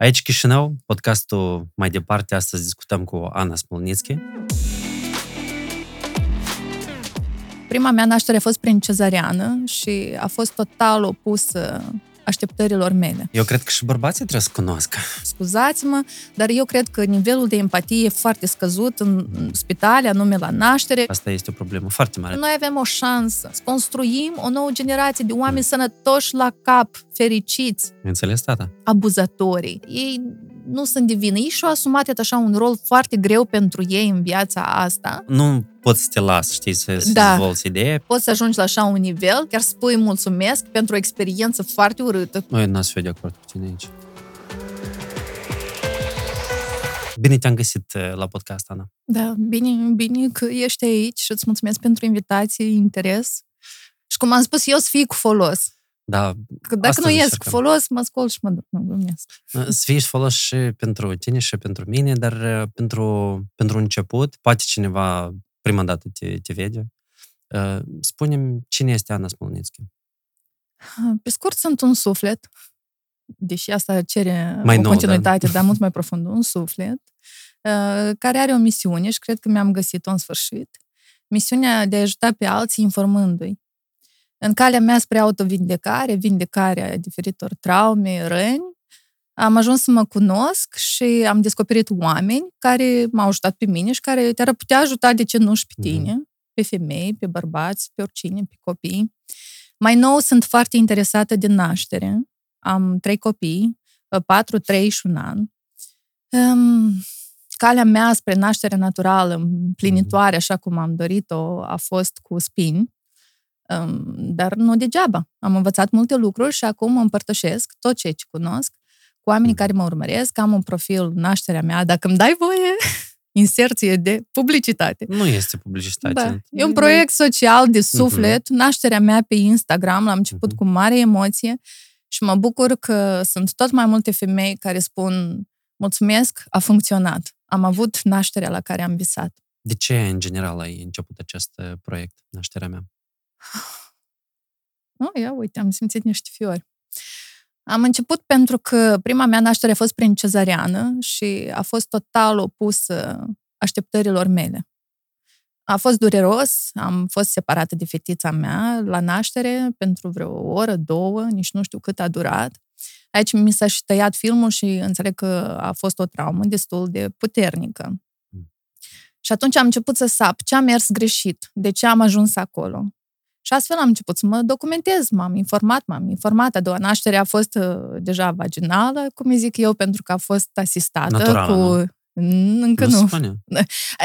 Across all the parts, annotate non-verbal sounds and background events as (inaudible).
Aici Chișinău, podcastul mai departe, astăzi discutăm cu Ana Smolnitski. Prima mea naștere a fost prin cezariană și a fost total opusă așteptărilor mele. Eu cred că și bărbații trebuie să cunoască. Scuzați-mă, dar eu cred că nivelul de empatie e foarte scăzut în spitale, anume la naștere. Asta este o problemă foarte mare. Noi avem o șansă să construim o nouă generație de oameni mm. sănătoși la cap, fericiți. Înțeles, tata? Abuzatorii. Ei nu sunt divini. Ei și-au asumat așa un rol foarte greu pentru ei în viața asta. Nu poți să te las, știi, să, să da. dezvolți idee. Poți să ajungi la așa un nivel, chiar spui mulțumesc pentru o experiență foarte urâtă. Noi n-aș fi de acord cu tine aici. Bine te-am găsit uh, la podcast, Ana. Da, bine, bine că ești aici și îți mulțumesc pentru invitație, interes. Și cum am spus eu, să fii cu folos. Da, Că dacă nu ies cu folos, mă ascult și mă duc. Nu, glumesc. Să fie folos și pentru tine și pentru mine, dar uh, pentru, pentru început, poate cineva prima dată te, te vede. Uh, spunem cine este Ana Smolnitski. Pe scurt, sunt un suflet, deși asta cere mai o nou, continuitate, da? dar mult mai profund, un suflet, uh, care are o misiune și cred că mi-am găsit-o în sfârșit. Misiunea de a ajuta pe alții informându-i în calea mea spre autovindecare, vindecarea diferitor traume, răni, am ajuns să mă cunosc și am descoperit oameni care m-au ajutat pe mine și care te-ar putea ajuta, de ce nu și pe mhm. tine, mm-hmm. pe femei, pe bărbați, pe oricine, pe copii. Mai nou sunt foarte interesată de naștere. Am trei copii, patru, trei și un an. Um, calea mea spre naștere naturală, împlinitoare, așa cum am dorit-o, a fost cu spini. Dar nu degeaba. Am învățat multe lucruri și acum împărtășesc tot ceea ce cunosc cu oamenii care mă urmăresc. Am un profil, nașterea mea, dacă îmi dai voie, (laughs) inserție de publicitate. Nu este publicitate. Da. E un proiect social de suflet, uh-huh. nașterea mea pe Instagram, l-am început uh-huh. cu mare emoție și mă bucur că sunt tot mai multe femei care spun mulțumesc, a funcționat. Am avut nașterea la care am visat. De ce, în general, ai început acest uh, proiect, nașterea mea? Oh, ia uite, am simțit niște fiori. Am început pentru că prima mea naștere a fost prin cezariană și a fost total opusă așteptărilor mele. A fost dureros, am fost separată de fetița mea la naștere pentru vreo o oră, două, nici nu știu cât a durat. Aici mi s-a și tăiat filmul și înțeleg că a fost o traumă destul de puternică. Mm. Și atunci am început să sap ce a mers greșit, de ce am ajuns acolo. Și astfel am început să mă documentez, m-am informat, m-am informat. A doua naștere a fost uh, deja vaginală, cum îi zic eu, pentru că a fost asistată Naturală, cu... Nu? Încă nu. nu. (laughs)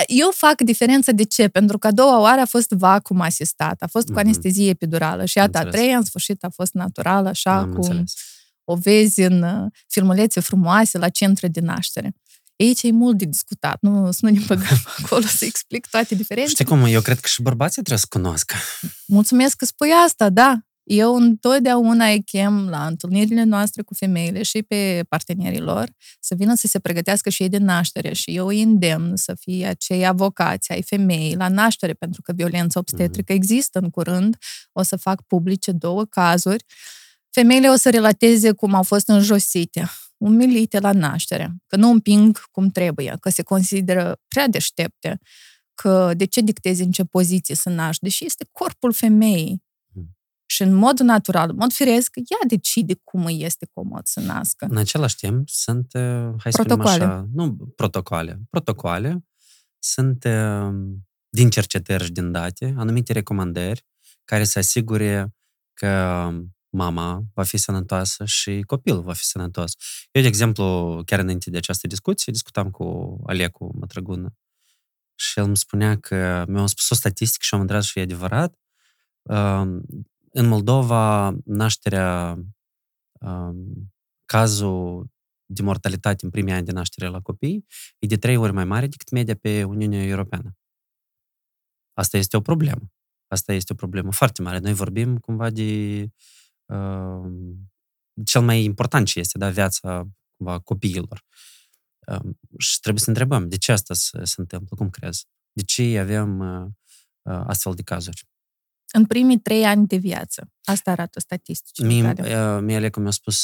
Eu fac diferență de ce? Pentru că a doua oară a fost vacum asistat, a fost mm-hmm. cu mhm. anestezie epidurală și a a treia, în sfârșit, a fost naturală, așa, Am cum înțeles. o vezi în uh, filmulețe frumoase la centre de naștere. Aici e mult de discutat, nu să nu ne băgăm (laughs) acolo să explic toate diferențele. Știi cum, eu cred că și bărbații trebuie să cunoască. Mulțumesc că spui asta, da. Eu întotdeauna îi chem la întâlnirile noastre cu femeile și pe partenerii lor să vină să se pregătească și ei de naștere și eu îi îndemn să fie acei avocați ai femeii la naștere, pentru că violența obstetrică mm. există în curând. O să fac publice două cazuri. Femeile o să relateze cum au fost înjosite umilite la naștere, că nu împing cum trebuie, că se consideră prea deștepte, că de ce dictezi în ce poziție să naști, deși este corpul femeii. Hmm. Și în mod natural, în mod firesc, ea decide cum îi este comod să nască. În același timp, sunt, uh, hai să protocoale. așa, nu protocoale, protocoale, sunt uh, din cercetări și din date, anumite recomandări care să asigure că mama va fi sănătoasă și copilul va fi sănătos. Eu, de exemplu, chiar înainte de această discuție, discutam cu Alecu Mătrăgună și el îmi spunea că mi-a spus o statistică și am întrebat și e adevărat. Um, în Moldova, nașterea, um, cazul de mortalitate în primii ani de naștere la copii e de trei ori mai mare decât media pe Uniunea Europeană. Asta este o problemă. Asta este o problemă foarte mare. Noi vorbim cumva de cel mai important ce este, da, viața cumva, copiilor. Și trebuie să întrebăm, de ce asta se, se întâmplă? Cum crezi? De ce avem astfel de cazuri? În primii trei ani de viață. Asta arată statisticile. Mie, uh, mie Alecu mi-a spus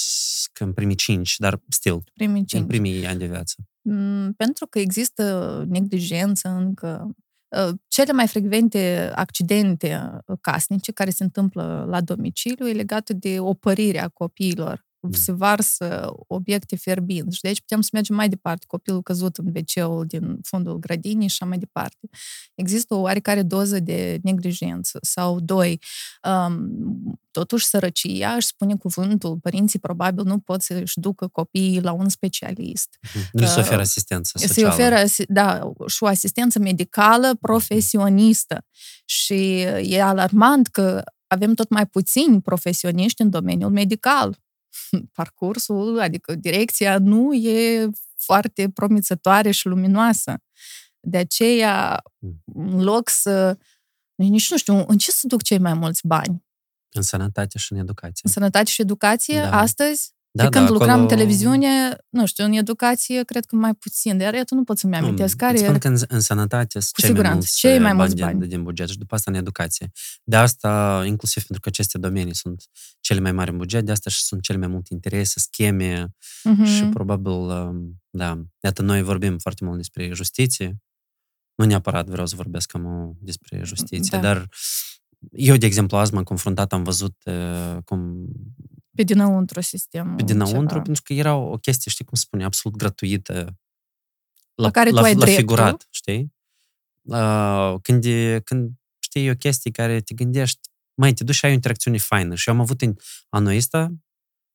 că în primii cinci, dar still, primii cinci. în primii ani de viață. Mm, pentru că există neglijență încă. Uh, cele mai frecvente accidente uh, casnice care se întâmplă la domiciliu e legată de opărirea copiilor Mm. Se varsă obiecte fierbinți. Și de aici putem să mergem mai departe. Copilul căzut în wc din fundul grădinii și așa mai departe. Există o oarecare doză de neglijență. Sau, doi, um, totuși sărăcia, își spune cuvântul, părinții probabil nu pot să-și ducă copiii la un specialist. Mhm. Nu se oferă asistență socială. Se oferă, da, și o asistență medicală mhm. profesionistă. Și e alarmant că avem tot mai puțini profesioniști în domeniul medical parcursul, adică direcția nu e foarte promițătoare și luminoasă. De aceea, mm. în loc să... Nici nu știu, în ce să duc cei mai mulți bani? În sănătate și în educație. În sănătate și educație, da. astăzi? Da, de când da, lucram acolo... în televiziune, nu știu, în educație, cred că mai puțin. Dar iată, nu pot să-mi amintesc. Care spun că în, în sănătate sunt cei mai mulți, cei mai mulți bani, bani. Din, buget și după asta în educație. De asta, inclusiv pentru că aceste domenii sunt cele mai mari în buget, de asta și sunt cele mai multe interese, scheme uh-huh. și probabil, um, da, iată, noi vorbim foarte mult despre justiție. Nu neapărat vreau să vorbesc cam despre justiție, da. dar eu, de exemplu, azi m-am confruntat, am văzut uh, cum pe dinăuntru sistemul. Pe dinăuntru, ceva. pentru că era o chestie, știi cum spune, absolut gratuită. La, la care la, tu ai la dreptul. figurat, știi? Uh, când, e, când știi, e o chestie care te gândești, mai te duci și ai o interacțiune faină. Și eu am avut în anul ăsta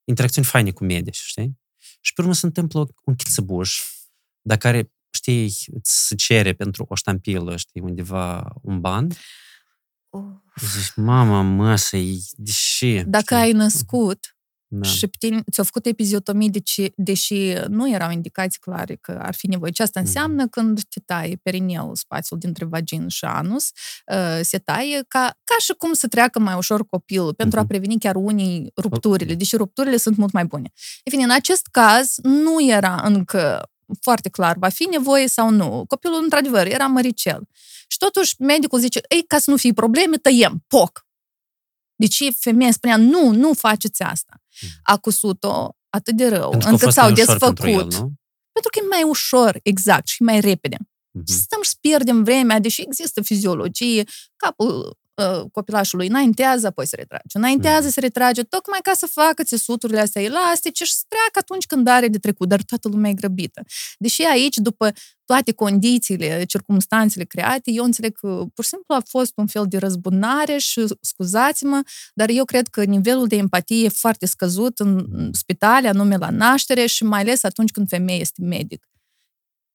interacțiuni faine cu medici, știi? Și pe urmă se întâmplă un chițăbuș, dar care, știi, îți cere pentru o ștampilă, știi, undeva un ban. Oh. Zici, mama mă, să-i, deși... Dacă știi? ai născut da. și ți-au făcut epiziotomii, deci, deși nu erau indicații clare că ar fi nevoie. Ce asta mhm. înseamnă mm. când te taie perineul, spațiul dintre vagin și anus, uh, se taie ca, ca și cum să treacă mai ușor copilul, pentru mm-hmm. a mhm. preveni chiar unii rupturile, deși rupturile sunt mult mai bune. E fine, în acest caz nu era încă foarte clar, va fi nevoie sau nu. Copilul, într-adevăr, era măricel. Și totuși medicul zice, ei, ca să nu fie probleme, tăiem, poc. Deci femeia spunea, nu, nu faceți asta. Mm. A cusut-o atât de rău, pentru încât s-au desfăcut. Pentru, el, nu? pentru că e mai ușor, exact, și mai repede. Mm-hmm. Și stăm și pierdem vremea, deși există fiziologie, capul uh, copilașului înaintează, apoi se retrage. Înaintează, mm. se retrage, tocmai ca să facă țesuturile astea elastice și să treacă atunci când are de trecut, dar toată lumea e grăbită. Deși aici, după toate condițiile, circumstanțele create, eu înțeleg că pur și simplu a fost un fel de răzbunare și scuzați-mă, dar eu cred că nivelul de empatie e foarte scăzut în spitale, anume la naștere și mai ales atunci când femeia este medic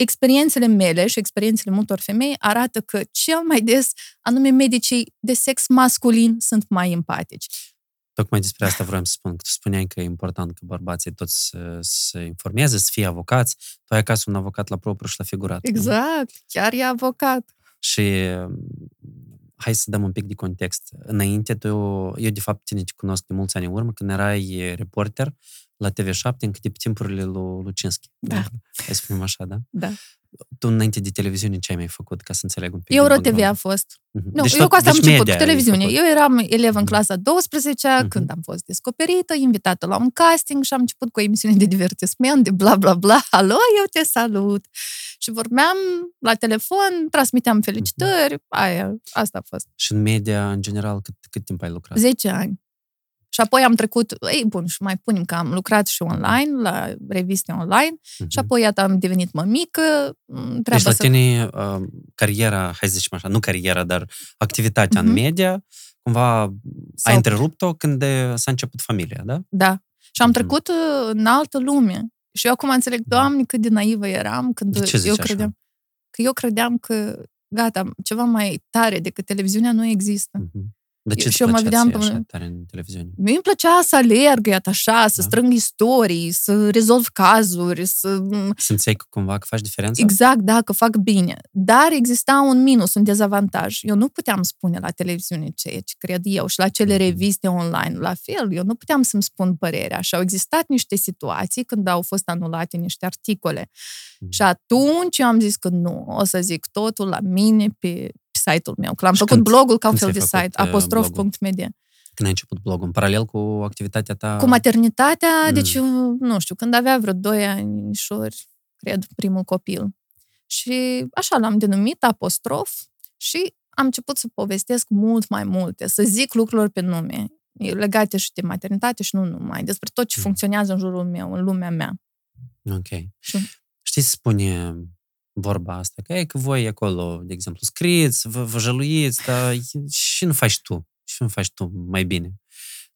experiențele mele și experiențele multor femei arată că cel mai des, anume medicii de sex masculin sunt mai empatici. Tocmai despre asta vreau să spun, că tu spuneai că e important că bărbații toți să se informeze, să fie avocați. Tu ai acasă un avocat la propriu și la figurat. Exact, nu? chiar e avocat. Și hai să dăm un pic de context. Înainte, tu, eu de fapt tine te cunosc de mulți ani în urmă, când erai reporter la TV7 încă de pe timpurile lui Lucinski. Da. Hai să spunem așa, da? Da. Tu înainte de televiziune ce ai mai făcut, ca să înțeleg un pic? Euro TV a fost. Mm-hmm. Nu, deci eu cu asta deci am început, cu televiziune. Eu eram elev în clasa 12 mm-hmm. când am fost descoperită, invitată la un casting și am început cu o emisiune de divertisment, de bla bla bla. Alo, eu te salut! Și vorbeam la telefon, transmiteam felicitări, mm-hmm. aia, asta a fost. Și în media, în general, cât, cât timp ai lucrat? 10 ani. Și apoi am trecut, ei, bun, și mai punem că am lucrat și online, la reviste online, uh-huh. și apoi, iată, am devenit mămică. Mm, deci la să... tine uh, cariera, hai să zicem așa, nu cariera, dar activitatea uh-huh. în mhm. media, cumva Sau... ai întrerupt-o când s-a început familia, da? Da. Și am uh-huh. trecut uh, în altă lume. Și eu acum înțeleg, da. Doamne, cât de naivă eram când de ce eu credeam. Așa? Că eu credeam că, gata, ceva mai tare decât televiziunea nu există. Uh-huh. De ce și eu mă vedeam pe... așa tare în televiziune? Mie îmi plăcea să alerg, iată așa, să da. strâng istorii, să rezolv cazuri, să... Simțeai că cumva că faci diferența? Exact, da, că fac bine. Dar exista un minus, un dezavantaj. Eu nu puteam spune la televiziune ceea ce cred eu și la cele mhm. reviste online la fel. Eu nu puteam să-mi spun părerea și au existat niște situații când au fost anulate niște articole. Mm. Și atunci eu am zis că nu, o să zic totul la mine pe site-ul meu. Că l-am și făcut când, blogul ca un fel de site, uh, apostrof.media. Când ai început blogul? În paralel cu activitatea ta? Cu maternitatea, mm. deci, nu știu, când avea vreo 2 ani, cred, primul copil. Și așa l-am denumit apostrof și am început să povestesc mult mai multe, să zic lucrurilor pe nume, legate și de maternitate și nu numai, despre tot ce mm. funcționează în jurul meu, în lumea mea. Ok. Și... Știi, spune vorba asta, că e că voi acolo, de exemplu, scriți, vă, vă jăluiți, dar și nu faci tu, și nu faci tu mai bine.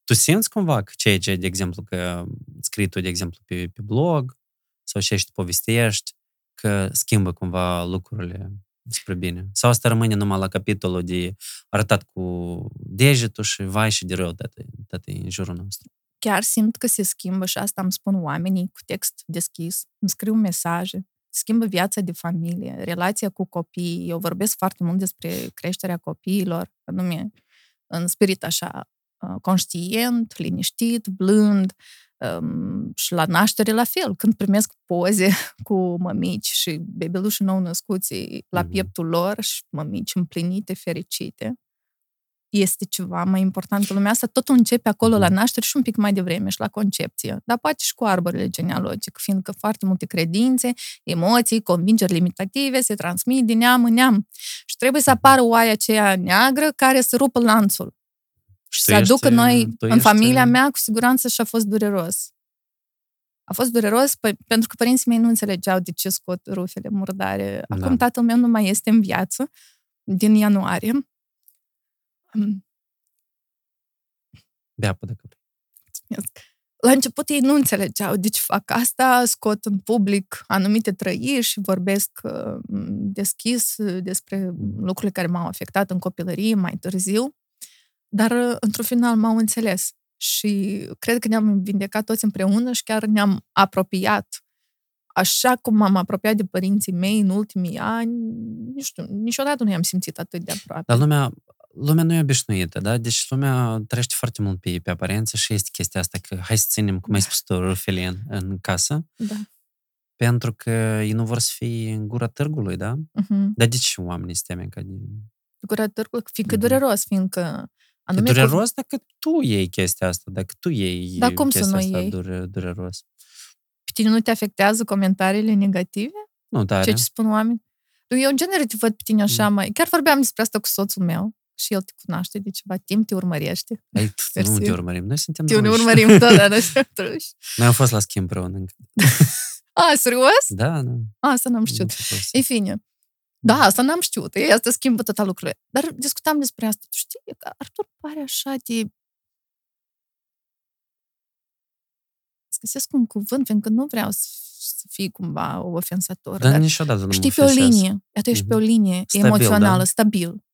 Tu simți cumva că ceea ce, de exemplu, că scrii tu, de exemplu, pe, pe blog sau ce tu povestești, că schimbă cumva lucrurile spre bine. Sau asta rămâne numai la capitolul de arătat cu degetul și vai și de rău toate, toate în jurul nostru. Chiar simt că se schimbă și asta îmi spun oamenii cu text deschis. Îmi scriu mesaje, schimbă viața de familie, relația cu copii. Eu vorbesc foarte mult despre creșterea copiilor, anume în spirit așa uh, conștient, liniștit, blând, Um, și la naștere la fel, când primesc poze (laughs) cu mămici și bebeluși nou născuți la mm-hmm. pieptul lor și mămici împlinite, fericite, este ceva mai important în lumea asta. Totul începe acolo mm-hmm. la naștere și un pic mai devreme și la concepție. Dar poate și cu arborele genealogic, fiindcă foarte multe credințe, emoții, convingeri limitative se transmit din neam în neam. Și trebuie să apară oaia aceea neagră care să rupă lanțul și să aducă noi, în familia mea, cu siguranță și a fost dureros. A fost dureros p- pentru că părinții mei nu înțelegeau de ce scot rufele murdare. Da. Acum tatăl meu nu mai este în viață din ianuarie. Bea pe dacă La început ei nu înțelegeau de ce fac asta, scot în public anumite trăiri și vorbesc uh, deschis despre lucrurile care m-au afectat în copilărie mai târziu. Dar, uh, într-un final, m-au înțeles. Și cred că ne-am vindecat toți împreună și chiar ne-am apropiat. Așa cum m-am apropiat de părinții mei în ultimii ani, nu știu, niciodată nu i-am simțit atât de aproape. Dar lumea, lumea nu e obișnuită, da? Deci lumea trăiește foarte mult pe, pe aparență și este chestia asta că hai să ținem, cum ai spus tu, rufele în, în casă. Da. Pentru că ei nu vor să fie în gura târgului, da? Uh-huh. Dar de ce oamenii se teme ca de... Gura târgului, fiindcă uh-huh. dureros, fiindcă Anume e dureros cu... dacă tu iei chestia asta, dacă tu iei Dar cum chestia să nu asta iei? Dure, dureros. Pe tine nu te afectează comentariile negative? Nu tare. Ce ce spun oameni? Eu, în genere, te văd pe tine așa mm. mai... Chiar vorbeam despre asta cu soțul meu și el te cunoaște de ceva timp, te urmărește. Ei, nu te urmărim, noi suntem Te ne urmărim, da, da, noi (laughs) suntem Noi am fost la schimb împreună încă. (laughs) A, serios? Da, da. A, asta n-am știut. Ei, fine. Da, asta n-am știut. Ei, asta schimbă total lucrurile. Dar discutam despre asta. Tu știi că Artur pare așa de... Să găsesc un cuvânt, pentru că nu vreau să, să fii cumva o ofensator. Dar, dar niciodată nu Știi, pe o linie. Iată, ești mm-hmm. pe o linie stabil, emoțională, da? stabil.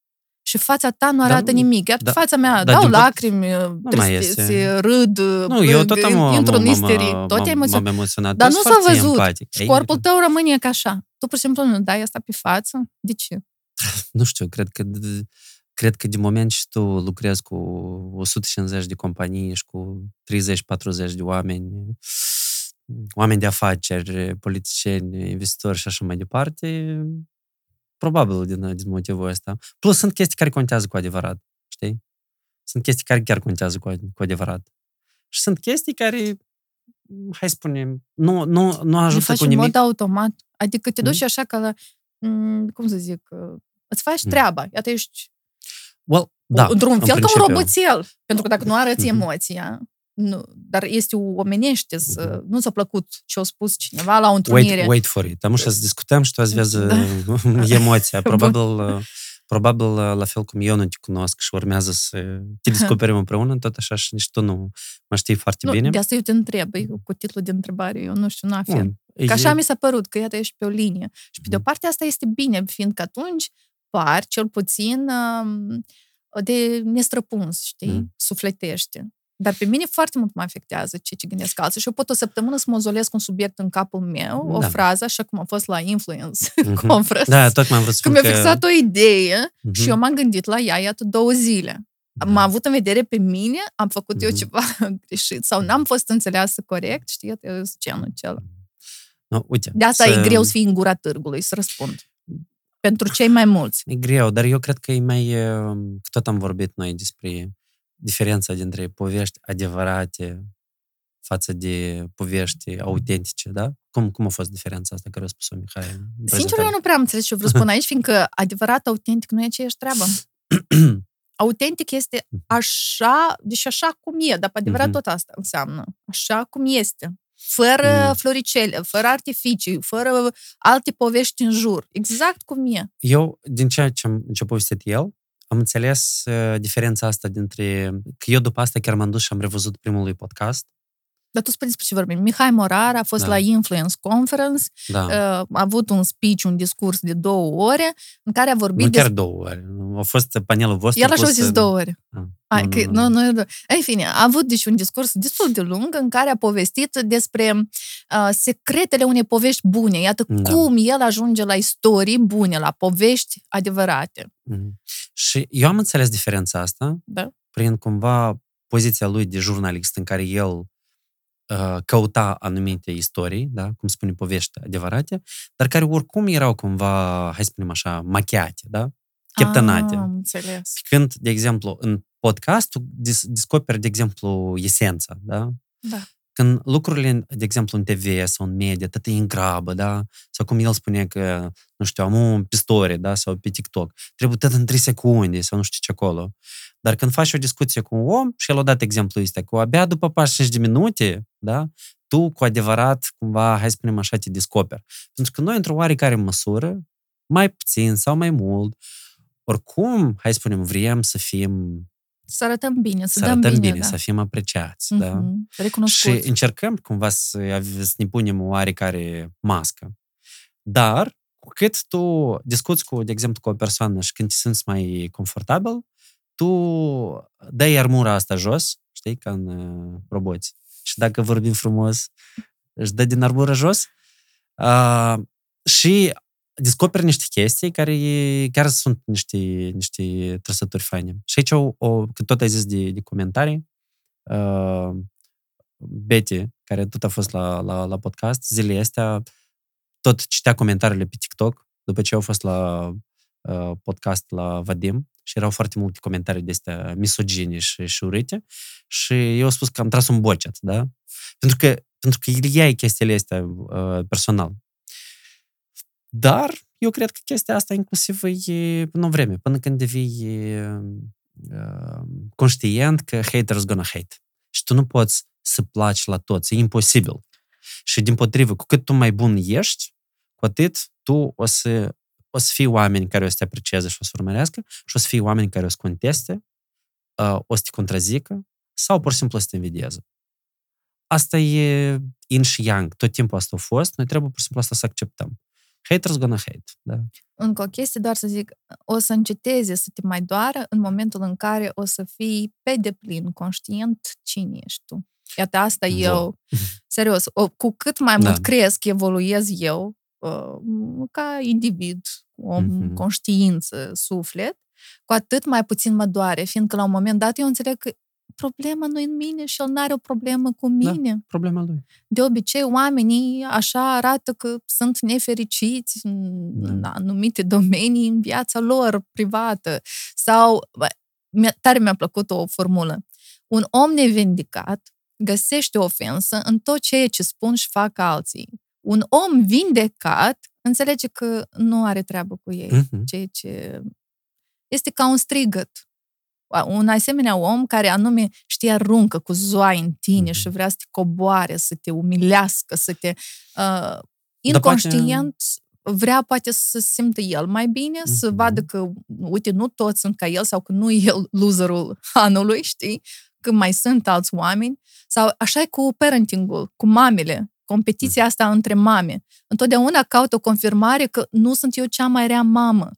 Și fața ta nu arată da, nimic. Iar da, fața mea, da, dau lacrimi, tristețe, râd, nu, eu tot am, intru în isterii, tot e emoționat. Dar nu s-a văzut. Și corpul tău rămâne ca așa. Tu, pur și simplu, nu dai asta pe față? De ce? (laughs) Nu știu, cred că cred că de moment și tu lucrezi cu 150 de companii și cu 30-40 de oameni, oameni de afaceri, politicieni, investitori și așa mai departe, probabil din, din motivul ăsta. Plus sunt chestii care contează cu adevărat, știi? Sunt chestii care chiar contează cu, cu adevărat. Și sunt chestii care, hai să spunem, nu, nu, nu ajută faci cu nimic. în mod automat. Adică te duci mm. așa ca la, mm, cum să zic, uh, îți faci mm. treaba. Iată, ești well, da, într-un fel ca un roboțel. Pentru că dacă nu arăți mm-hmm. emoția, nu, dar este omenește să mm-hmm. nu s-a plăcut ce a spus cineva la o întrunire. Wait, wait for it. Am să discutăm și tu ați vezi da. (laughs) emoția. Probabil, probabil la fel cum eu nu te cunosc și urmează să te (laughs) descoperim împreună, tot așa și nici tu nu mă știi foarte nu, bine. De asta eu te întreb, cu titlul de întrebare, eu nu știu, nu afirm. Că așa mi s-a părut, că iată ești pe o linie. Și pe de o parte asta este bine, fiindcă atunci par cel puțin de nestrăpuns, știi? Mm. Sufletește. Dar pe mine foarte mult mă afectează ce ce gândesc alții. Și eu pot o săptămână să mozolesc un subiect în capul meu, da. o frază, așa cum a fost la Influence mm-hmm. (laughs) Conference. Da, tot m-am vrut să Când mi-a fixat că... o idee mm-hmm. și eu m-am gândit la ea, iată, două zile. Da. M-a avut în vedere pe mine, am făcut mm-hmm. eu ceva (laughs) greșit sau n-am fost înțeleasă corect, știți, eu genul acela. No, uite, de asta să... e greu să fii în gura târgului, să răspund. pentru cei mai mulți. E greu, dar eu cred că e mai... Tot am vorbit noi despre diferența dintre povești adevărate față de povești autentice, da? Cum, cum a fost diferența asta care a spus-o Mihai? Sincer, eu nu prea am înțeles ce vreau spun aici, fiindcă adevărat, autentic nu e aceeași treabă. (clears throat) autentic este mhm. așa, deci așa cum e, dar pe adevărat mm-hmm. tot asta înseamnă. Așa cum este. Fără mm. floricele, fără artificii, fără alte povești în jur. Exact cum e. Eu, din ceea ce, am, ce a povestit el, am înțeles uh, diferența asta dintre... Că eu după asta chiar m-am dus și am revăzut primul lui podcast dar tu spui despre ce vorbim. Mihai Morar a fost da. la Influence Conference, da. Uh, a avut un speech, un discurs de două ore, în care a vorbit... Nu chiar des... două ore. A fost panelul vostru El așa a zis două ore. Ah. Ai, nu, nu, nu, nu. În fine, a avut deci un discurs destul de lung în care a povestit despre uh, secretele unei povești bune. Iată da. cum el ajunge la istorii bune, la povești adevărate. Mm. Și eu am înțeles diferența asta da. prin cumva poziția lui de jurnalist în care el Uh, căuta anumite istorii, da, cum spune povești adevărate, dar care oricum erau cumva, hai să spunem așa, machiate, da? Cheptănate. Ah, înțeles. Când, de exemplu, în podcast tu descoperi, de exemplu, esența, da? Da. Când lucrurile, de exemplu, în TV sau în media, tot e în grabă, da? Sau cum el spune că, nu știu, am un pe story, da? Sau pe TikTok. Trebuie tot în 3 secunde sau nu știu ce acolo. Dar când faci o discuție cu un om, și el a dat exemplu ăsta, cu abia după 45 de minute, da? Tu, cu adevărat, cumva, hai să spunem așa, te descoperi. Pentru că noi, într-o oarecare măsură, mai puțin sau mai mult, oricum, hai să spunem, vrem să fim să arătăm bine, să, să dăm arătăm bine, bine da. să fim apreciați. Uh-huh. Da? Și încercăm cumva să, să ne punem o oarecare mască. Dar, cu cât tu discuți cu, de exemplu, cu o persoană și când te simți mai confortabil, tu dai armura asta jos, știi, ca în uh, roboți. Și dacă vorbim frumos, își dă din armură jos. Uh, și descoperi niște chestii care chiar sunt niște, niște trăsături faine. Și aici, o, o, că tot ai zis de, de comentarii, uh, Betty, care tot a fost la, la, la podcast, zilele astea, tot citea comentariile pe TikTok, după ce au fost la uh, podcast la Vadim și erau foarte multe comentarii de astea misogine și, și urâte și eu am spus că am tras un bocet, da? Pentru că, pentru că el ia chestiile astea uh, personal. Dar eu cred că chestia asta inclusiv e până o vreme, până când devii uh, conștient că haters gonna hate. Și tu nu poți să placi la toți, e imposibil. Și din potrivă, cu cât tu mai bun ești, cu atât tu o să, o să fii oameni care o să te aprecieze și o să urmărească și o să fii oameni care o să conteste, uh, o să te contrazică sau pur și simplu o să te invidieze. Asta e in și yang. Tot timpul asta a fost. Noi trebuie pur și simplu asta să acceptăm. Haters gonna hate. Da. Încă o chestie, doar să zic, o să înceteze să te mai doară în momentul în care o să fii pe deplin conștient cine ești tu. Iată, asta Vo. eu, (laughs) serios, o, cu cât mai mult da. cresc, evoluez eu, uh, ca individ, o mm-hmm. conștiință, suflet, cu atât mai puțin mă doare, fiindcă la un moment dat eu înțeleg că problema nu în mine și el nu are o problemă cu da, mine. Da, problema lui. De obicei, oamenii așa arată că sunt nefericiți în da. anumite domenii în viața lor privată. Sau, bă, tare mi-a plăcut o formulă. Un om nevindicat găsește ofensă în tot ceea ce spun și fac alții. Un om vindecat înțelege că nu are treabă cu ei. Uh-huh. Ceea ce este ca un strigăt un asemenea om care anume știe aruncă cu zoai în tine mm-hmm. și vrea să te coboare, să te umilească, să te... Uh, inconștient poate... vrea poate să se simtă el mai bine, mm-hmm. să vadă că, uite, nu toți sunt ca el sau că nu e el loserul anului, știi? Că mai sunt alți oameni. Sau așa e cu parentingul, cu mamele, competiția asta între mame. Întotdeauna caut o confirmare că nu sunt eu cea mai rea mamă.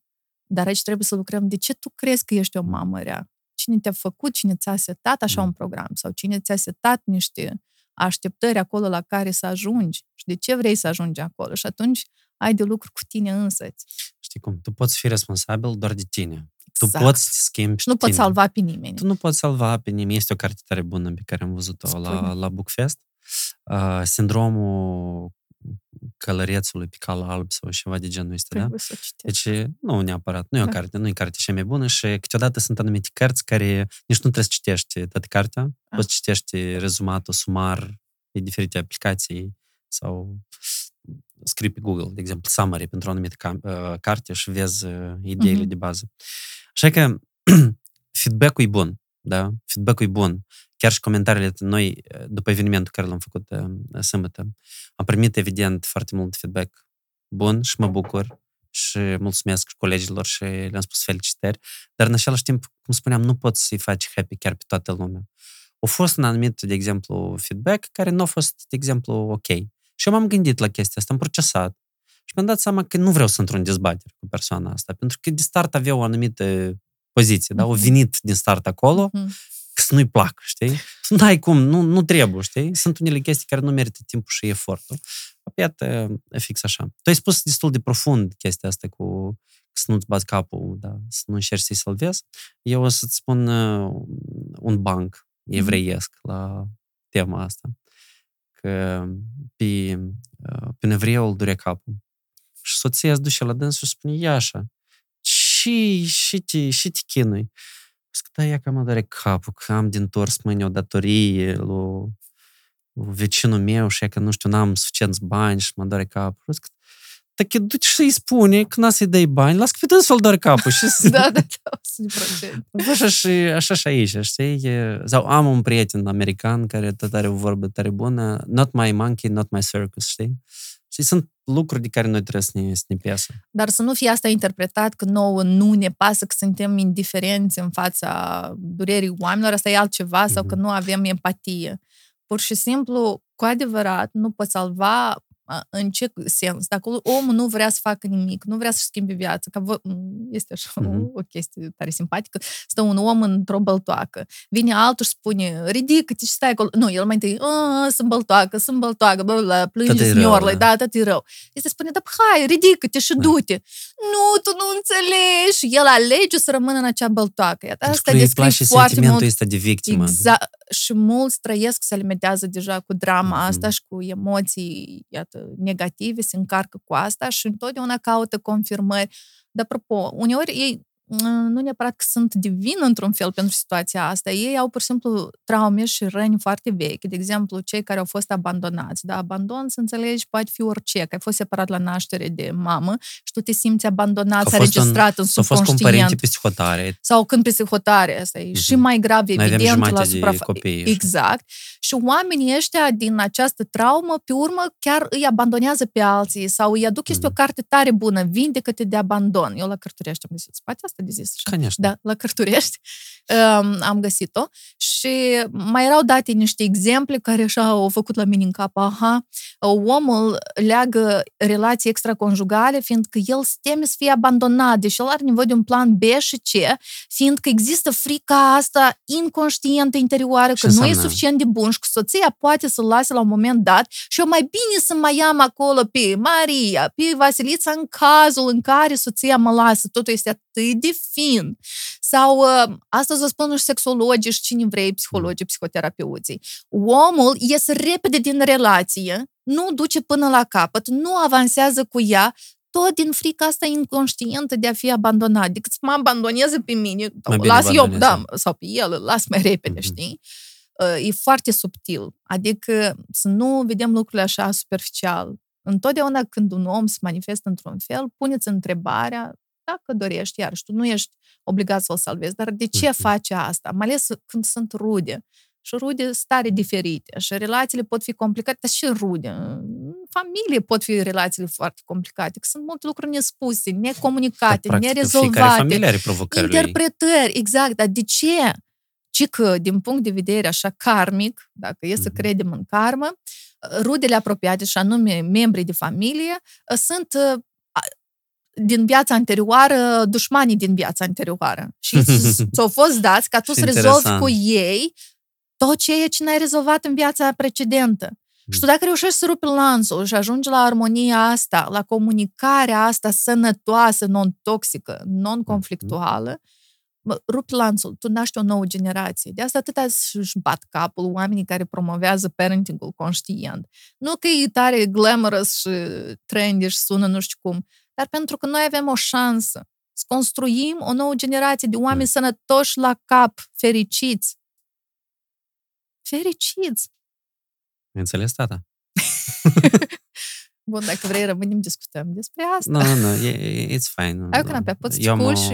Dar aici trebuie să lucrăm. De ce tu crezi că ești o mamă rea? Cine te-a făcut, cine ți-a setat așa mm. un program sau cine ți-a setat niște așteptări acolo la care să ajungi și de ce vrei să ajungi acolo. Și atunci ai de lucru cu tine însăți. Știi cum? Tu poți fi responsabil doar de tine. Exact. Tu poți să schimbi Nu poți salva pe nimeni. Tu nu poți salva pe nimeni. Este o carte tare bună pe care am văzut-o la, la Bookfest. Uh, sindromul călărețului pe cal alb sau ceva de genul ăsta, da? Să deci, nu neapărat, nu e o da. carte, nu e carte cea mai bună și câteodată sunt anumite cărți care nici nu trebuie să citești toată cartea, da. poți citești rezumatul, sumar, pe diferite aplicații sau scrii pe Google, de exemplu, summary pentru o anumită uh, carte și vezi uh, ideile uh-huh. de bază. Așa că (clears throat) feedback-ul e bun, da? Feedback-ul e bun. Chiar și comentariile noi, după evenimentul care l-am făcut uh, sâmbătă, am primit, evident, foarte mult feedback bun și mă bucur și mulțumesc colegilor și le-am spus felicitări, dar în același timp, cum spuneam, nu poți să-i faci happy chiar pe toată lumea. Au fost un anumit, de exemplu, feedback care nu a fost, de exemplu, ok. Și eu m-am gândit la chestia asta, am procesat și mi-am dat seama că nu vreau să intru în dezbatere cu persoana asta, pentru că de start avea o anumită poziție, da? O mhm. venit din start acolo, mm-hmm. Că să nu-i plac, știi? Tu n-ai cum, nu, nu trebuie, știi? Sunt unele chestii care nu merită timpul și efortul. Iată, fix așa. Tu ai spus destul de profund chestia asta cu să nu-ți bați capul, da? să nu încerci să-i salvezi. Eu o să-ți spun uh, un banc mhm. evreiesc mm-hmm. la tema asta. Că pe, uh, pe nevreul dure capul. Și soția îți duce la dânsul și spune, ia așa, și, și, te, și te chinui. Zic, da, ia că mă doare capul, că am din tors mâine o datorie lui, lui vecinul meu și că, nu știu, n-am suficienți bani și mă doare capul. Zic, так duci să-i spune că n-a să-i dai bani, las că pe dânsul doar capul. Și... da, da, da, așa și, așa și aici, știi? Sau am un prieten american care tot are o vorbă tare bună, not my monkey, not my circus, știi? Și sunt lucruri de care noi trebuie să ne, să ne piasă. Dar să nu fie asta interpretat că nouă nu ne pasă, că suntem indiferenți în fața durerii oamenilor, asta e altceva, mm-hmm. sau că mhm. nu avem empatie. Pur și simplu, cu adevărat, nu poți salva în ce sens? Dacă omul nu vrea să facă nimic, nu vrea să-și schimbe viața, că vă, este așa (laughs) mm-hmm. o, o chestie tare simpatică, stă un om într-o băltoacă, vine altul și spune, ridică-te și stai acolo. Nu, el mai întâi, sunt băltoacă, sunt băltoacă, bă, bă, plânge sniorlă, da, da, tot e rău. Este spune, da, hai, ridică-te și da. du-te. Nu, tu nu înțelegi. Și el alege să rămână în acea băltoacă. Iată, asta descrie foarte mult. ăsta de victimă. Exact. Și mulți trăiesc, se alimentează deja cu drama mm-hmm. asta și cu emoții, iată, negative, se încarcă cu asta și întotdeauna caută confirmări. Dar, apropo, uneori ei nu neapărat că sunt divin într-un fel pentru situația asta. Ei au pur și simplu traume și răni foarte vechi. De exemplu, cei care au fost abandonați. Da, abandon, să înțelegi, poate fi orice. Că ai fost separat la naștere de mamă și tu te simți abandonat, s-a registrat în, în subconștient. Sau fost cu psihotare. Sau când psihotare. Asta e mm-hmm. și mai grav, evident, la suprafață. Exact. Și oamenii ăștia din această traumă, pe urmă, chiar îi abandonează pe alții sau îi aduc, este mm-hmm. o carte tare bună, vindecă-te de abandon. Eu la Cărturești am găsit spate asta de zis. Конечно. Da, la Cărturești um, am găsit-o și mai erau date niște exemple care așa au făcut la mine în cap. Aha, omul leagă relații extraconjugale fiindcă el se teme să fie abandonat, deși el are nevoie de un plan B și C, fiindcă există frica asta inconștientă interioară, că nu e suficient de bun și că soția poate să-l lase la un moment dat și eu mai bine să mai am acolo pe Maria, pe Vasilița în cazul în care soția mă lasă. Totul este atât de fin. Sau uh, astăzi o spun și sexologii și cine vrei, psihologii, psihoterapeuții. Omul iese repede din relație, nu duce până la capăt, nu avansează cu ea, tot din frica asta inconștientă de a fi abandonat. Decât să mă abandoneze pe mine, mai las eu, da, sau pe el, las mai repede, mm-hmm. știi? Uh, e foarte subtil. Adică să nu vedem lucrurile așa superficial. Întotdeauna când un om se manifestă într-un fel, puneți întrebarea dacă dorești, iar tu nu ești obligat să-l salvezi, dar de ce face asta? Mai ales când sunt rude. Și rude stare diferite și relațiile pot fi complicate, dar și rude. În familie pot fi relațiile foarte complicate, că sunt multe lucruri nespuse, necomunicate, dar, nerezolvate. familie are provocările Interpretări, exact. Dar de ce? Ci că, din punct de vedere așa karmic, dacă e să mm-hmm. credem în karmă, rudele apropiate, și anume membrii de familie, sunt din viața anterioară, dușmanii din viața anterioară. Și (laughs) ți-au fost dați ca tu să rezolvi cu ei tot ceea ce n-ai rezolvat în viața precedentă. Și tu dacă reușești să rupi lanțul și ajungi la armonia asta, la comunicarea asta sănătoasă, non-toxică, non-conflictuală, rup lanțul, tu naști o nouă generație. De asta atâta își bat capul oamenii care promovează parentingul conștient. Nu că e tare glamorous și trendy și sună nu știu cum, dar pentru că noi avem o șansă să construim o nouă generație de oameni mm. sănătoși la cap, fericiți. Fericiți! Înțeles, tata? (laughs) Bun, dacă vrei, rămânem, discutăm despre asta. Nu, nu, nu, it's fine. Ai o canapea, poți să și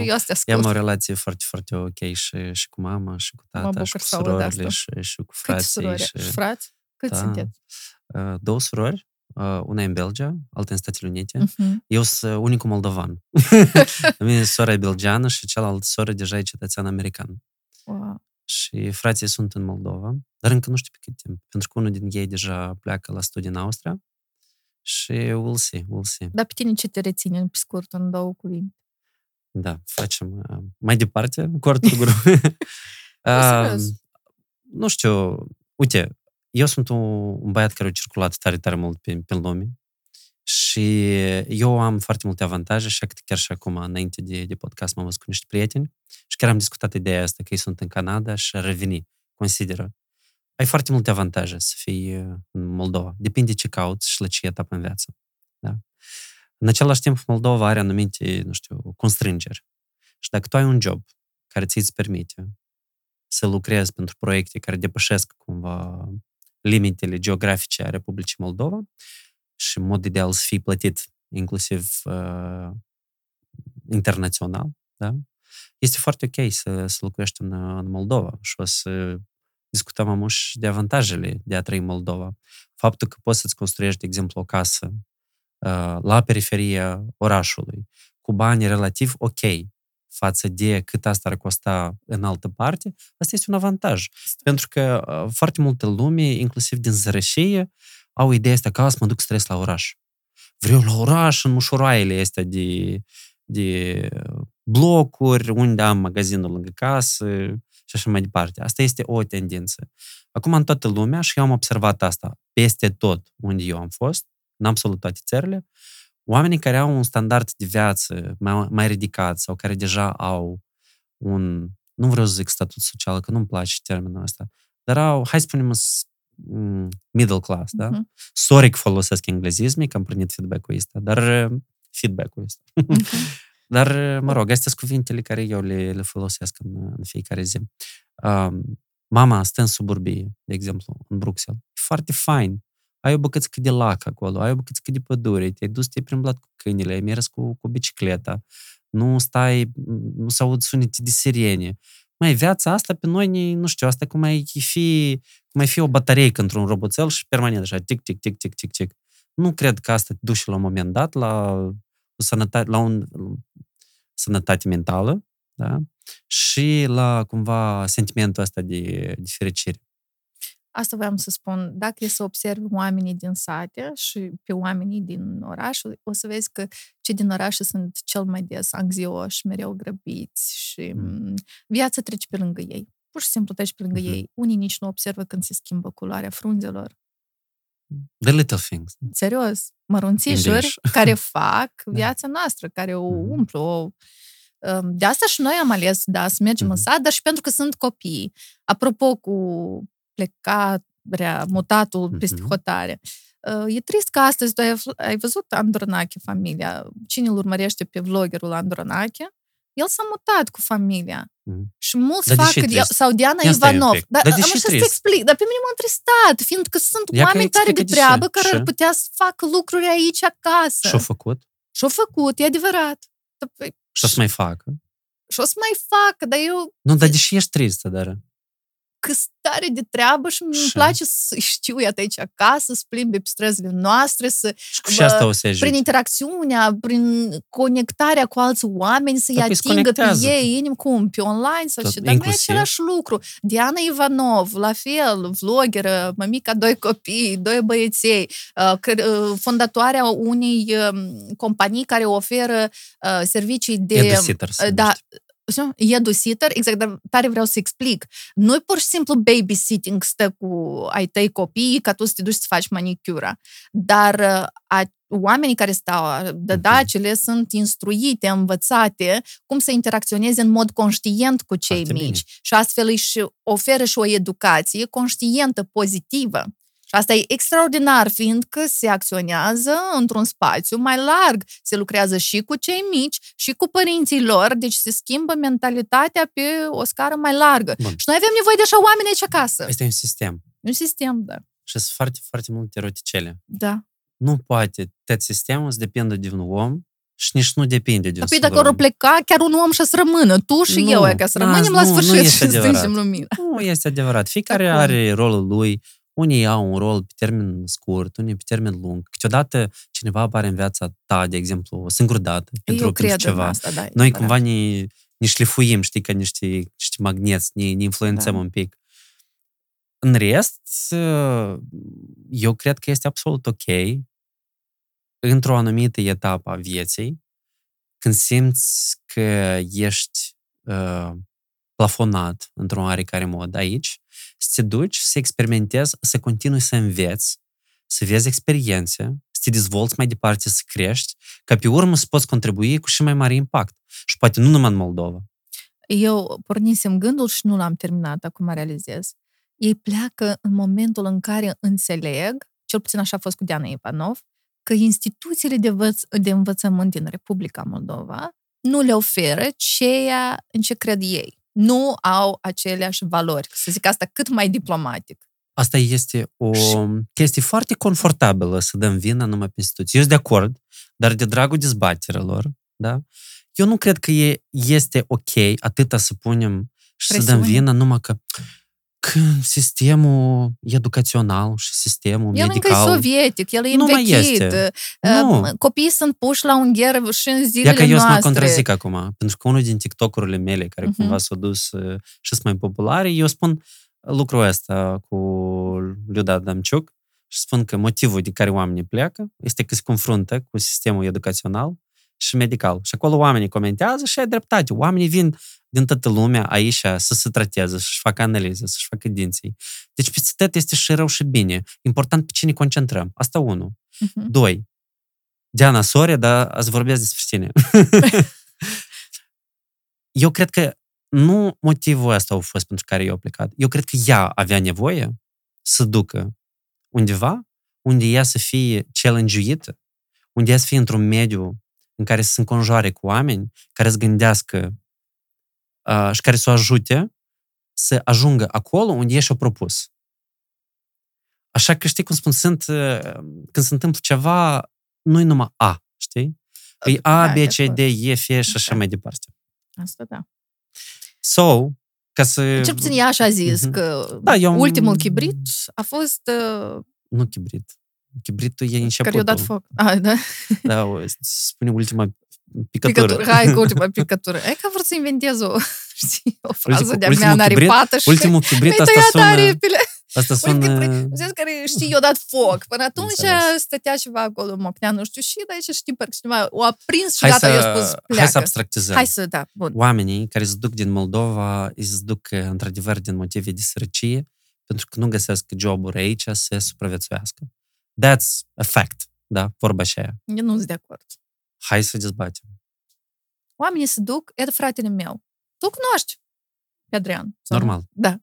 eu să Eu am o relație foarte, foarte ok și, și cu mama, și cu tata, și cu surorile, și, și cu frații. Câți și... și frați? Cât da. sunteți? Uh, două surori, uh, una e în Belgia, alta în Statele Unite. Uh-huh. Eu sunt unicul moldovan. (laughs) Mine sora e belgeană și cealaltă soră deja e cetățean american. Wow. Și frații sunt în Moldova, dar încă nu știu pe cât timp, pentru că unul din ei deja pleacă la studii în Austria și we'll see, we'll see. Dar pe tine ce te reține, pe scurt, în două cuvinte? Da, facem uh, mai departe, cu Artur Guru. uh, nu știu, uite, eu sunt un, un băiat care a circulat tare, tare mult pe, pe lume și eu am foarte multe avantaje și chiar și acum, înainte de, de podcast, m-am văzut cu niște prieteni și chiar am discutat ideea asta, că ei sunt în Canada și a reveni, consideră ai foarte multe avantaje să fii uh, în Moldova. Depinde ce cauți și la ce etapă în viață. Da? În același timp, Moldova are anumite, nu știu, constrângeri. Și dacă tu ai un job care ți îți permite să lucrezi pentru proiecte care depășesc cumva limitele geografice a Republicii Moldova și în mod ideal să fii plătit inclusiv uh, internațional, da? este foarte ok să, să lucrești în, în Moldova și o să discutăm amuși de avantajele de a trăi în Moldova. Faptul că poți să-ți construiești, de exemplu, o casă uh, la periferia orașului, cu bani relativ ok față de cât asta ar costa în altă parte, asta este un avantaj. Pentru că uh, foarte multe lume, inclusiv din zărășie, au ideea asta că să mă duc stres la oraș. Vreau la oraș, în mușuroaiele astea de, de blocuri, unde am magazinul lângă casă, și așa mai departe. Asta este o tendință. Acum, în toată lumea, și eu am observat asta peste tot unde eu am fost, în absolut toate țările, oamenii care au un standard de viață mai, mai ridicat sau care deja au un, nu vreau să zic statut social, că nu-mi place termenul ăsta, dar au, hai să spunem, mm, middle class, da? Uh-huh. Sorry că folosesc englezisme, că am primit feedback-ul ăsta, dar feedback-ul ăsta. Uh-huh. (laughs) Dar, mă rog, astea sunt cuvintele care eu le, le folosesc în, în fiecare zi. Um, mama stă în suburbie, de exemplu, în Bruxelles. E foarte fain. Ai o bucățică de lac acolo, ai o bucățică de pădure, te-ai dus, te-ai plimblat cu câinile, ai mers cu, cu bicicleta, nu stai, nu se aud sunete de sirene. Mai viața asta pe noi, nu știu, asta cum ai fi, cum ai fi o baterie într-un roboțel și permanent așa, tic, tic, tic, tic, tic, tic. Nu cred că asta te duce la un moment dat la sănătate, la un sănătate mentală, da? și la cumva sentimentul ăsta de, de fericire. Asta vreau să spun. Dacă e să observi oamenii din sate și pe oamenii din oraș, o să vezi că cei din oraș sunt cel mai des anxioși, mereu grăbiți și mm. viața trece pe lângă ei. Pur și simplu trece pe lângă mm-hmm. ei. Unii nici nu observă când se schimbă culoarea frunzelor. The little things. Serios. Mărunțișuri care (laughs) fac da. viața noastră, care o mm-hmm. umplu, o um, de asta și noi am ales, da, să mergem mm-hmm. în sat, dar și pentru că sunt copii. Apropo cu plecarea, mutatul mm-hmm. peste hotare. Uh, e trist că astăzi tu ai, ai văzut Andronache, familia. Cine îl urmărește pe vloggerul Andronache? El s-a mutat cu familia. Mm. Și mulți dar fac, de, sau Diana Ia Ivanov. Dar, dar am să explic. Dar pe mine m-a întristat, fiindcă sunt Ia oameni tare de treabă care ar putea să facă lucruri aici acasă. Și-au făcut? Și-au făcut, e adevărat. Și o să mai facă? Și o să mai facă, dar eu... Nu, dar deși ești tristă, dar că stare de treabă și îmi place să știu, iată aici acasă, să plimbi pe străzile noastre, să, și asta o să prin interacțiunea, prin conectarea cu alți oameni, să-i păi atingă pe ei, inim cum, pe online sau ce, dar nu e același lucru. Diana Ivanov, la fel, vloggeră, mămica, doi copii, doi băieței, uh, uh, fondatoarea unei um, companii care oferă uh, servicii de... Da, Edu-sitter, exact, dar tare vreau să explic. Nu e pur și simplu babysitting, stă cu ai tăi copii ca tu să te duci să faci manicura. Dar uh, a, oamenii care stau, dădacele, uh-huh. sunt instruite, învățate cum să interacționeze în mod conștient cu cei Foarte mici. Bine. Și astfel își oferă și o educație conștientă, pozitivă. Și asta e extraordinar, fiindcă se acționează într-un spațiu mai larg. Se lucrează și cu cei mici, și cu părinții lor, deci se schimbă mentalitatea pe o scară mai largă. Bun. Și noi avem nevoie de așa oameni aici acasă. Este un sistem. Un sistem, da. Și sunt foarte, foarte multe roticele. Da. Nu poate tot sistemul să depindă de un om și nici nu depinde de Păi dacă ar pleca chiar un om și să rămână, tu și nu, eu, ca să rămânem la sfârșit nu este și (laughs) să lumina. Nu este adevărat. Fiecare Acum. are rolul lui unii au un rol pe termen scurt, unii pe termen lung. Câteodată cineva apare în viața ta, de exemplu, o singură dată, pentru, Eu pentru ceva. Asta, da, Noi cumva ne, ne șlifuim, știi, ca niște, niște magneți, ne, ne influențăm da. un pic. În rest, eu cred că este absolut ok într-o anumită etapă a vieții, când simți că ești uh, plafonat într-un oarecare mod aici, să te duci, să experimentezi, să continui să înveți, să vezi experiențe, să te dezvolți mai departe, să crești, ca pe urmă să poți contribui cu și mai mare impact. Și poate nu numai în Moldova. Eu pornisem gândul și nu l-am terminat, acum realizez. Ei pleacă în momentul în care înțeleg, cel puțin așa a fost cu Diana Ivanov, că instituțiile de, învăț- de învățământ din Republica Moldova nu le oferă ceea în ce cred ei nu au aceleași valori. Să zic asta cât mai diplomatic. Asta este o chestie foarte confortabilă să dăm vina numai pe instituții. Eu sunt de acord, dar de dragul dezbaterilor, da? Eu nu cred că e, este ok atâta să punem și Presiune. să dăm vina numai că când sistemul educațional și sistemul el medical... El încă e sovietic, el e nu învechit. Mai este. Nu. Copiii sunt puși la un gher și în zilele Ia că eu noastre. să mă contrazic acum, pentru că unul din TikTok-urile mele, care uh-huh. cumva s-au dus uh, și sunt mai populare, eu spun lucrul ăsta cu Luda Damciuc și spun că motivul de care oamenii pleacă este că se confruntă cu sistemul educațional și medical. Și acolo oamenii comentează și ai dreptate. Oamenii vin din toată lumea aici să se trateze, să-și facă analize, să-și facă dinții. Deci peste tot este și rău și bine. Important pe cine concentrăm. Asta unu. Uh-huh. Doi. Diana, sorry, dar azi vorbesc despre tine. (laughs) eu cred că nu motivul ăsta a fost pentru care eu am plecat. Eu cred că ea avea nevoie să ducă undeva unde ea să fie challenge unde ea să fie într-un mediu în care să se înconjoare cu oameni care să gândească uh, și care să o ajute să ajungă acolo unde e și-o propus. Așa că, știi cum spun, sunt, uh, când se întâmplă ceva, nu-i numai A, știi? E A, da, B, C, D, E, F și așa da. mai departe. Asta da. So, ca să... Cel puțin ea așa a zis mm-hmm. că da, eu... ultimul chibrit a fost... Uh... Nu chibrit. Chibritul e începutul. Care i-a dat foc. Ah, da? Da, spune ultima picătură. picătură. Hai cu ultima (laughs) picătură. E că vor să inventez o, (laughs) știi, o frază de-a mea naripată și ultimul chibrit asta sună... Aripile. Asta sună... Uite, care, știi, i-a dat foc. Până atunci stătea ceva acolo, mocnea, nu știu, și de aici știi, parcă cineva o a prins și gata, i-a spus, pleacă. Hai să abstractizăm. Hai să, da, bun. Oamenii care se duc din Moldova, îi se duc într-adevăr din motive de sărăcie, pentru că nu găsesc joburi aici să supraviețuiască. That's a fact, da? Vorba și aia. Eu nu sunt de acord. Hai să dezbatem. Oamenii se duc, e fratele meu. Tu cunoști pe Adrian. Normal. Da.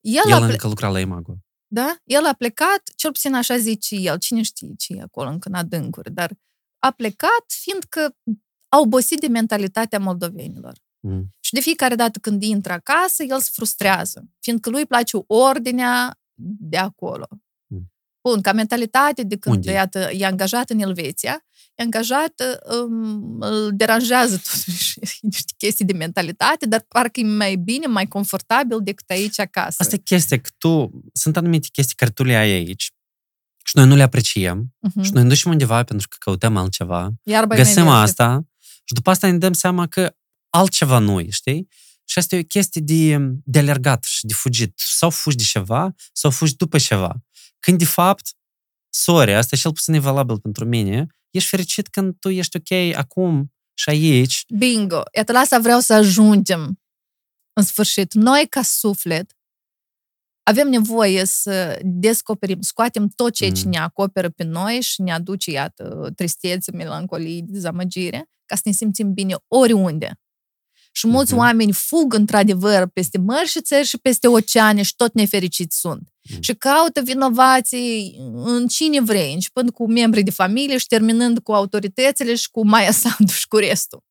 El, el a ple... încă lucra la Imago. Da? El a plecat, cel puțin așa zice el, cine știe ce e acolo încă în adâncuri, dar a plecat fiindcă a obosit de mentalitatea moldovenilor. Mm. Și de fiecare dată când intră acasă, el se frustrează, fiindcă lui place ordinea de acolo. Bun, ca mentalitate, de când Unde? iată, e angajat în Elveția, e angajat, um, îl deranjează (laughs) totuși niște chestii de mentalitate, dar parcă e mai bine, mai confortabil decât aici acasă. Asta e chestia, că tu, sunt anumite chestii care tu le ai aici și noi nu le apreciem uh-huh. și noi ne ducem undeva pentru că căutăm altceva, Iar găsim asta și după asta ne dăm seama că altceva nu e, știi? Și asta e o chestie de, de alergat și de fugit. Sau fugi de ceva, sau fugi după ceva. Când, de fapt, sorry, asta cel puțin e valabil pentru mine, ești fericit când tu ești ok acum Și aici... Bingo! Iată, la asta vreau să ajungem în sfârșit. Noi, ca suflet, avem nevoie să descoperim, scoatem tot ceea ce mm. ne acoperă pe noi și ne aduce, iată, tristețe, melancolie, dezamăgire, ca să ne simțim bine oriunde. Și mulți mm-hmm. oameni fug într-adevăr peste mări și țări și peste oceane și tot nefericiți sunt. Mm. Și caută vinovații în cine vrei, începând cu membrii de familie și terminând cu autoritățile și cu Maia Sandu și cu restul.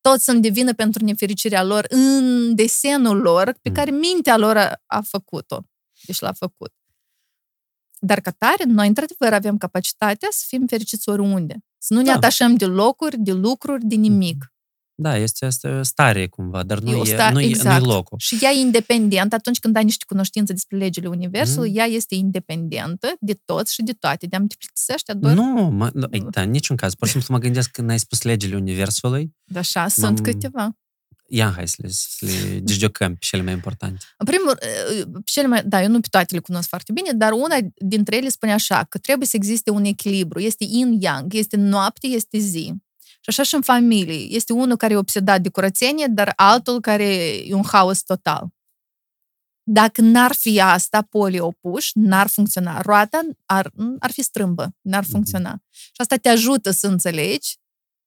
Toți sunt de vină pentru nefericirea lor în desenul lor pe mm. care mintea lor a, a făcut-o. Deci l-a făcut. Dar ca tare, noi într-adevăr avem capacitatea să fim fericiți oriunde. Să nu ne da. atașăm de locuri, de lucruri, de nimic. Mm-hmm. Da, este, este stare cumva, dar nu e, sta, nu, exact. e, nu e locul. Și ea e independent. Atunci când ai niște cunoștințe despre legile Universului, mm. ea este independentă de toți și de toate. De-am te plictisește doar... Nu, mă, da, în niciun caz. Pur și simplu mă gândesc când ai spus legile Universului. Da, așa, sunt câteva. Ia, hai să le, să le (laughs) giocăm pe cele mai importante. În primul pe cele mai, da, eu nu pe toate le cunosc foarte bine, dar una dintre ele spune așa, că trebuie să existe un echilibru. Este yin-yang, este noapte, este zi. Și așa și în familie. Este unul care e obsedat de curățenie, dar altul care e un haos total. Dacă n-ar fi asta, polii opuși, n-ar funcționa. Roata ar, ar fi strâmbă, n-ar mhm. funcționa. Mm-hmm. Și asta te ajută să înțelegi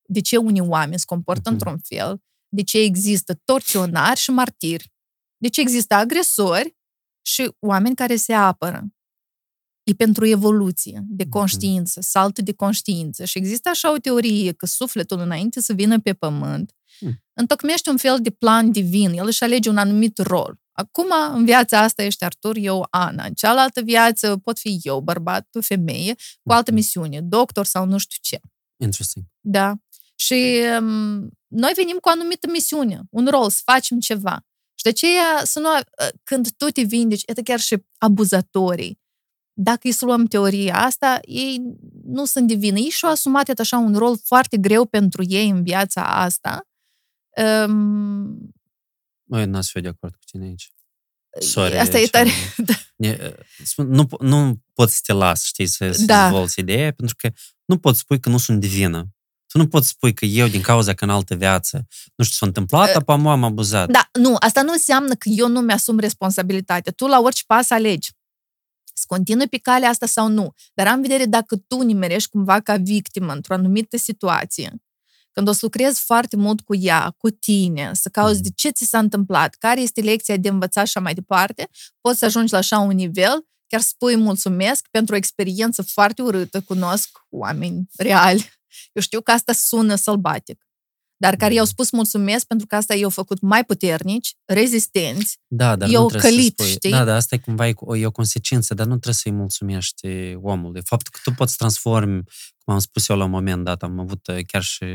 de ce unii oameni se comportă mm-hmm. într-un fel, de ce există torționari și martiri, de ce există agresori și oameni care se apără e pentru evoluție de mhm. conștiință, salt de conștiință. Și există așa o teorie că sufletul, înainte să vină pe pământ, mm. întocmește un fel de plan divin. El își alege un anumit rol. Acum, în viața asta ești Artur, eu Ana. În cealaltă viață pot fi eu, bărbat, tu femeie, cu altă mhm. misiune, doctor sau nu știu ce. Interesting. Da. Și um, noi venim cu o anumită misiune, un rol, să facem ceva. Și de aceea, să nu, când tu te vindeci, e chiar și abuzatorii, dacă îi să luăm teoria asta, ei nu sunt divini. Ei și-au asumat așa un rol foarte greu pentru ei în viața asta. Um, Măi, n-ați fi de acord cu tine aici. Sorry, asta e tare. (laughs) nu, nu poți să te las, știi, să, să da. dezvolți ideea, pentru că nu poți spui că nu sunt divină. Tu nu poți spui că eu, din cauza că în altă viață, nu știu, s-a întâmplat, apoi am abuzat. Da, nu, asta nu înseamnă că eu nu mi-asum responsabilitatea. Tu la orice pas alegi să continui pe calea asta sau nu. Dar am vedere dacă tu nimerești cumva ca victimă într-o anumită situație, când o să lucrezi foarte mult cu ea, cu tine, să cauți mm. de ce ți s-a întâmplat, care este lecția de învățat și așa mai departe, poți să ajungi la așa un nivel, chiar spui mulțumesc pentru o experiență foarte urâtă, cunosc oameni reali. Eu știu că asta sună sălbatic dar care i-au spus mulțumesc pentru că asta i-au făcut mai puternici, rezistenți, da, dar i-au călit, spui, știi? Da, da, asta e cumva e o, e o consecință, dar nu trebuie să-i mulțumești omului. Faptul că tu poți transformi, cum am spus eu la un moment dat, am avut uh, chiar și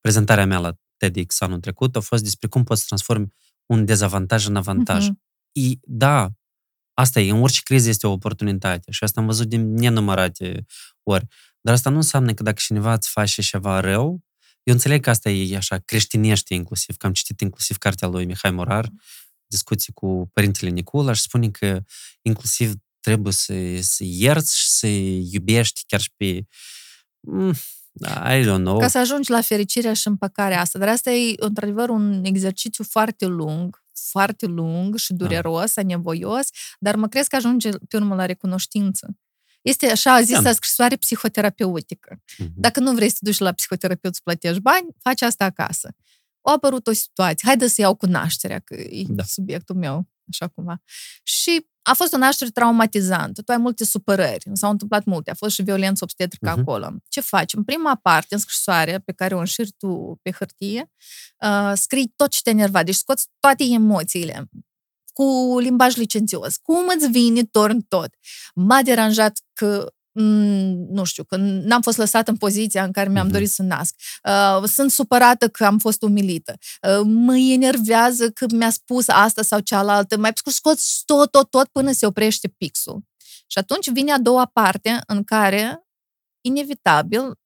prezentarea mea la TEDx anul trecut, a fost despre cum poți transformi un dezavantaj în avantaj. Uh-huh. E, da, asta e, în orice criză este o oportunitate și asta am văzut din nenumărate ori. Dar asta nu înseamnă că dacă cineva îți face ceva rău, eu înțeleg că asta e așa creștinește inclusiv, că am citit inclusiv cartea lui Mihai Morar, discuții cu părintele Nicula și spune că inclusiv trebuie să, să ierți și să iubești chiar și pe... Mm, I don't know. Ca să ajungi la fericirea și împăcarea asta. Dar asta e, într-adevăr, un exercițiu foarte lung, foarte lung și da. dureros, da. nevoios, dar mă crezi că ajunge pe urmă la recunoștință. Este așa zisă da. scrisoare psihoterapeutică. Uh-huh. Dacă nu vrei să te duci la psihoterapeut să plătești bani, faci asta acasă. O apărut o situație, haide să iau cunoașterea, că e da. subiectul meu, așa cumva. Și a fost o naștere traumatizantă, tu ai multe supărări, s-au întâmplat multe, a fost și violență obstetrică uh-huh. acolo. Ce faci? În prima parte, în scrisoare pe care o înșiri tu pe hârtie, uh, scrii tot ce te enerva, deci scoți toate emoțiile, cu limbaj licențios. Cum îți vine torn tot? M-a deranjat că mm, nu știu, că n-am fost lăsată în poziția în care mi-am uh-huh. dorit să nasc. Uh, sunt supărată că am fost umilită. Uh, mă enervează că mi-a spus asta sau cealaltă. Mai scoți tot, tot, tot până se oprește pixul. Și atunci vine a doua parte în care, inevitabil,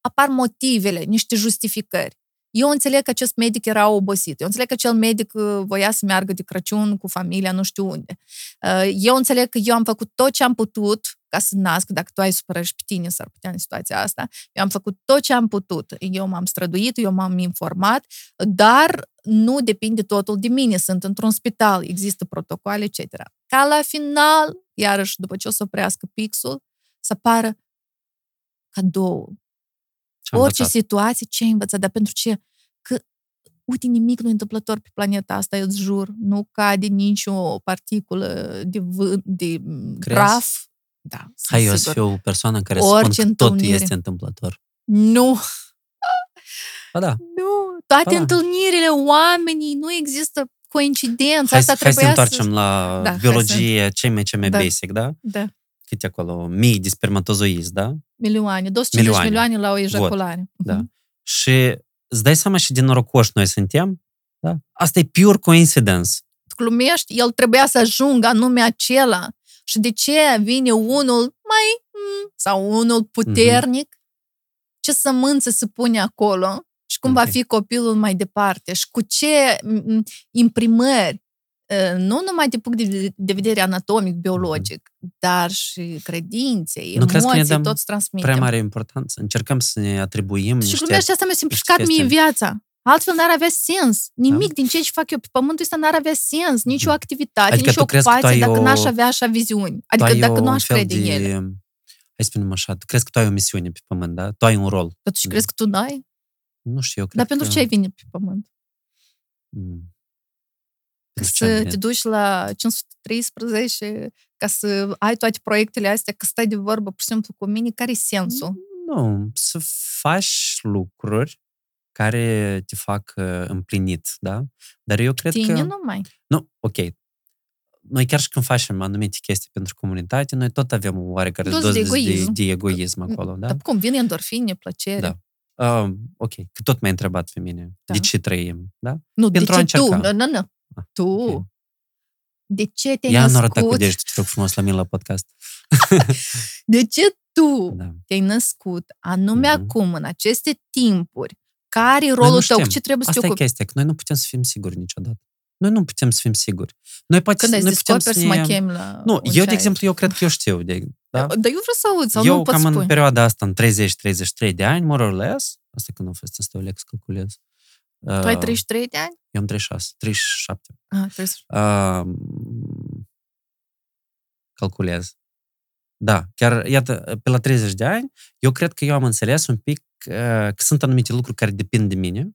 apar motivele, niște justificări. Eu înțeleg că acest medic era obosit. Eu înțeleg că acel medic uh, voia să meargă de Crăciun cu familia nu știu unde. Uh, eu înțeleg că eu am făcut tot ce am putut ca să nasc, dacă tu ai supărări și pe tine s-ar putea în situația asta. Eu am făcut tot ce am putut. Eu m-am străduit, eu m-am informat, dar nu depinde totul de mine. Sunt într-un spital, există protocoale, etc. Ca la final, iarăși, după ce o să oprească pixul, să apară cadou. Orice situație, ce ai învățat, dar pentru ce? Că uite, nimic nu e întâmplător pe planeta asta, eu îți jur. Nu cade nicio particulă de, v- de praf. Da, Hai, eu să fiu o persoană care Orice spun că tot este întâmplător. Nu. Ba da. Nu. Toate ba întâlnirile, oamenii, nu există coincidență. Hai, Asta hai să întoarcem să... la da, biologie, să... cei mai ce mai da. basic, da? Da. Câte acolo? Mii de spermatozoizi, da? Milioane, 250 milioane, milioane la o ejaculare. Vot, da. Și îți dai seama și din norocoși noi suntem, da? Asta e pure coincidence. Glumești, el trebuia să ajungă anume acela. Și de ce vine unul mai sau unul puternic? Mm-hmm. Ce sămânță se pune acolo? Și cum okay. va fi copilul mai departe? Și cu ce imprimări nu numai de punct de vedere anatomic, biologic, mm-hmm. dar și credințe, nu emoții, că toți transmitem. prea mare importanță. Încercăm să ne atribuim și niște... Și asta mi-a simplificat mie viața. Altfel n-ar avea sens. Nimic da? din ce fac eu pe pământul ăsta n-ar avea sens. Nici o activitate, adică nici o ocupație dacă o... n-aș avea așa viziuni. Adică dacă nu aș crede de... în ele. Hai să spunem așa, tu crezi că tu ai o misiune pe pământ, da? Tu ai un rol. Totuși da. crezi că tu n-ai? Nu știu, eu cred Dar că... pentru ce ai venit pe pământ? Mm. Să te duci la 513 ca să ai toate proiectele astea, că stai de vorbă pur și simplu cu mine, care e sensul? Nu, să faci lucruri care te fac uh, împlinit, da? Dar eu cred Tine că... numai. Nu, ok. Noi chiar și când facem anumite chestii pentru comunitate, noi tot avem o oarecare doză de egoism, de, de egoism acolo, da? Dar cum vine endorfine, plăcere? Da. Uh, ok, că tot m-ai întrebat pe mine. Da. De ce trăim, da? Nu, pentru de ce tu? Nu, nu, nu. Ah, tu. Okay. De ce te-ai Ia născut? Ia nu arăta cu degetul, te rog frumos, la mine la podcast. (laughs) de ce tu da. te-ai născut anume mm-hmm. acum, în aceste timpuri, care e rolul tău? Ce trebuie să Asta te ocupi? e chestia, că noi nu putem să fim siguri niciodată. Noi nu putem să fim siguri. Noi poate, Când noi putem să, ne... să mă chem la Nu, eu, de exemplu, eu cred că eu știu. De, (laughs) da? Dar eu vreau să aud, sau eu, nu cam spui. în perioada asta, în 30-33 de ani, more or less, asta când a fost să stau lex calculez. Tu ai 33 de ani? Eu am 36, 37. Ah, 37. Uh, calculez. Da, chiar, iată, pe la 30 de ani, eu cred că eu am înțeles un pic că sunt anumite lucruri care depind de mine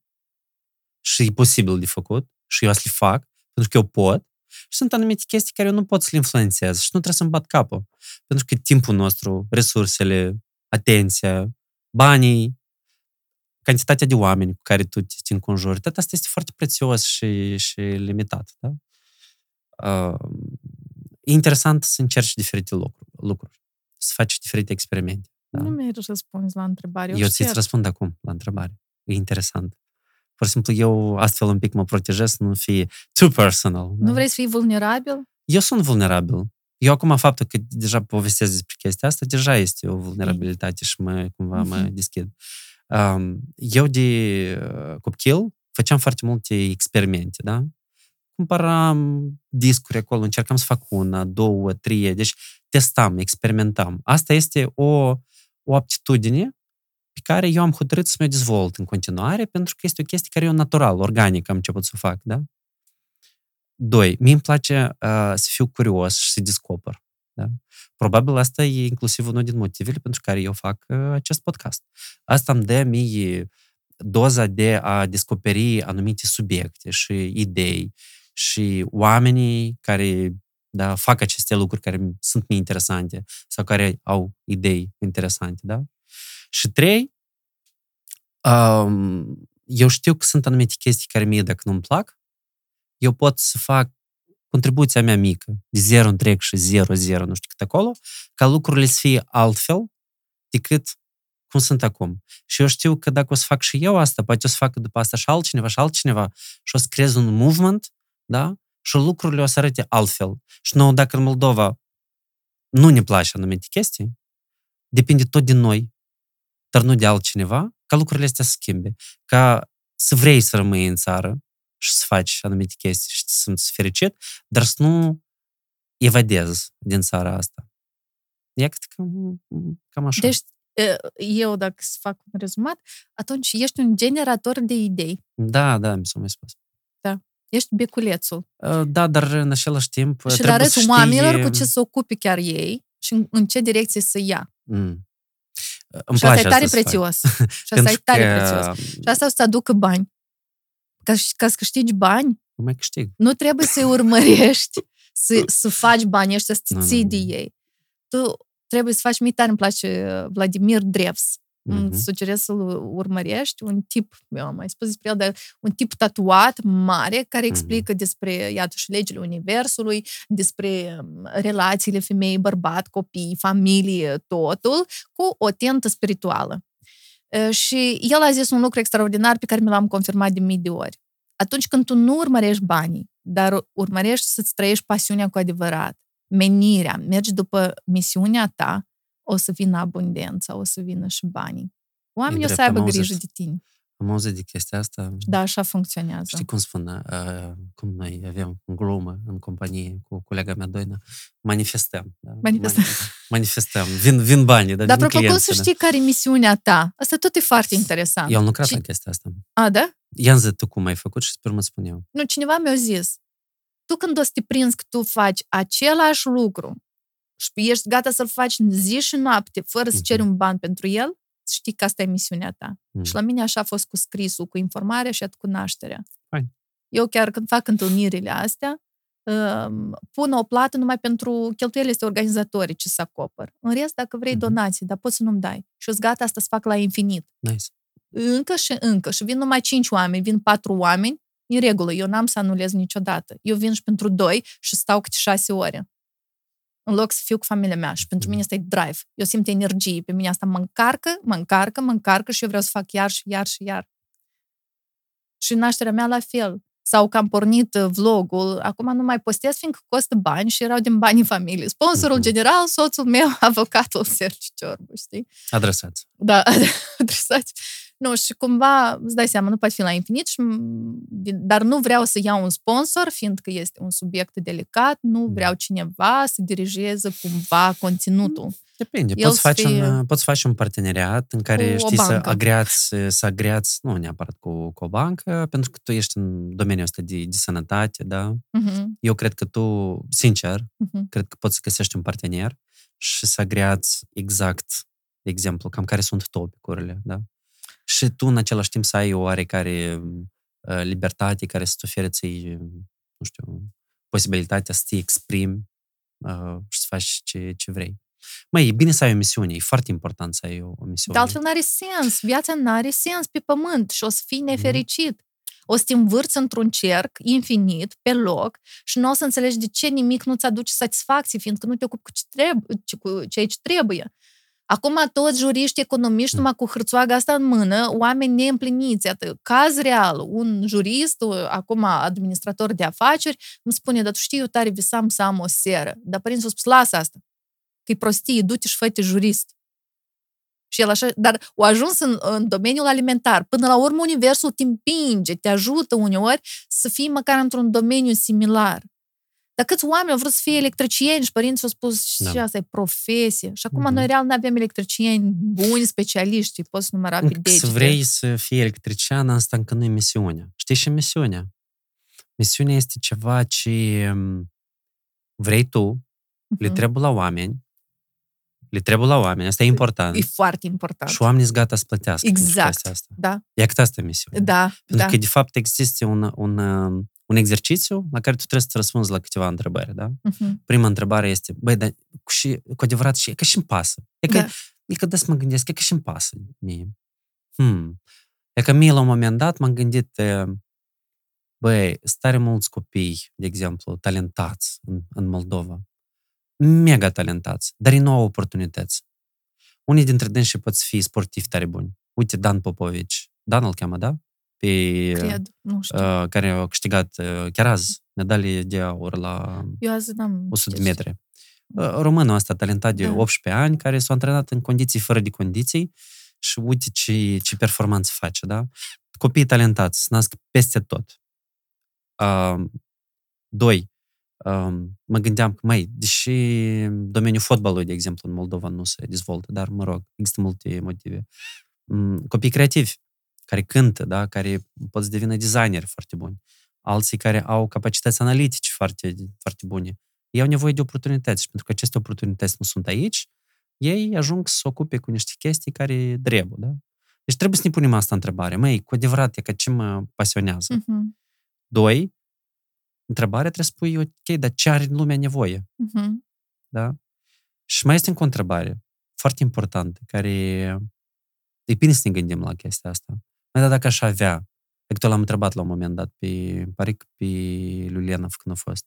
și e posibil de făcut și eu să le fac, pentru că eu pot. Și sunt anumite chestii care eu nu pot să le influențez și nu trebuie să-mi bat capul. Pentru că timpul nostru, resursele, atenția, banii, cantitatea de oameni cu care tu te înconjuri, tot asta este foarte prețios și, și limitat. Da? Uh, e interesant să încerci diferite lucruri, lucruri să faci diferite experimente. Da? Nu mi-ai răspuns la întrebare. Eu, eu ți-ți răspund acum la întrebare. E interesant. Pur și simplu, eu astfel un pic mă protejez să nu fie too personal. Nu da? vrei să fii vulnerabil? Eu sunt vulnerabil. Eu acum, faptul că deja povestesc despre chestia asta, deja este o vulnerabilitate și mă, cumva mă mhm. deschid. Um, eu de uh, copil făceam foarte multe experimente, da? Cumpăram discuri acolo, încercam să fac una, două, trei, deci testam, experimentam. Asta este o o aptitudine pe care eu am hotărât să mă dezvolt în continuare, pentru că este o chestie care eu natural, organic am început să o fac, da? Doi, mie îmi place uh, să fiu curios și să descoper. Da? Probabil asta e inclusiv unul din motivele pentru care eu fac uh, acest podcast. Asta îmi dă mie doza de a descoperi anumite subiecte și idei și oamenii care da, fac aceste lucruri care sunt mie interesante sau care au idei interesante, da? Și trei, um, eu știu că sunt anumite chestii care mie, dacă nu-mi plac, eu pot să fac contribuția mea mică, de 0 întreg și 0, 0, nu știu cât acolo, ca lucrurile să fie altfel decât cum sunt acum. Și eu știu că dacă o să fac și eu asta, poate o să facă după asta și altcineva și altcineva și o să creez un movement, da? și lucrurile o să arate altfel. Și nouă, dacă în Moldova nu ne place anumite chestii, depinde tot din noi, dar nu de altcineva, ca lucrurile astea să schimbe. Ca să vrei să rămâi în țară și să faci anumite chestii și să simți fericit, dar să nu evadezi din țara asta. Iată cam, cam așa. Deci, eu, dacă să fac un rezumat, atunci ești un generator de idei. Da, da, mi s-a mai spus. Da. Ești beculețul. Da, dar în același timp Și le arăți știi... oamenilor cu ce să ocupe chiar ei și în, în ce direcție să ia. Mm. Îmi și asta e tare prețios. și asta e tare că... prețios. Și asta o să aducă bani. Ca, ca să câștigi bani, nu mai câștig. Nu trebuie să-i urmărești, (laughs) să, să faci bani ăștia, să te ții de ei. Tu trebuie să faci, mie tare îmi place uh, Vladimir Drevs. Mm-hmm. Sugerez să-l urmărești. Un tip, eu am mai spus despre el, dar un tip tatuat, mare, care explică mm-hmm. despre, iată, și legile Universului, despre um, relațiile femei-bărbat, copii, familie, totul, cu o tentă spirituală. Uh, și el a zis un lucru extraordinar pe care mi l-am confirmat de mii de ori. Atunci când tu nu urmărești banii, dar urmărești să-ți trăiești pasiunea cu adevărat, menirea, mergi după misiunea ta, o să vină abundența, o să vină și banii. Oamenii o să aibă grijă de tine. Am auzit de chestia asta. Da, așa funcționează. Știi cum spun, uh, cum noi avem în glumă în companie cu colega mea Doina, manifestăm. Da? Manifestăm. manifestăm. Vin, vin banii, da, Dar apropo, cum să știi da. care e misiunea ta? Asta tot e foarte interesant. Eu am lucrat la chestia asta. A, da? Ia zi tu cum ai făcut și sper mă spun eu. Nu, cineva mi-a zis, tu când o să te prinzi că tu faci același lucru și ești gata să-l faci zi și noapte, fără să ceri un ban pentru el, știi că asta e misiunea ta. Mm. Și la mine așa a fost cu scrisul, cu informarea și cu nașterea. Hai. Eu chiar când fac întâlnirile astea, um, pun o plată numai pentru cheltuielile organizatorice să acopăr. În rest, dacă vrei mm-hmm. donații, dar poți să nu-mi dai. Și eu gata asta să fac la infinit. Nice. Încă și încă. Și vin numai cinci oameni, vin patru oameni, în regulă, eu n-am să anulez niciodată. Eu vin și pentru doi și stau câte șase ore în loc să fiu cu familia mea. Și pentru mine asta e drive. Eu simt energie. Pe mine asta mă încarcă, mă încarcă, mă încarcă și eu vreau să fac iar și iar și iar. Și nașterea mea la fel. Sau că am pornit uh, vlogul, acum nu mai postez fiindcă costă bani și erau din banii familiei. Sponsorul uh-huh. general, soțul meu, (laughs) avocatul Sergiu Ciorbu, știi? Adresați. Da, (laughs) adresați. Nu, și cumva, îți dai seama, nu poate fi la infinit, și, dar nu vreau să iau un sponsor, fiindcă este un subiect delicat, nu vreau cineva să dirigeze cumva conținutul. Depinde. poți, face fie... un, poți face un parteneriat în care știi să agreați, să agreați, nu neapărat cu, cu o bancă, pentru că tu ești în domeniul ăsta de, de sănătate, da? Uh-huh. Eu cred că tu, sincer, uh-huh. cred că poți să găsești un partener și să agreați exact, de exemplu, cam care sunt topicurile, da? Și tu în același timp să ai o oarecare uh, libertate care să-ți ofere ți nu știu, posibilitatea să te exprimi uh, și să faci ce, ce vrei. Mai e bine să ai o misiune, e foarte important să ai o, o misiune. De altfel n-are sens, viața n-are sens pe pământ și o să fii nefericit. Mm. O să te învârți într-un cerc infinit, pe loc, și nu o să înțelegi de ce nimic nu-ți aduce satisfacție, fiindcă nu te ocupi cu ce trebuie, cu ceea ce trebuie. Acum toți juriști, economiști, numai cu hârțoaga asta în mână, oameni neîmpliniți. Iată, caz real, un jurist, acum administrator de afaceri, îmi spune, dar tu știi, eu tare visam să am o seră. Dar părinții au spus, lasă asta, că e prostie, du-te și fă jurist. Și el așa, dar o ajuns în, în domeniul alimentar. Până la urmă, universul te împinge, te ajută uneori să fii măcar într-un domeniu similar. Dar câți oameni au vrut să fie electricieni și părinții au spus da. și asta e profesie. Și acum mm-hmm. noi real nu avem electricieni buni, specialiști, poți număra pe degete. Să vrei să fii electrician, asta încă nu e misiunea. Știi și misiunea? Misiunea este ceva ce mm, vrei tu, mm-hmm. le trebuie la oameni, le trebuie la oameni, asta e important. E foarte important. Și oamenii sunt gata să plătească exact. asta. Da. E că asta e misiunea. Da, Pentru da. că, de fapt, există un, un, un exercițiu la care tu trebuie să răspunzi la câteva întrebări, da? Uh-huh. Prima întrebare este, băi, dar și, cu adevărat, și, e că și-mi pasă. E că, da. e că des mă gândesc, e că și-mi pasă mie. Hmm. E că mie, la un moment dat, m-am gândit, băi, stare mulți copii, de exemplu, talentați în, în Moldova. Mega talentați, dar nu au oportunități. Unii dintre dânsii pot fi sportivi tare buni. Uite, Dan Popovici. Dan îl cheamă, da? Pe Cred, nu știu. Uh, care au câștigat uh, chiar azi medalie de aur la Eu azi n-am 100 de metri. Uh, românul ăsta talentat de da. 18 ani, care s-a antrenat în condiții fără de condiții și uite ce, ce performanță face, da? Copiii talentați se nasc peste tot. Uh, doi, um, mă gândeam că, mai, deși domeniul fotbalului, de exemplu, în Moldova nu se dezvoltă, dar, mă rog, există multe motive. Um, copii creativi, care cântă, da, care pot să devină designeri foarte buni, alții care au capacități analitice foarte, foarte bune. Ei au nevoie de oportunități și pentru că aceste oportunități nu sunt aici, ei ajung să se ocupe cu niște chestii care trebuie, da? Deci trebuie să ne punem asta întrebare. Măi, cu adevărat, e că ce mă pasionează? Uh-huh. Doi, întrebarea trebuie să spui, ok, dar ce are lumea nevoie? Uh-huh. Da? Și mai este încă o întrebare foarte importantă, care e bine să ne gândim la chestia asta. Mai da, dacă aș avea, adică l-am întrebat la un moment dat pe, pare că pe Luliana când a fost,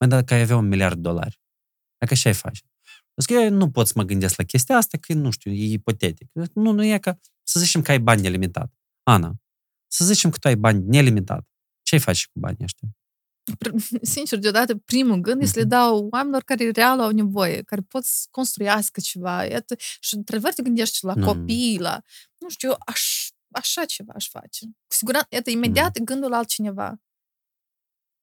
mai da, dacă ai avea un miliard de dolari, dacă așa ai face? Că eu nu pot să mă gândesc la chestia asta, că nu știu, e ipotetic. Nu, nu e ca, să zicem că ai bani nelimitat. Ana, să zicem că tu ai bani nelimitat. Ce ai face cu banii ăștia? (laughs) Sincer, deodată, primul gând este să le mhm. dau oamenilor care real au nevoie, care pot să construiască ceva. Iată, și într-adevăr te gândești la copii, la, nu știu, aș, așa ceva aș face. Cu siguranță, iată, imediat mm. gândul la altcineva.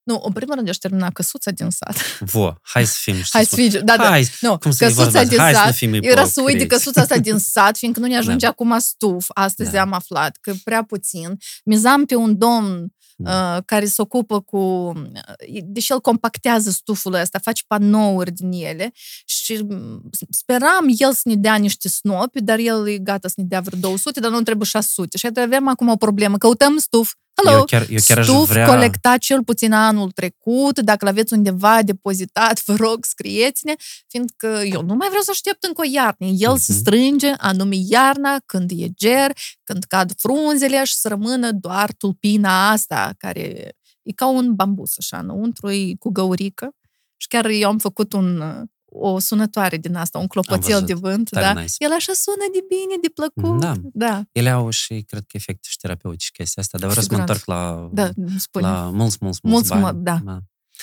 Nu, în primul rând, aș termina căsuța din sat. Vo, hai să fim, Hai să fim, da, da. Hai, nu, cum căsuța din hai sat, era să uit de căsuța asta din sat, fiindcă nu ne (laughs) ajunge da. acum stuf. Astăzi da. am aflat că prea puțin. Mizam pe un domn da. uh, care se ocupă cu... Uh, deși el compactează stuful ăsta, face panouri din ele și mm, speram el să ne dea niște snopi, dar el e gata să ne dea vreo 200, dar nu trebuie 600. Și avem acum o problemă. Căutăm stuf, Hello, eu chiar, eu chiar stuf vrea... colectat cel puțin anul trecut, dacă l-aveți undeva depozitat, vă rog, scrieți-ne, fiindcă eu nu mai vreau să aștept încă o iarnă. El uh-huh. se mhm. strânge anume iarna, când e ger, când cad frunzele și să rămână doar tulpina asta, care e ca un bambus, așa, înăuntru, e cu găurică. Și chiar eu am făcut un, o sunătoare din asta, un clopoțel de vânt, da? Nice. El așa sună de bine, de plăcut. Da. da. Ele au și, cred că, efecte și terapeutice chestia asta, dar vreau să mă întorc la, da, spune. la mulți, mulți, mulți, mulți bani. Da. da.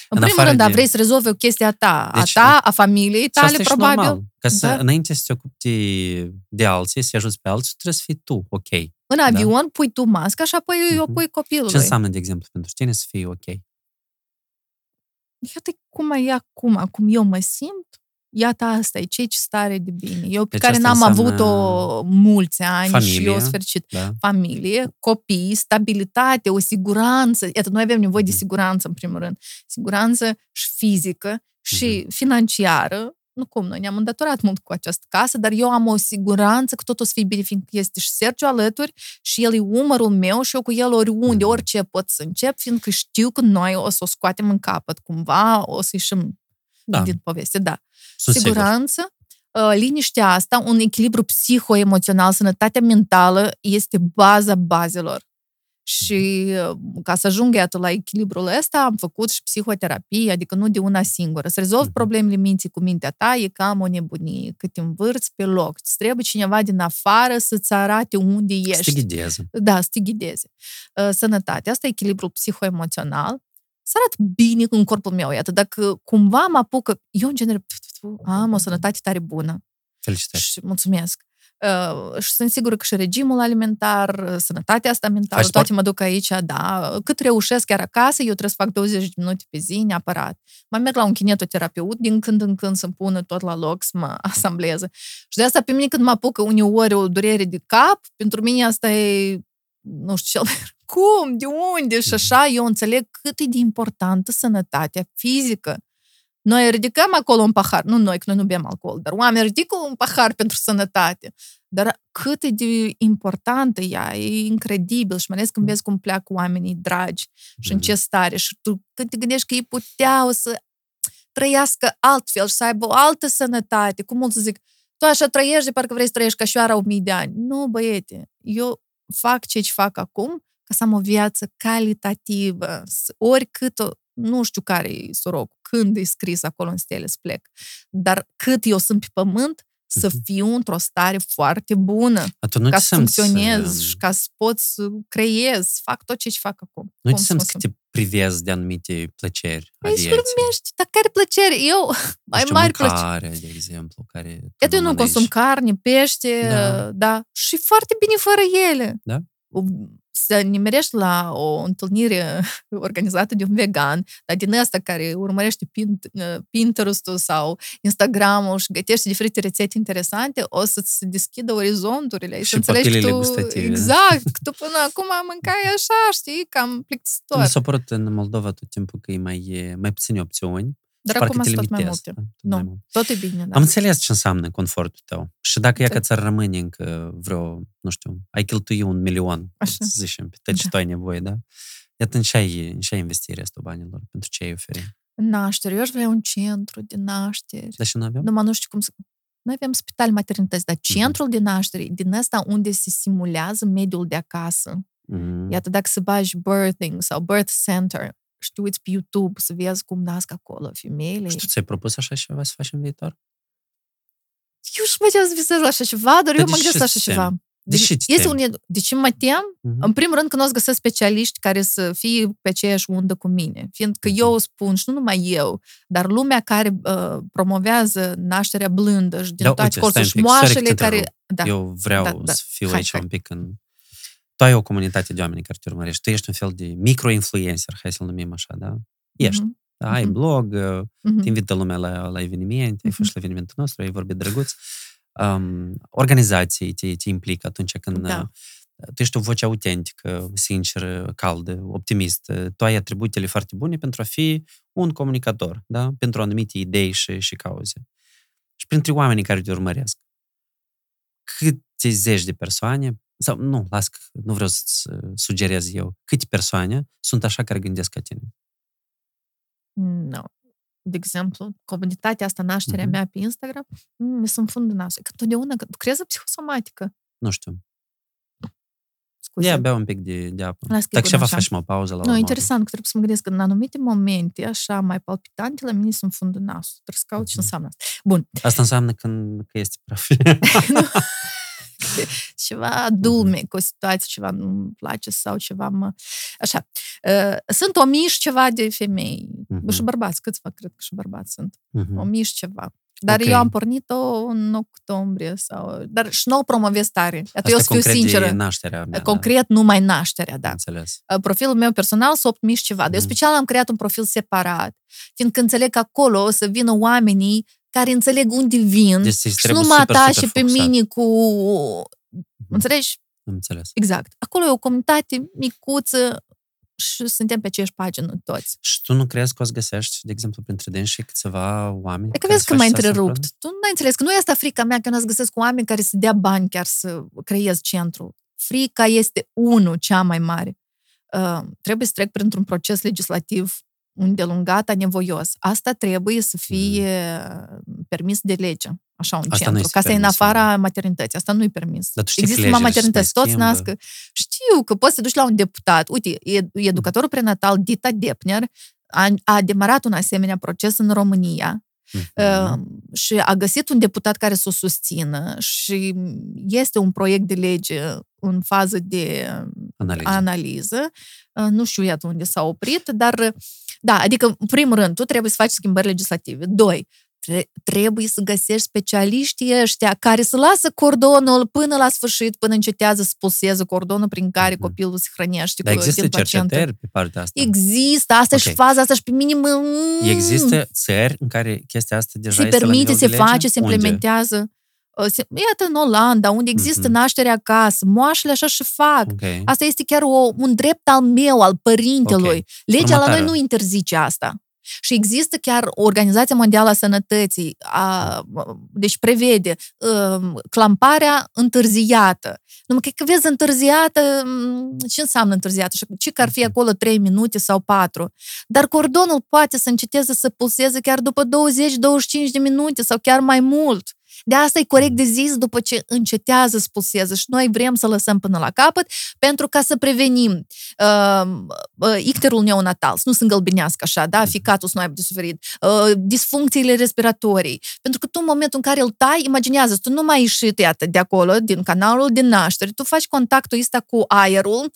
În, în primul rând, da, de... vrei să rezolvi o chestie a ta, deci, a ta, a familiei tale, probabil. Normal. Ca să, da? înainte să te ocupi de, de alții, să ajuți pe alții, trebuie să fii tu ok. În da? avion pui tu masca și apoi uh-huh. o pui copilului. Ce înseamnă, de exemplu, pentru tine să fii ok? Iată cum e acum, cum eu mă simt, iată asta e ce stare de bine. Eu pe deci care n-am avut-o mulți ani familie, și eu sfârșit. Da. Familie, copii, stabilitate, o siguranță. Iată, noi avem nevoie de mhm. siguranță, în primul rând. Siguranță și fizică și uh-huh. financiară. Nu cum, noi ne-am îndatorat mult cu această casă, dar eu am o siguranță că tot o să fie bine, fiindcă este și Sergio alături și el e umărul meu și eu cu el oriunde, orice pot să încep, fiindcă știu că noi o să o scoatem în capăt cumva, o să ieșim da. din poveste, da. Sunt Siguranță, sigur. Uh, liniștea asta, un echilibru psihoemoțional, sănătatea mentală este baza bazelor. Și uh, ca să ajung iată la echilibrul ăsta, am făcut și psihoterapie, adică nu de una singură. Să rezolvi mhm. problemele minții cu mintea ta e cam o nebunie, că te învârți pe loc. Îți trebuie cineva din afară să-ți arate unde ești. Să te ghideze. Da, să te ghideze. Uh, sănătatea asta, echilibrul psihoemoțional, să arăt bine în corpul meu. Iată, dacă cumva mă apucă, eu în genere am o sănătate tare bună. Felicitări. Și mulțumesc. Uh, și sunt sigură că și regimul alimentar, sănătatea asta mentală, Aș toate mă duc aici, da. Cât reușesc chiar acasă, eu trebuie să fac 20 de minute pe zi, neapărat. Mai merg la un kinetoterapeut din când în când să-mi pună tot la loc, să mă (laughs) asambleze. Și de asta pe mine când mă apucă uneori o durere de cap, pentru mine asta e, nu știu, cel mai (laughs) cum, de unde și așa, eu înțeleg cât e de importantă sănătatea fizică. Noi ridicăm acolo un pahar, nu noi, că noi nu bem alcool, dar oamenii ridică un pahar pentru sănătate. Dar cât e de importantă ea, e incredibil și mai ales când vezi cum pleacă oamenii dragi și în ce stare și tu când te gândești că ei puteau să trăiască altfel și să aibă o altă sănătate, cum mulți zic, tu așa trăiești de parcă vrei să trăiești ca și o mii de ani. Nu, băiete, eu fac ce fac acum ca să am o viață calitativă, oricât o, nu știu care e sorocul, când e scris acolo în stele să plec, dar cât eu sunt pe pământ, să mhm. fiu într-o stare foarte bună, nu ca să funcționez și ca să pot să creez, să fac tot ce fac acum. Nu ți simți că te privezi de anumite plăceri a Ești glumești, dar care plăceri? Eu, mai știu, mari plăceri. de exemplu, care... Eu nu consum carne, pește, da. da, și foarte bine fără ele. Da? Să nimerești la o întâlnire (laughs) organizată de un vegan, dar din ăsta care urmărește Pinterest-ul sau Instagram-ul și gătește diferite rețete interesante, o să-ți se deschidă orizonturile și să înțelegi tu... Gustative. Exact! Tu (laughs) până acum mâncai așa, știi, cam plictisitor. Mi s-a părut în Moldova tot timpul că e mai, mai puține opțiuni dar acum sunt tot mai multe. Da, nu, mai mult. tot e bine, da. Am înțeles ce înseamnă confortul tău. Și dacă e că ți-ar rămâne încă vreo, nu știu, ai cheltui un milion, Așa. să zicem, pe tot ce da. tu ai nevoie, da? Atunci ce ai, ce ai investi restul banilor? Pentru ce ai oferi? Naștere. Eu aș vrea un centru de naștere. Dar și nu avem? Numai nu știu cum să... Noi avem spital maternități, dar mhm. centrul mm-hmm. de naștere, din asta unde se simulează mediul de acasă. Mm-hmm. Iată, dacă să bagi birthing sau birth center, știu, uiți pe YouTube să vezi cum nasc acolo femeile. Și tu ți-ai propus așa ceva să faci în viitor? Eu și mă tem să visez la așa ceva, dar eu mă gândesc la așa ceva. De ce este un, de ce mă tem? Uh-huh. În primul rând că nu o să găsesc specialiști care să fie pe aceeași undă cu mine. Fiindcă uh-huh. eu spun, și nu numai eu, dar lumea care uh, promovează nașterea blândă și din da, toate corțuri și moașele care... Da, eu vreau da, da. să fiu hai, aici hai. un pic în tu ai o comunitate de oameni care te urmărești, tu ești un fel de micro-influencer, hai să-l numim așa, da? Ești. Mm-hmm. Da, ai blog, mm-hmm. te invită lumea la, la evenimente, mm-hmm. ai fost la evenimentul nostru, ai vorbit drăguț. Um, organizații te, te implică atunci când da. tu ești o voce autentică, sinceră, caldă, optimist. Tu ai atributele foarte bune pentru a fi un comunicator, da? Pentru anumite idei și, și cauze. Și printre oamenii care te urmăresc, câte zeci de persoane sau nu, las, nu vreau să sugerez eu. Câte persoane sunt așa care gândesc ca tine? Nu. No. De exemplu, comunitatea asta, nașterea uh-huh. mea pe Instagram, mi sunt fund în nasul. Că totdeauna lucrează psihosomatică. Nu știu. Scuze. Ia, bea un pic de, de apă. Las Dacă ceva faci o pauză la Nu, interesant, că trebuie să mă gândesc că în anumite momente, așa, mai palpitante, la mine sunt fund în nasul. Trebuie să caut uh-huh. ce înseamnă asta. Bun. Asta înseamnă când, că este praf. (laughs) (laughs) ceva dulme cu o situație, ceva nu-mi place sau ceva mă... Așa. Uh, sunt omiși ceva de femei. Uh-huh. Și bărbați, câțiva cred că și bărbați sunt. Uh-huh. Omiși ceva. Dar okay. eu am pornit-o în octombrie sau... Dar și nu o promovez tare. Asta eu să fiu sinceră. nașterea mea, Concret, da. numai nașterea, da. Înțeles. Profilul meu personal sunt 8.000 ceva. Dar mm. eu special am creat un profil separat. Fiindcă înțeleg că acolo o să vină oamenii care înțeleg unde vin deci și nu mă atașe pe mine cu... Mm-hmm. Înțelegi? Înțeles. Exact. Acolo e o comunitate micuță și suntem pe aceeași pagină toți. Și tu nu crezi că o să găsești, de exemplu, printre dânsi câțiva oameni? E că vezi că m-ai întrerupt. Tu nu ai înțeles că nu e asta frica mea că nu o să găsesc oameni care să dea bani chiar să creez centru. Frica este unul, cea mai mare. Uh, trebuie să trec printr-un proces legislativ îndelungat, nevoios. Asta trebuie să fie mm. permis de lege, așa un asta centru. Ca asta e în afara maternității. Asta nu-i permis. Dar Există numai maternități, toți nasc. Știu că poți să duci la un deputat. Uite, educatorul prenatal Dita Depner a, a demarat un asemenea proces în România Uh-huh. Și a găsit un deputat care să o susțină și este un proiect de lege în fază de analiză. analiză. Nu știu iată unde s-a oprit, dar da, adică, în primul rând, tu trebuie să faci schimbări legislative. Doi, trebuie să găsești specialiștii ăștia care să lasă cordonul până la sfârșit, până încetează să pulseze cordonul prin care copilul se hrănește Dar există cercetări pe partea asta? Există, asta okay. și faza asta și pe minim... Există țări în care chestia asta deja se este permite, la se face, se implementează. Ă, iată în Olanda, unde există mm-hmm. nașterea acasă, moașele așa și fac. Okay. Asta este chiar o, un drept al meu, al părintelui. Okay. Legea Următoare. la noi nu interzice asta. Și există chiar Organizația Mondială a Sănătății, a, deci prevede uh, clamparea întârziată. Numai că, că vezi întârziată, ce înseamnă întârziată? Ce că ar fi acolo 3 minute sau 4? Dar cordonul poate să înceteze să pulseze chiar după 20-25 de minute sau chiar mai mult. De asta e corect de zis după ce încetează să pulseze și noi vrem să lăsăm până la capăt pentru ca să prevenim uh, uh, icterul neonatal, să nu se îngălbenească așa, da, ficatul să nu aibă de suferit, uh, disfuncțiile respiratorii. Pentru că tu în momentul în care îl tai, imaginează, tu nu mai ieșit, iată, de acolo, din canalul de naștere, tu faci contactul ăsta cu aerul,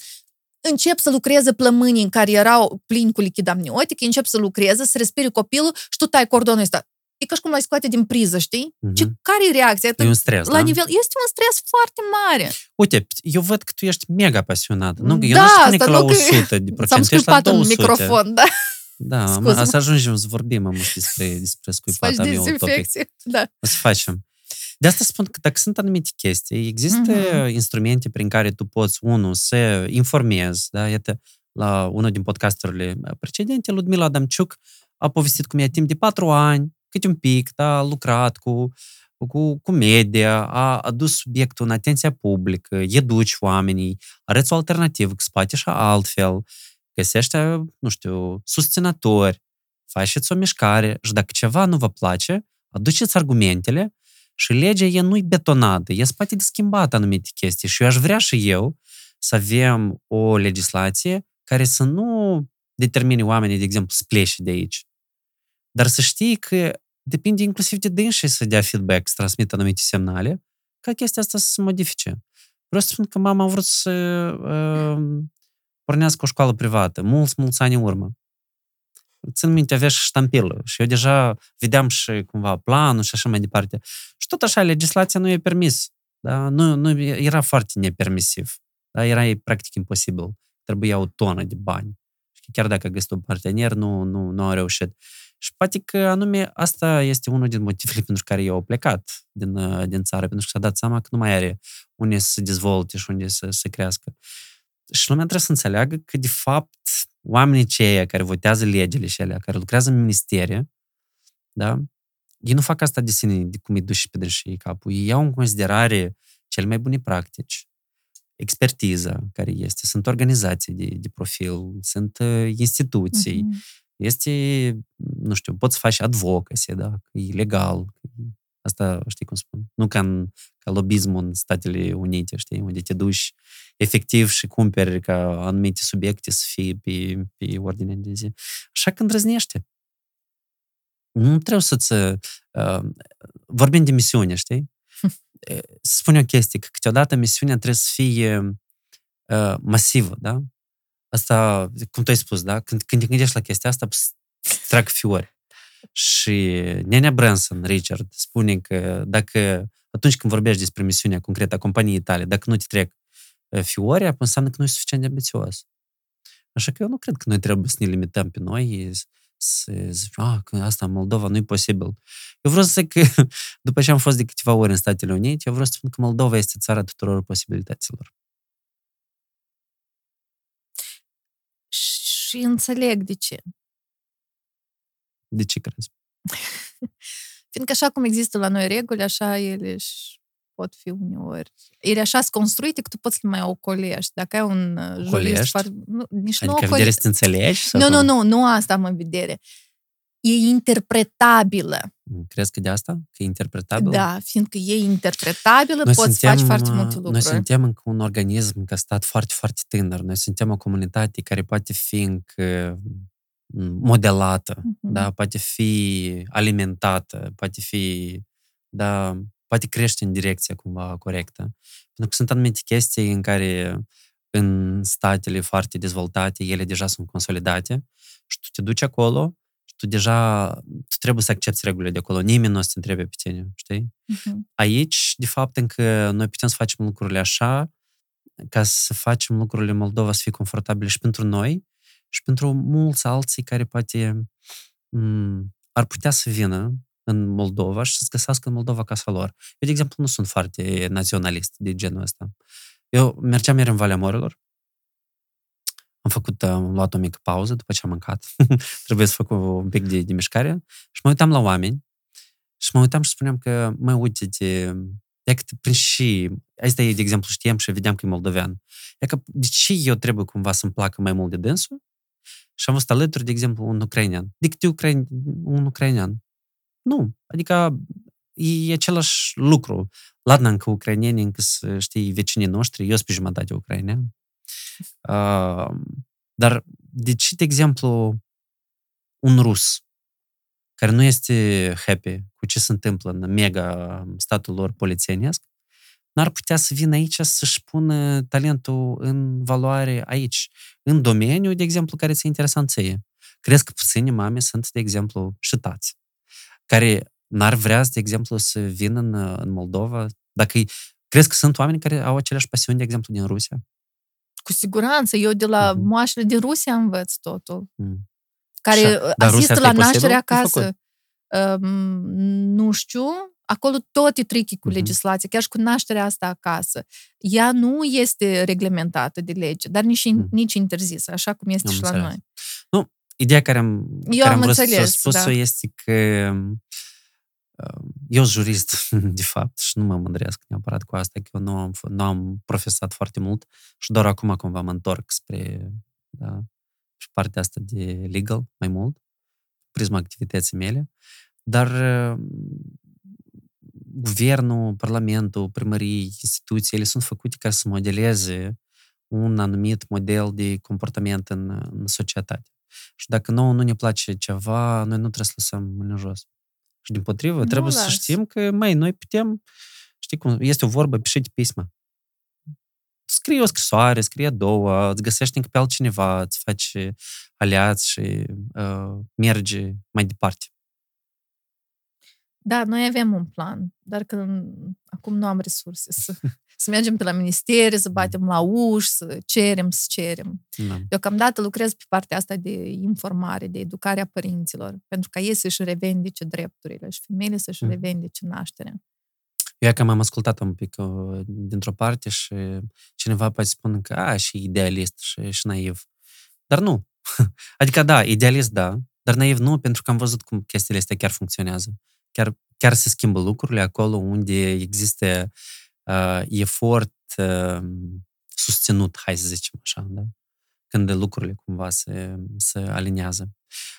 încep să lucreze plămânii în care erau plini cu lichid amniotic, încep să lucreze, să respiri copilul și tu tai cordonul ăsta e ca și cum l-ai scoate din priză, știi? Mm-hmm. Ce, care e reacția? E un stres, la da? nivel, este un stres foarte mare. Uite, eu văd că tu ești mega pasionat. Nu, eu da, nu spun că la 100 de (laughs) procent, ești la 200. în microfon, da. Da, mă, să ajungem să vorbim am despre, despre scuipata mea utopic. Da. O să facem. De asta spun că dacă sunt anumite chestii, există mm-hmm. instrumente prin care tu poți, unul, să informezi, da, iată, la unul din podcasturile precedente, Ludmila Adamciuc a povestit cum ea timp de patru ani, câte un pic, da, a lucrat cu, cu, cu media, a adus subiectul în atenția publică, educi oamenii, arăți o alternativă, că spate și altfel, găsește, nu știu, susținători, faceți o mișcare și dacă ceva nu vă place, aduceți argumentele și legea e nu-i betonată, e spate de schimbat anumite chestii și eu aș vrea și eu să avem o legislație care să nu determine oamenii, de exemplu, să plece de aici, dar să știi că depinde inclusiv de dânsi să dea feedback, să transmită anumite semnale, ca chestia asta să se modifice. Vreau să spun că mama a vrut să uh, pornească o școală privată, mulți, mulți ani în urmă. Țin minte, avea și ștampilă și eu deja vedeam și cumva planul și așa mai departe. Și tot așa, legislația nu e permis. Da? Nu, nu, era foarte nepermisiv. Da? Era practic imposibil. Trebuia o tonă de bani. Și chiar dacă a găsit un partener, nu, nu, nu a reușit. Și poate că anume asta este unul din motivele pentru care eu au plecat din, din țară, pentru că s-a dat seama că nu mai are unde să se dezvolte și unde să se crească. Și lumea trebuie să înțeleagă că, de fapt, oamenii ceia care votează legile și alea, care lucrează în ministerie, da, ei nu fac asta de sine, de cum îi duci pe dânsii capul. Ei iau în considerare cele mai bune practici, expertiza care este, sunt organizații de, de profil, sunt uh, instituții, uh-huh. Este, nu știu, poți să faci advocacy, da, că e legal, Asta știi cum spun. Nu ca, în, ca lobismul în Statele Unite, știi, unde te duci efectiv și cumperi ca anumite subiecte să fie pe, pe ordine de zi. Așa că îndrăznește. Nu trebuie să-ți... Uh, vorbim de misiune, știi? Să spun o chestie, că câteodată misiunea trebuie să fie uh, masivă, da? Asta, cum tu ai spus, da? Când, când te gândești la chestia asta, trag fiori. Și Nenea Branson, Richard, spune că dacă atunci când vorbești despre misiunea concretă a companiei tale, dacă nu te trec fiori, apoi înseamnă că nu e suficient de ambițios. Așa că eu nu cred că noi trebuie să ne limităm pe noi, să zic, ah, că asta în Moldova nu e posibil. Eu vreau să zic că, (laughs) după ce am fost de câteva ori în Statele Unite, eu vreau să spun că Moldova este țara tuturor posibilităților. Și înțeleg de ce. De ce crezi? (laughs) Fiindcă așa cum există la noi reguli, așa ele și pot fi uneori. Ele așa sunt construite că tu poți să le mai ocolești. Dacă ai un uh, jurist... Far... Nu, nici adică nu vedere să înțelegi? Nu, nu, nu, nu asta am în vedere. E interpretabilă. Mm, crezi că de asta? Că e interpretabilă? Da, fiindcă e interpretabilă, noi poți suntem, face foarte multe lucruri. Noi suntem încă un organism ca stat foarte, foarte tânăr. Noi suntem o comunitate care poate fi încă modelată, uh-huh. da, poate fi alimentată, poate fi, da, poate crește în direcția cumva corectă. Pentru că sunt anumite chestii în care în statele foarte dezvoltate, ele deja sunt consolidate și tu te duci acolo și tu deja tu trebuie să accepti regulile de acolo. Nimeni nu o să te întrebe pe tine, știi? Uh-huh. Aici, de fapt, încă noi putem să facem lucrurile așa ca să facem lucrurile în Moldova să fie confortabile și pentru noi și pentru mulți alții care poate m- ar putea să vină în Moldova și să-ți găsească în Moldova casa lor. Eu, de exemplu, nu sunt foarte naționalist de genul ăsta. Eu mergeam ieri în Valea Morilor, am făcut, am luat o mică pauză după ce am mâncat. (laughs) Trebuie să fac un pic de, de mișcare și mă uitam la oameni și mă uitam și spuneam că, mă, uite, de, e că prin și, asta e, de exemplu, știam și vedeam că e moldovean. E că de ce eu trebuie cumva să-mi placă mai mult de dânsul și am văzut alături, de exemplu, un ucrainean. De câte ucrain, un ucrainean? Nu. Adică e același lucru. Ladna încă ucraineni, încă, știi, vecinii noștri, eu sunt pe jumătate ucrainean. Uh, dar de ce, de exemplu, un rus care nu este happy cu ce se întâmplă în mega statul lor polițienesc, n-ar putea să vină aici să-și pună talentul în valoare aici, în domeniu, de exemplu, care ți-e interesant ție. Crezi că puțini mame sunt, de exemplu, și tați. care n-ar vrea, de exemplu, să vină în, în Moldova? Dacă crezi că sunt oameni care au aceleași pasiuni, de exemplu, din Rusia? Cu siguranță. Eu de la mm-hmm. moașele din Rusia învăț totul. Mm. Care Și, asistă la nașterea acasă. Um, nu știu, acolo tot e tricky cu uh-huh. legislația, chiar și cu nașterea asta acasă. Ea nu este reglementată de lege, dar nici, uh-huh. nici interzisă, așa cum este am și înțeles. la noi. Nu, ideea care am, Eu care am, am vrut înțeles, să spus-o da. este că eu sunt jurist, (laughs) de fapt, și nu mă mândresc neapărat cu asta, că eu nu am, nu am profesat foarte mult și doar acum cumva mă întorc spre da, și partea asta de legal mai mult, prisma activității mele, dar guvernul, parlamentul, primării, instituțiile sunt făcute ca să modeleze un anumit model de comportament în, în societate. Și dacă nouă nu ne place ceva, noi nu trebuie să lăsăm mâine jos. Și din potrivă, nu trebuie las. să știm că, mai noi putem, știi cum, este o vorbă, pișite pisma. Scrie o scrisoare, scrie două, îți găsești încă pe altcineva, îți faci aliați și uh, merge mai departe. Da, noi avem un plan, dar că acum nu am resurse să, (laughs) să mergem pe la ministeri, să batem la uși, să cerem, să cerem. Da. Deocamdată lucrez pe partea asta de informare, de educare a părinților, pentru ca ei să-și revendice drepturile și femeile să-și mm. revendice nașterea. Eu că m-am ascultat un pic uh, dintr-o parte și cineva poate spune că a, și idealist și, și naiv. Dar nu. (laughs) adică da, idealist da, dar naiv nu, pentru că am văzut cum chestiile astea chiar funcționează chiar, chiar se schimbă lucrurile acolo unde există uh, efort uh, susținut, hai să zicem așa, da? când lucrurile cumva se, se aliniază.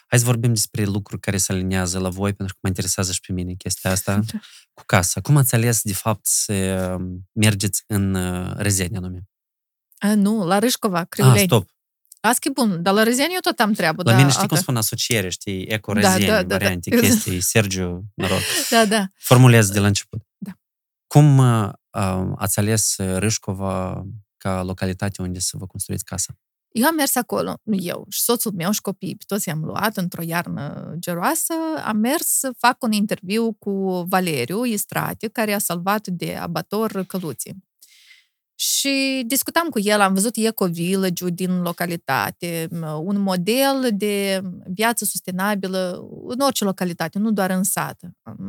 Hai să vorbim despre lucruri care se aliniază la voi, pentru că mă interesează și pe mine chestia asta (laughs) da. cu casa. Cum ați ales, de fapt, să mergeți în uh, Rezenia anume? A, nu, la Râșcova, Criuleni. Ah, stop. Asta e bun, dar la Rezeni eu tot am treabă. La da, mine știi altă... cum spun asociere, știi, eco da, da, da, variante, da. chestii, Sergiu, noroc. (laughs) Da, da. Formulez de la început. Da. Cum uh, ați ales Râșcova ca localitate unde să vă construiți casa? Eu am mers acolo, nu eu, și soțul meu și copiii, pe toți i-am luat într-o iarnă geroasă, am mers să fac un interviu cu Valeriu Istrate, care a salvat de abator căluții. Și discutam cu el, am văzut eco-village din localitate, un model de viață sustenabilă în orice localitate, nu doar în sat.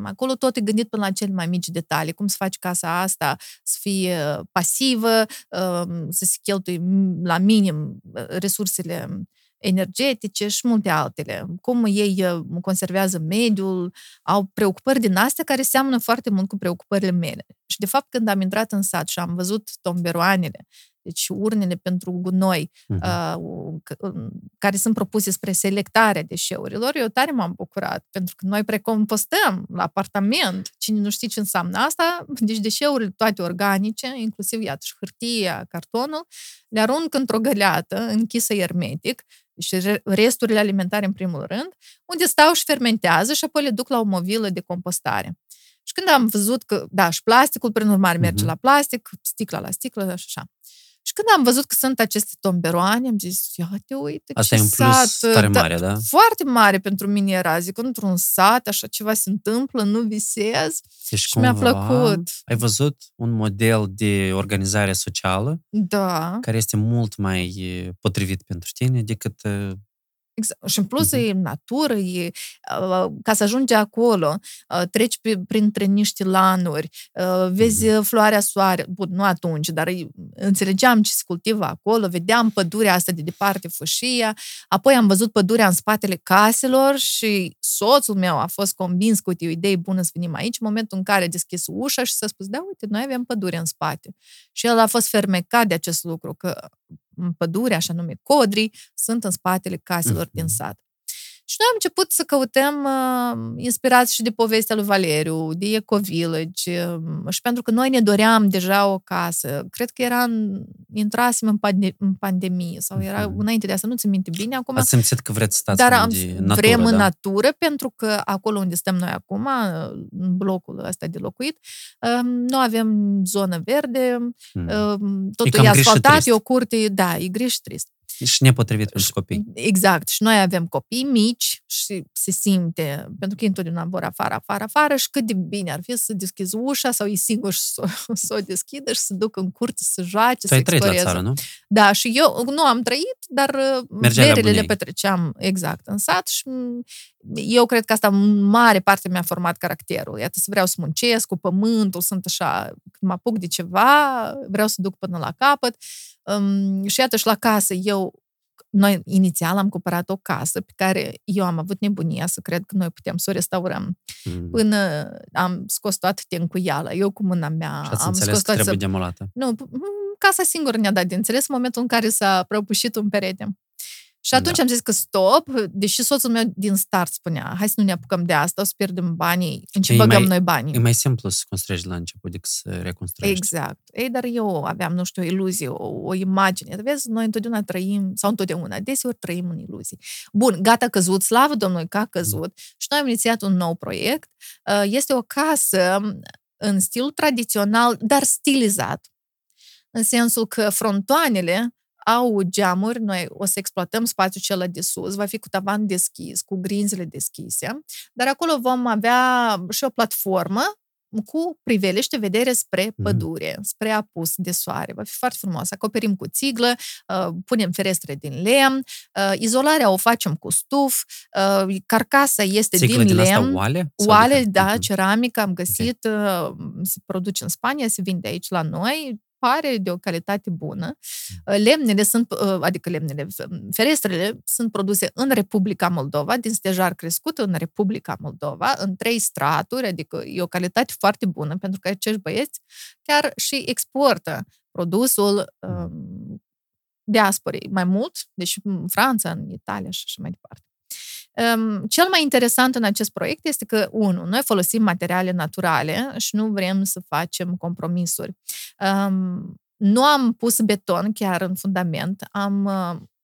Acolo tot e gândit până la cele mai mici detalii, cum să faci casa asta să fie pasivă, să se cheltui la minim resursele energetice și multe altele. Cum ei uh, conservează mediul, au preocupări din astea care seamănă foarte mult cu preocupările mele. Și de fapt, când am intrat în sat și am văzut tomberoanele, deci urnele pentru gunoi, uh-huh. uh, care sunt propuse spre selectarea deșeurilor, eu tare m-am bucurat, pentru că noi precompostăm la apartament. Cine nu știe ce înseamnă asta, deci deșeurile toate organice, inclusiv, iată, și hârtia, cartonul, le arunc într-o găleată închisă hermetic și resturile alimentare în primul rând, unde stau și fermentează și apoi le duc la o movilă de compostare. Și când am văzut că, da, și plasticul, prin urmare, merge uh-huh. la plastic, sticla la sticlă și așa. Și când am văzut că sunt aceste tomberoane, am zis, ia te uite, Asta ce e un plus sat, tare da, mare, da? Foarte mare pentru mine era. Zic, într-un sat, așa ceva se întâmplă, nu visez. Deci, și cumva, mi-a plăcut. Ai văzut un model de organizare socială da. care este mult mai potrivit pentru tine decât Exact. Și în plus uh-huh. e natură, e, ca să ajungi acolo, treci pe, printre niște lanuri, vezi uh-huh. floarea soare, bun, nu atunci, dar înțelegeam ce se cultivă acolo, vedeam pădurea asta de departe, fășia, apoi am văzut pădurea în spatele caselor și soțul meu a fost convins că, uite, o idee bună să venim aici, în momentul în care a deschis ușa și s-a spus, da, uite, noi avem pădure în spate. Și el a fost fermecat de acest lucru, că pădure, așa nume codrii, sunt în spatele caselor mm-hmm. din sat. Și noi am început să căutăm uh, inspirați și de povestea lui Valeriu, de Eco Village, uh, și pentru că noi ne doream deja o casă. Cred că era în, intrasem în, pande- în pandemie sau era uh-huh. înainte de asta, nu ți minte bine. Acum, Ați simțit că vreți să stați dar am, de natură, vrem da? în natură pentru că acolo unde stăm noi acum, în blocul ăsta de locuit, uh, nu avem zonă verde, uh, totul e, e asfaltat, e o curte, da, e gri și trist. Și nepotrivit pentru copii. Exact. Și noi avem copii mici și se simte, pentru că întotdeauna vor afară, afară, afară și cât de bine ar fi să deschizi ușa sau e singur și să, (laughs) să o deschidă și să ducă în curte, să joace, tu să ai trăit la țară, nu? Da, și eu nu am trăit, dar verile le petreceam exact în sat și eu cred că asta în mare parte mi-a format caracterul. Iată, să vreau să muncesc cu pământul, sunt așa, când mă apuc de ceva, vreau să duc până la capăt. Um, și iată, și la casă, eu noi inițial am cumpărat o casă pe care eu am avut nebunia să cred că noi putem să o restaurăm. Mm. Până am scos toată tencuiala, eu cu mâna mea. Și ați am înțeles scos că trebuie să... demolată. Nu, casa singură ne-a dat de înțeles în momentul în care s-a prăbușit un perete. Și atunci da. am zis că stop, deși soțul meu din start spunea, hai să nu ne apucăm de asta, o să pierdem banii, în ce e băgăm mai, noi banii. E mai simplu să construiești la început decât să reconstruiești. Exact. Ei, dar eu aveam, nu știu, o iluzie, o, o imagine. Vezi, noi întotdeauna trăim, sau întotdeauna, deseori trăim în iluzii. Bun, gata căzut, slavă Domnului că a căzut. Și noi am inițiat un nou proiect. Uh, este o casă în stil tradițional, dar stilizat. În sensul că frontoanele au geamuri, noi o să exploatăm spațiul cel de sus, va fi cu tavan deschis, cu grinzile deschise, dar acolo vom avea și o platformă cu priveliște vedere spre pădure, mm. spre apus de soare. Va fi foarte frumos. Acoperim cu țiglă, uh, punem ferestre din lemn, uh, izolarea o facem cu stuf, uh, carcasa este Țiglă din, lemn. Asta, oale? Oale, da, mm-hmm. ceramică am găsit, okay. se produce în Spania, se vinde aici la noi, pare de o calitate bună. Mm. Lemnele sunt, adică lemnele, ferestrele sunt produse în Republica Moldova, din stejar crescut în Republica Moldova, în trei straturi, adică e o calitate foarte bună, pentru că acești băieți chiar și exportă produsul um, diasporei mai mult, deci în Franța, în Italia și așa mai departe. Um, cel mai interesant în acest proiect este că, unu, noi folosim materiale naturale și nu vrem să facem compromisuri. Um, nu am pus beton chiar în fundament, am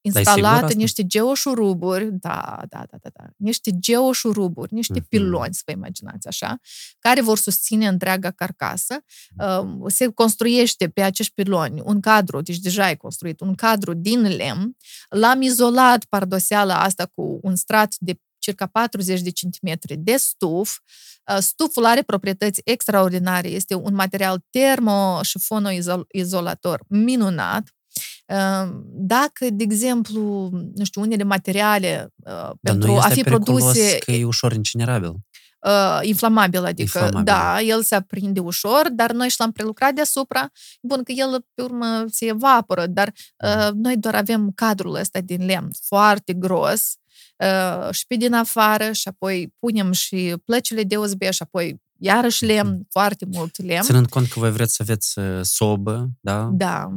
uh, instalat niște geoșuruburi, da, da, da, da, da, niște geoșuruburi, niște uh-huh. piloni, să vă imaginați așa, care vor susține întreaga carcasă. Uh, se construiește pe acești piloni un cadru, deci deja e construit, un cadru din lemn. L-am izolat pardoseala asta cu un strat de circa 40 de centimetri de stuf. Stuful are proprietăți extraordinare, este un material termo și fonoizolator minunat, dacă, de exemplu, nu știu, unele materiale uh, pentru a fi produse... că e ușor incinerabil. Uh, inflamabil, adică, inflamabil. da, el se aprinde ușor, dar noi și l-am prelucrat deasupra. Bun, că el, pe urmă, se evaporă, dar uh, noi doar avem cadrul ăsta din lemn foarte gros uh, și pe din afară și apoi punem și plăcile de USB și apoi iarăși lemn, foarte mult lemn. Ținând cont că voi vreți să aveți uh, sobă, da? Da.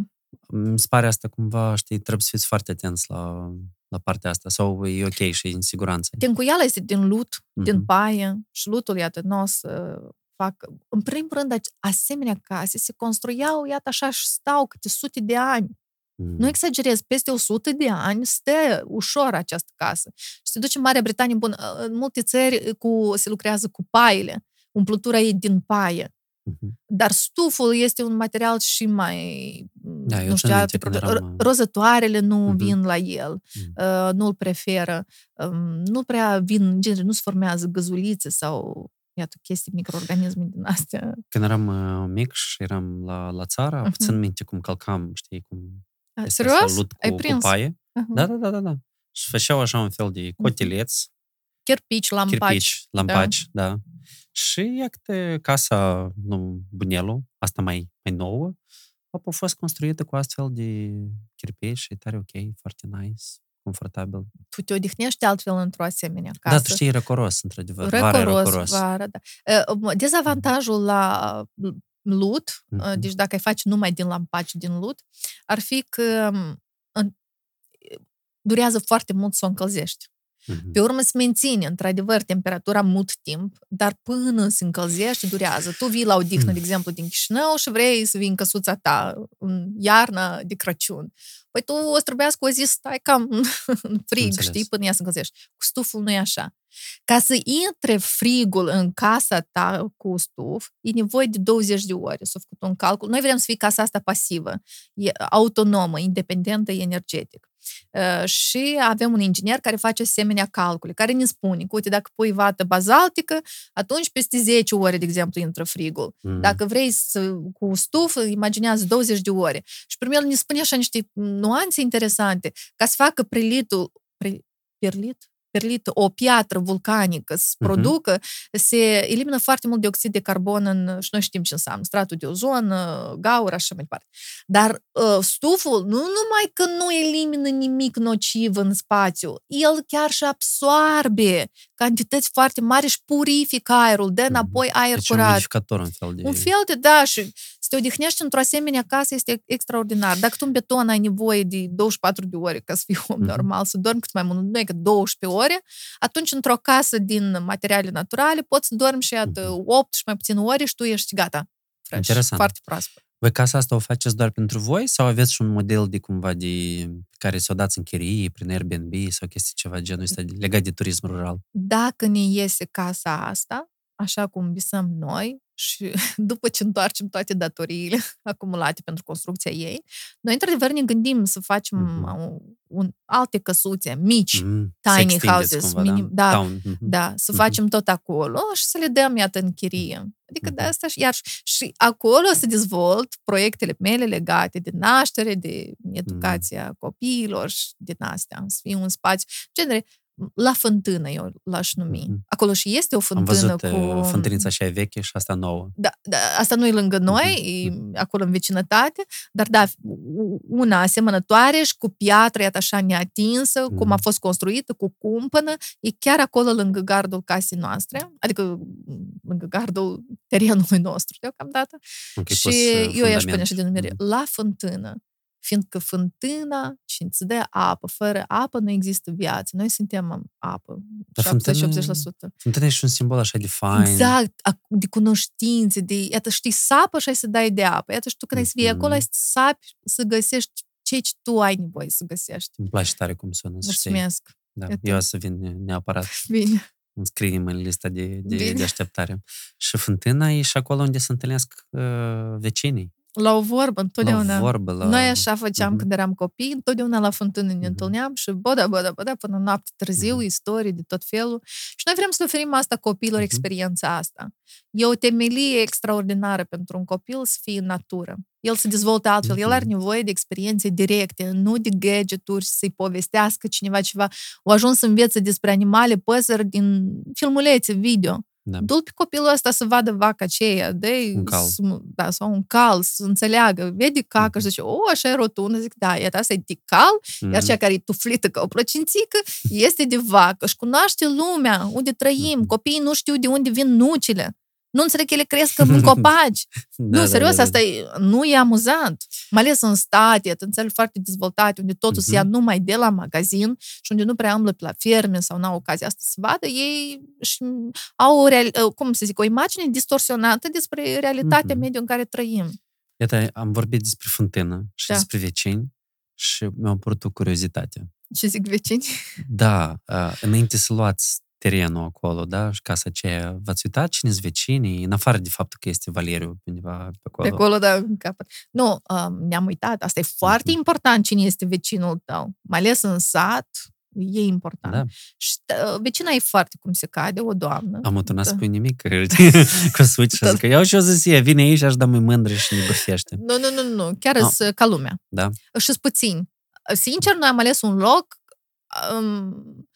Mi se pare asta cumva, știi, trebuie să fiți foarte atenți la, la partea asta sau e ok și e în siguranță. Tencuiala este din lut, mm-hmm. din paie și lutul, iată, nu o să fac... În primul rând, asemenea case se construiau, iată, așa și stau câte sute de ani. Mm. Nu exagerez, peste 100 de ani stă ușor această casă. Și se duce în Marea Britanie, bun, în multe țări cu, se lucrează cu paile, umplutura e din paie. Uh-huh. Dar stuful este un material și mai, da, nu știu, alte, eram... rozătoarele nu uh-huh. vin la el, uh-huh. uh, nu îl preferă, um, nu prea vin, gen, nu se formează găzulițe sau iată, chestii, microorganisme din astea. Când eram uh, mic și eram la, la țară, uh-huh. țin minte cum călcam, știi, cum... A, serios? Cu, Ai prins? Cu paie. Uh-huh. Da, da, da, da, da. Și făceau așa un fel de cotileț. Cherpici, lampaci. Cherpici, lampaci, da. da. Și iată, casa nu, Bunelu, asta mai, mai nouă, a fost construită cu astfel de chirpici și tare ok, foarte nice, confortabil. Tu te odihnești altfel într-o asemenea casă. Da, tu știi, e răcoros, într-adevăr. Răcoros, vara, răcoros. Vara, da. Dezavantajul la lut, mm-hmm. deci dacă ai face numai din lampaci din lut, ar fi că durează foarte mult să o încălzești. Mm-hmm. Pe urmă se menține, într-adevăr, temperatura mult timp, dar până se încălzește, durează. Tu vii la o dihnă, mm. de exemplu, din Chișinău și vrei să vii în căsuța ta în iarnă de Crăciun. Păi tu o să trebuiască o zi să stai cam (laughs) în frig, Înțeles. știi, până ea se încălzește. Cu stuful nu e așa. Ca să intre frigul în casa ta cu stuf, e nevoie de 20 de ore. S-a făcut un calcul. Noi vrem să fie casa asta pasivă, e autonomă, independentă, energetic. Uh, și avem un inginer care face asemenea calcule, care ne spune că, uite, dacă pui vată bazaltică, atunci peste 10 ore, de exemplu, intră frigul. Mm. Dacă vrei să, cu stufă, imaginează 20 de ore. Și primul ne spune așa niște nuanțe interesante, ca să facă prelitul, pre, perlit? Perlit o piatră vulcanică să se producă, uh-huh. se elimină foarte mult dioxid de carbon în, și noi știm ce înseamnă, stratul de ozon, gaură, așa mai departe. Dar uh, stuful nu numai că nu elimină nimic nociv în spațiu, el chiar și absoarbe cantități foarte mari și purifică aerul, dă înapoi aer deci curat. un modificator, un fel de... Un fel de, da, și să te odihnești într-o asemenea casă este extraordinar. Dacă tu în beton ai nevoie de 24 de ore ca să fii om mm-hmm. normal, să dormi cât mai mult, nu e că 12 ore, atunci într-o casă din materiale naturale poți să dormi și iată 8 și mai puțin ore și tu ești gata. Fresh, Interesant. Foarte proaspăt. Voi casa asta o faceți doar pentru voi sau aveți și un model de cumva de care să o dați în chirie, prin Airbnb sau chestii ceva genul ăsta legat de turism rural? Dacă ne iese casa asta, așa cum visăm noi, și (laughs) după ce întoarcem toate datoriile (laughs) acumulate pentru construcția ei, noi într-adevăr ne gândim să facem mm-hmm. un, alte căsuțe mici, mm, tiny houses, cumva, minim, da, da, mm-hmm. da, să mm-hmm. facem tot acolo și să le dăm, iată, în chirie. Adică mm-hmm. de asta și iar și acolo să dezvolt proiectele mele legate de naștere, de educația mm-hmm. copiilor și din astea, să fie un spațiu. Genere, la fântână, eu l-aș numi. Mm-hmm. Acolo și este o fântână Am văzut cu... Uh, fântânița așa veche și asta nouă. Da, da asta nu e lângă noi, mm-hmm. e acolo în vecinătate, dar da, una asemănătoare și cu piatră, iată așa neatinsă, mm-hmm. cum a fost construită, cu cumpănă, e chiar acolo lângă gardul casei noastre, adică lângă gardul terenului nostru deocamdată. Okay, și eu i-aș pune așa denumire, mm-hmm. la fântână fiindcă fântâna și îți dă apă. Fără apă nu există viață. Noi suntem apă. 70-80%. Fântâna e și un simbol așa de fain. Exact, de cunoștințe, de, iată, știi, sapă și ai să dai de apă. Iată, și tu când ai să fii acolo, ai să sapi să găsești ce tu ai nevoie să găsești. Îmi place tare cum sună, Mulțumesc. Da, Iată. eu o să vin neapărat. (laughs) Bine. Înscriem în lista de, de, de așteptare. Și fântâna e și acolo unde se întâlnesc uh, vecinii. La o vorbă, întotdeauna. La o vorbă, la... Noi așa făceam uh-huh. când eram copii, întotdeauna la fântână ne uh-huh. întâlneam și boda, boda, boda, până noapte târziu, uh-huh. istorii de tot felul. Și noi vrem să oferim asta copiilor, uh-huh. experiența asta. E o temelie extraordinară pentru un copil să fie în natură. El se dezvoltă altfel, uh-huh. el are nevoie de experiențe directe, nu de gadgeturi, să-i povestească cineva ceva. O ajuns să învețe despre animale, păsări din filmulețe, video. Da. Du-l pe copilul ăsta să vadă vaca aceea, de un cal. Da, sau un cal, să înțeleagă. Vede cacă mm-hmm. și zice, o, așa e rotundă. Zic, da, iată, asta e de cal, mm-hmm. iar cea care e tuflită ca o plăcințică este de vacă. Și cunoaște lumea, unde trăim. Mm-hmm. Copiii nu știu de unde vin nucile. Nu înțeleg că ele cresc în (laughs) copaci. da, nu, serios, da, da, asta e, nu e amuzant. Mai ales în state, în țări foarte dezvoltate, unde totul uh-huh. se ia mhm. numai de la magazin și unde nu prea umblă pe la ferme sau n-au ocazia asta să vadă, ei și au o, real, cum să zic, o imagine distorsionată despre realitatea uh-huh. mediului în care trăim. Iată, am vorbit despre fântână și da. despre vecini și mi-a apărut o curiozitate. Ce zic vecini? Da, uh, înainte să luați terenul acolo, da? Și casa aceea, v-ați uitat cine sunt vecinii, în afară de faptul că este Valeriu undeva pe acolo? Pe acolo, da, în capăt. Nu, um, ne-am uitat. Asta e foarte mm-hmm. important cine este vecinul tău. Mai ales în sat, e important. Da. Și uh, vecina e foarte cum se cade, o doamnă. Am uturnat da. spui nimic, (laughs) (laughs) cu switch și zic că iau și o zis ea, vine aici, aș da mai mândră și ne bârfește. Nu, nu, nu, nu, chiar no. Ah. ca lumea. Da. Și sunt puțini. Sincer, noi am ales un loc um,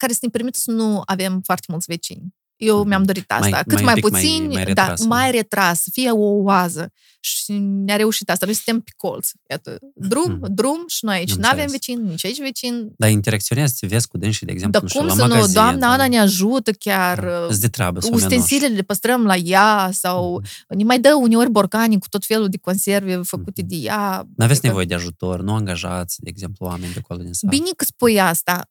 care să ne permită să nu avem foarte mulți vecini. Eu mi-am dorit asta. Mai, Cât mai, mai puțin, mai, mai retras, da, mai retras, să fie o oază. Și ne-a reușit asta. Noi suntem pe colț. Iată, drum, hmm. drum și noi aici. Nu avem vecini, nici aici vecini. Dar interacționează, să vezi cu dânsii, de exemplu, Dar cum să nu? Doamna Ana ne ajută chiar. Da. de treabă, Ustensilele le păstrăm la ea sau mm-hmm. ne mai dă uneori borcani cu tot felul de conserve făcute mm-hmm. de ea. Nu aveți adică... nevoie de ajutor, nu angajați, de exemplu, oameni de acolo din sat. Bine că spui asta.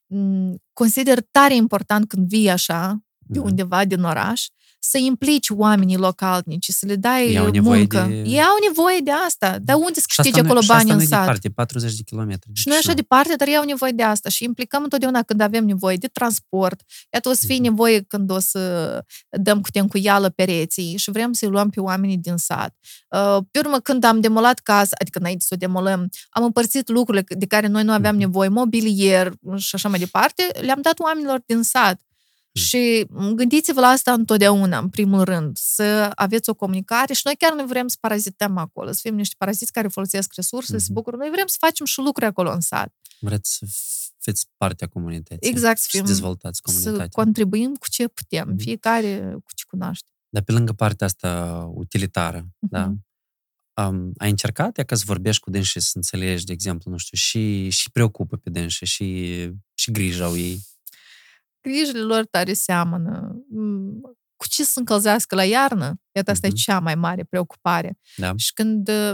Consider tare important când vii așa, de undeva din oraș, să implici oamenii localnici, să le dai Iau muncă. De... Ei au nevoie de asta. Dar unde să câștige acolo bani în sat? departe, 40 de kilometri. Și nu e așa departe, dar ei au nevoie de asta. Și implicăm întotdeauna când avem nevoie de transport. Iată, o să fie mm-hmm. nevoie când o să dăm cu tencuială pereții și vrem să-i luăm pe oamenii din sat. Uh, pe urmă, când am demolat casa, adică înainte să o demolăm, am împărțit lucrurile de care noi nu aveam nevoie, mobilier și așa mai departe, le-am dat oamenilor din sat. Și gândiți-vă la asta întotdeauna, în primul rând, să aveți o comunicare și noi chiar nu vrem să parazităm acolo, să fim niște paraziți care folosesc resurse, mm-hmm. să bucură. Noi vrem să facem și lucruri acolo în sat. Vreți să fiți partea comunității. Exact, să, fim, să dezvoltați comunitatea. Să contribuim cu ce putem, mm-hmm. fiecare cu ce cunoaște. Dar pe lângă partea asta utilitară, mm-hmm. da? Um, ai încercat ea ca să vorbești cu dânsi să înțelegi, de exemplu, nu știu, și, și preocupă pe dânsi și, și grija au ei? Grijile lor tare seamănă. Mm, cu ce să încălzească la iarnă? Iată, asta mm-hmm. e cea mai mare preocupare. Da. Și când uh,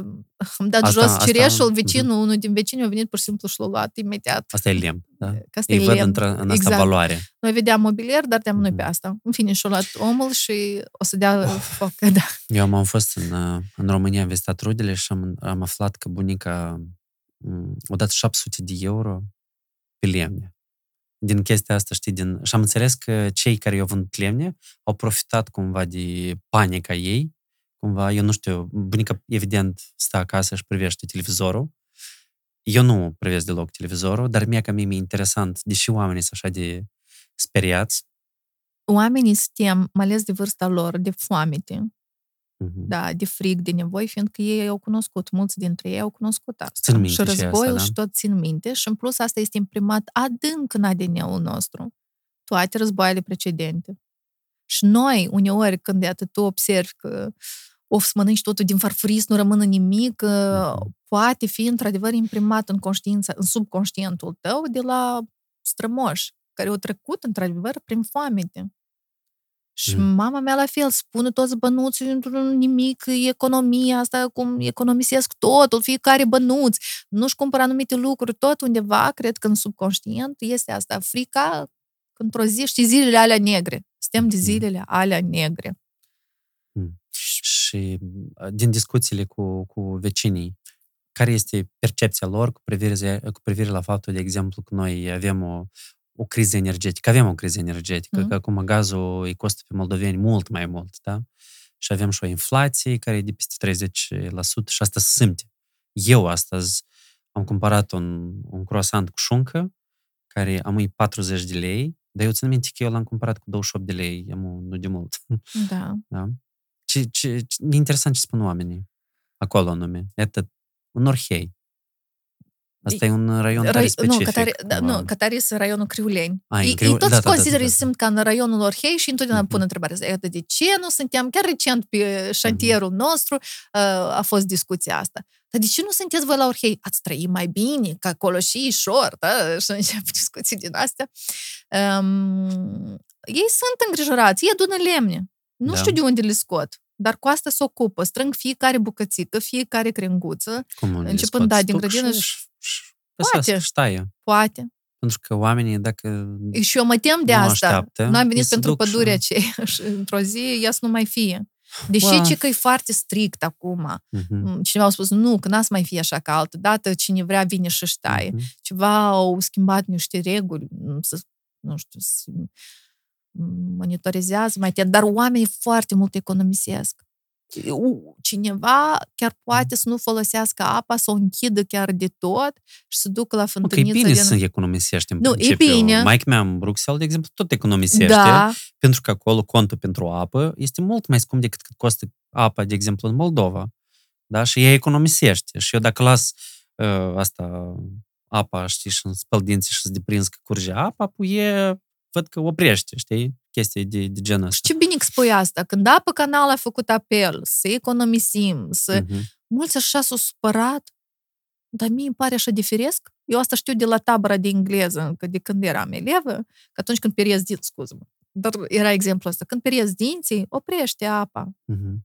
am dat asta, jos cireșul, asta, vecinul, mm-hmm. unul din vecini a venit pur și simplu și l-a luat imediat. Asta e lemn, da? Că asta Ei e văd lemn. Într- în asta exact. valoare. Noi vedeam mobilier, dar te-am mm-hmm. noi pe asta. În fine, și-a luat omul și o să dea oh. foc, (laughs) da. Eu am fost în, uh, în România, am vizitat rudele și am, am aflat că bunica mm, a dat 700 de euro pe lemne din chestia asta, știi, din... și am înțeles că cei care i-au vândut lemne au profitat cumva de panica ei, cumva, eu nu știu, bunica evident stă acasă și privește televizorul, eu nu privesc deloc televizorul, dar mie ca mie mi-e interesant, deși oamenii sunt așa de speriați. Oamenii suntem, mai ales de vârsta lor, de foamete uh-huh. Da, de frig, de nevoi, fiindcă ei au cunoscut, mulți dintre ei au cunoscut asta. Țin minte și războiul și, asta, da? și tot țin minte și în plus asta este imprimat adânc în ADN-ul nostru. Toate războaiele precedente. Și noi, uneori, când de atât tu observi că of să mănânci totul din farfurii, să nu rămână nimic, uh-huh. poate fi într-adevăr imprimat în conștiința, în subconștientul tău de la strămoși, care au trecut într-adevăr prin foamete. Și mm. mama mea la fel, spune toți bănuții într-un nimic, economia asta, cum economisesc totul, fiecare bănuț, nu-și cumpără anumite lucruri, tot undeva, cred că în subconștient este asta, frica într-o zi, și zilele alea negre. Suntem de zilele alea negre. Mm. Și din discuțiile cu, cu vecinii, care este percepția lor cu privire, cu privire la faptul, de exemplu, că noi avem o, o criză energetică. Avem o criză energetică, mm. că acum gazul îi costă pe moldoveni mult mai mult, da? Și avem și o inflație care e de peste 30% și asta se simte. Eu astăzi am cumpărat un, un croissant cu șuncă, care am 40 de lei, dar eu țin minte că eu l-am cumpărat cu 28 de lei, am nu de mult. (laughs) Da. da? Ce, ce, ce, e interesant ce spun oamenii acolo anume. Iată, un orhei. Asta e un raion Rai, specific. Nu, Catari, da, nu, Catari este raionul Criuleni. A, ei, Criu... ei toți da, consideră, da, da, da. simt ca în raionul Orhei și întotdeauna uh-huh. pun întrebarea asta. De ce nu suntem? Chiar recent pe șantierul uh-huh. nostru uh, a fost discuția asta. Dar de ce nu sunteți voi la Orhei? Ați trăit mai bine, că acolo și șor, da? (laughs) Și încep discuții din astea. Um, ei sunt îngrijorați, ei adună lemne. Nu da. știu de unde le scot dar cu asta se ocupă. Strâng fiecare bucățică, fiecare crenguță, Cum începând da, din grădină și Poate. Ștaie. Poate. Pentru că oamenii, dacă Și eu mă tem de asta. Așteaptă, Noi am venit pentru pădurea și... aceea (laughs) și într-o zi ea să nu mai fie. Deși wow. ce că e foarte strict acum. Uh-huh. Cineva a spus, nu, că n-a să mai fie așa ca altă dată, cine vrea vine și ștaie. Uh-huh. Ceva au schimbat niște reguli, să, nu știu, să monitorizează mai atent, dar oamenii foarte mult economisesc cineva chiar poate să nu folosească apa, să o închidă chiar de tot și să ducă la fântâniță. Okay, e bine din... să economisești în nu, principiu. E bine. Mike mea în Bruxelles, de exemplu, tot economisește, da. pentru că acolo contul pentru apă este mult mai scump decât cât costă apa, de exemplu, în Moldova. Da? Și ea economisește. Și eu dacă las uh, asta apa, știi, și spăl dinții și să deprins că curge apa, e văd că oprește, știi, chestii de, de genul ăsta. Și ce bine că spui asta, când apă canal a făcut apel să economisim, să... Uh-huh. Mulți așa s-au supărat, dar mie îmi pare așa de firesc. Eu asta știu de la tabăra de engleză, că de când eram elevă, că atunci când periezi dinți, scuză dar era exemplul ăsta, când periezi dinții, oprește apa uh-huh.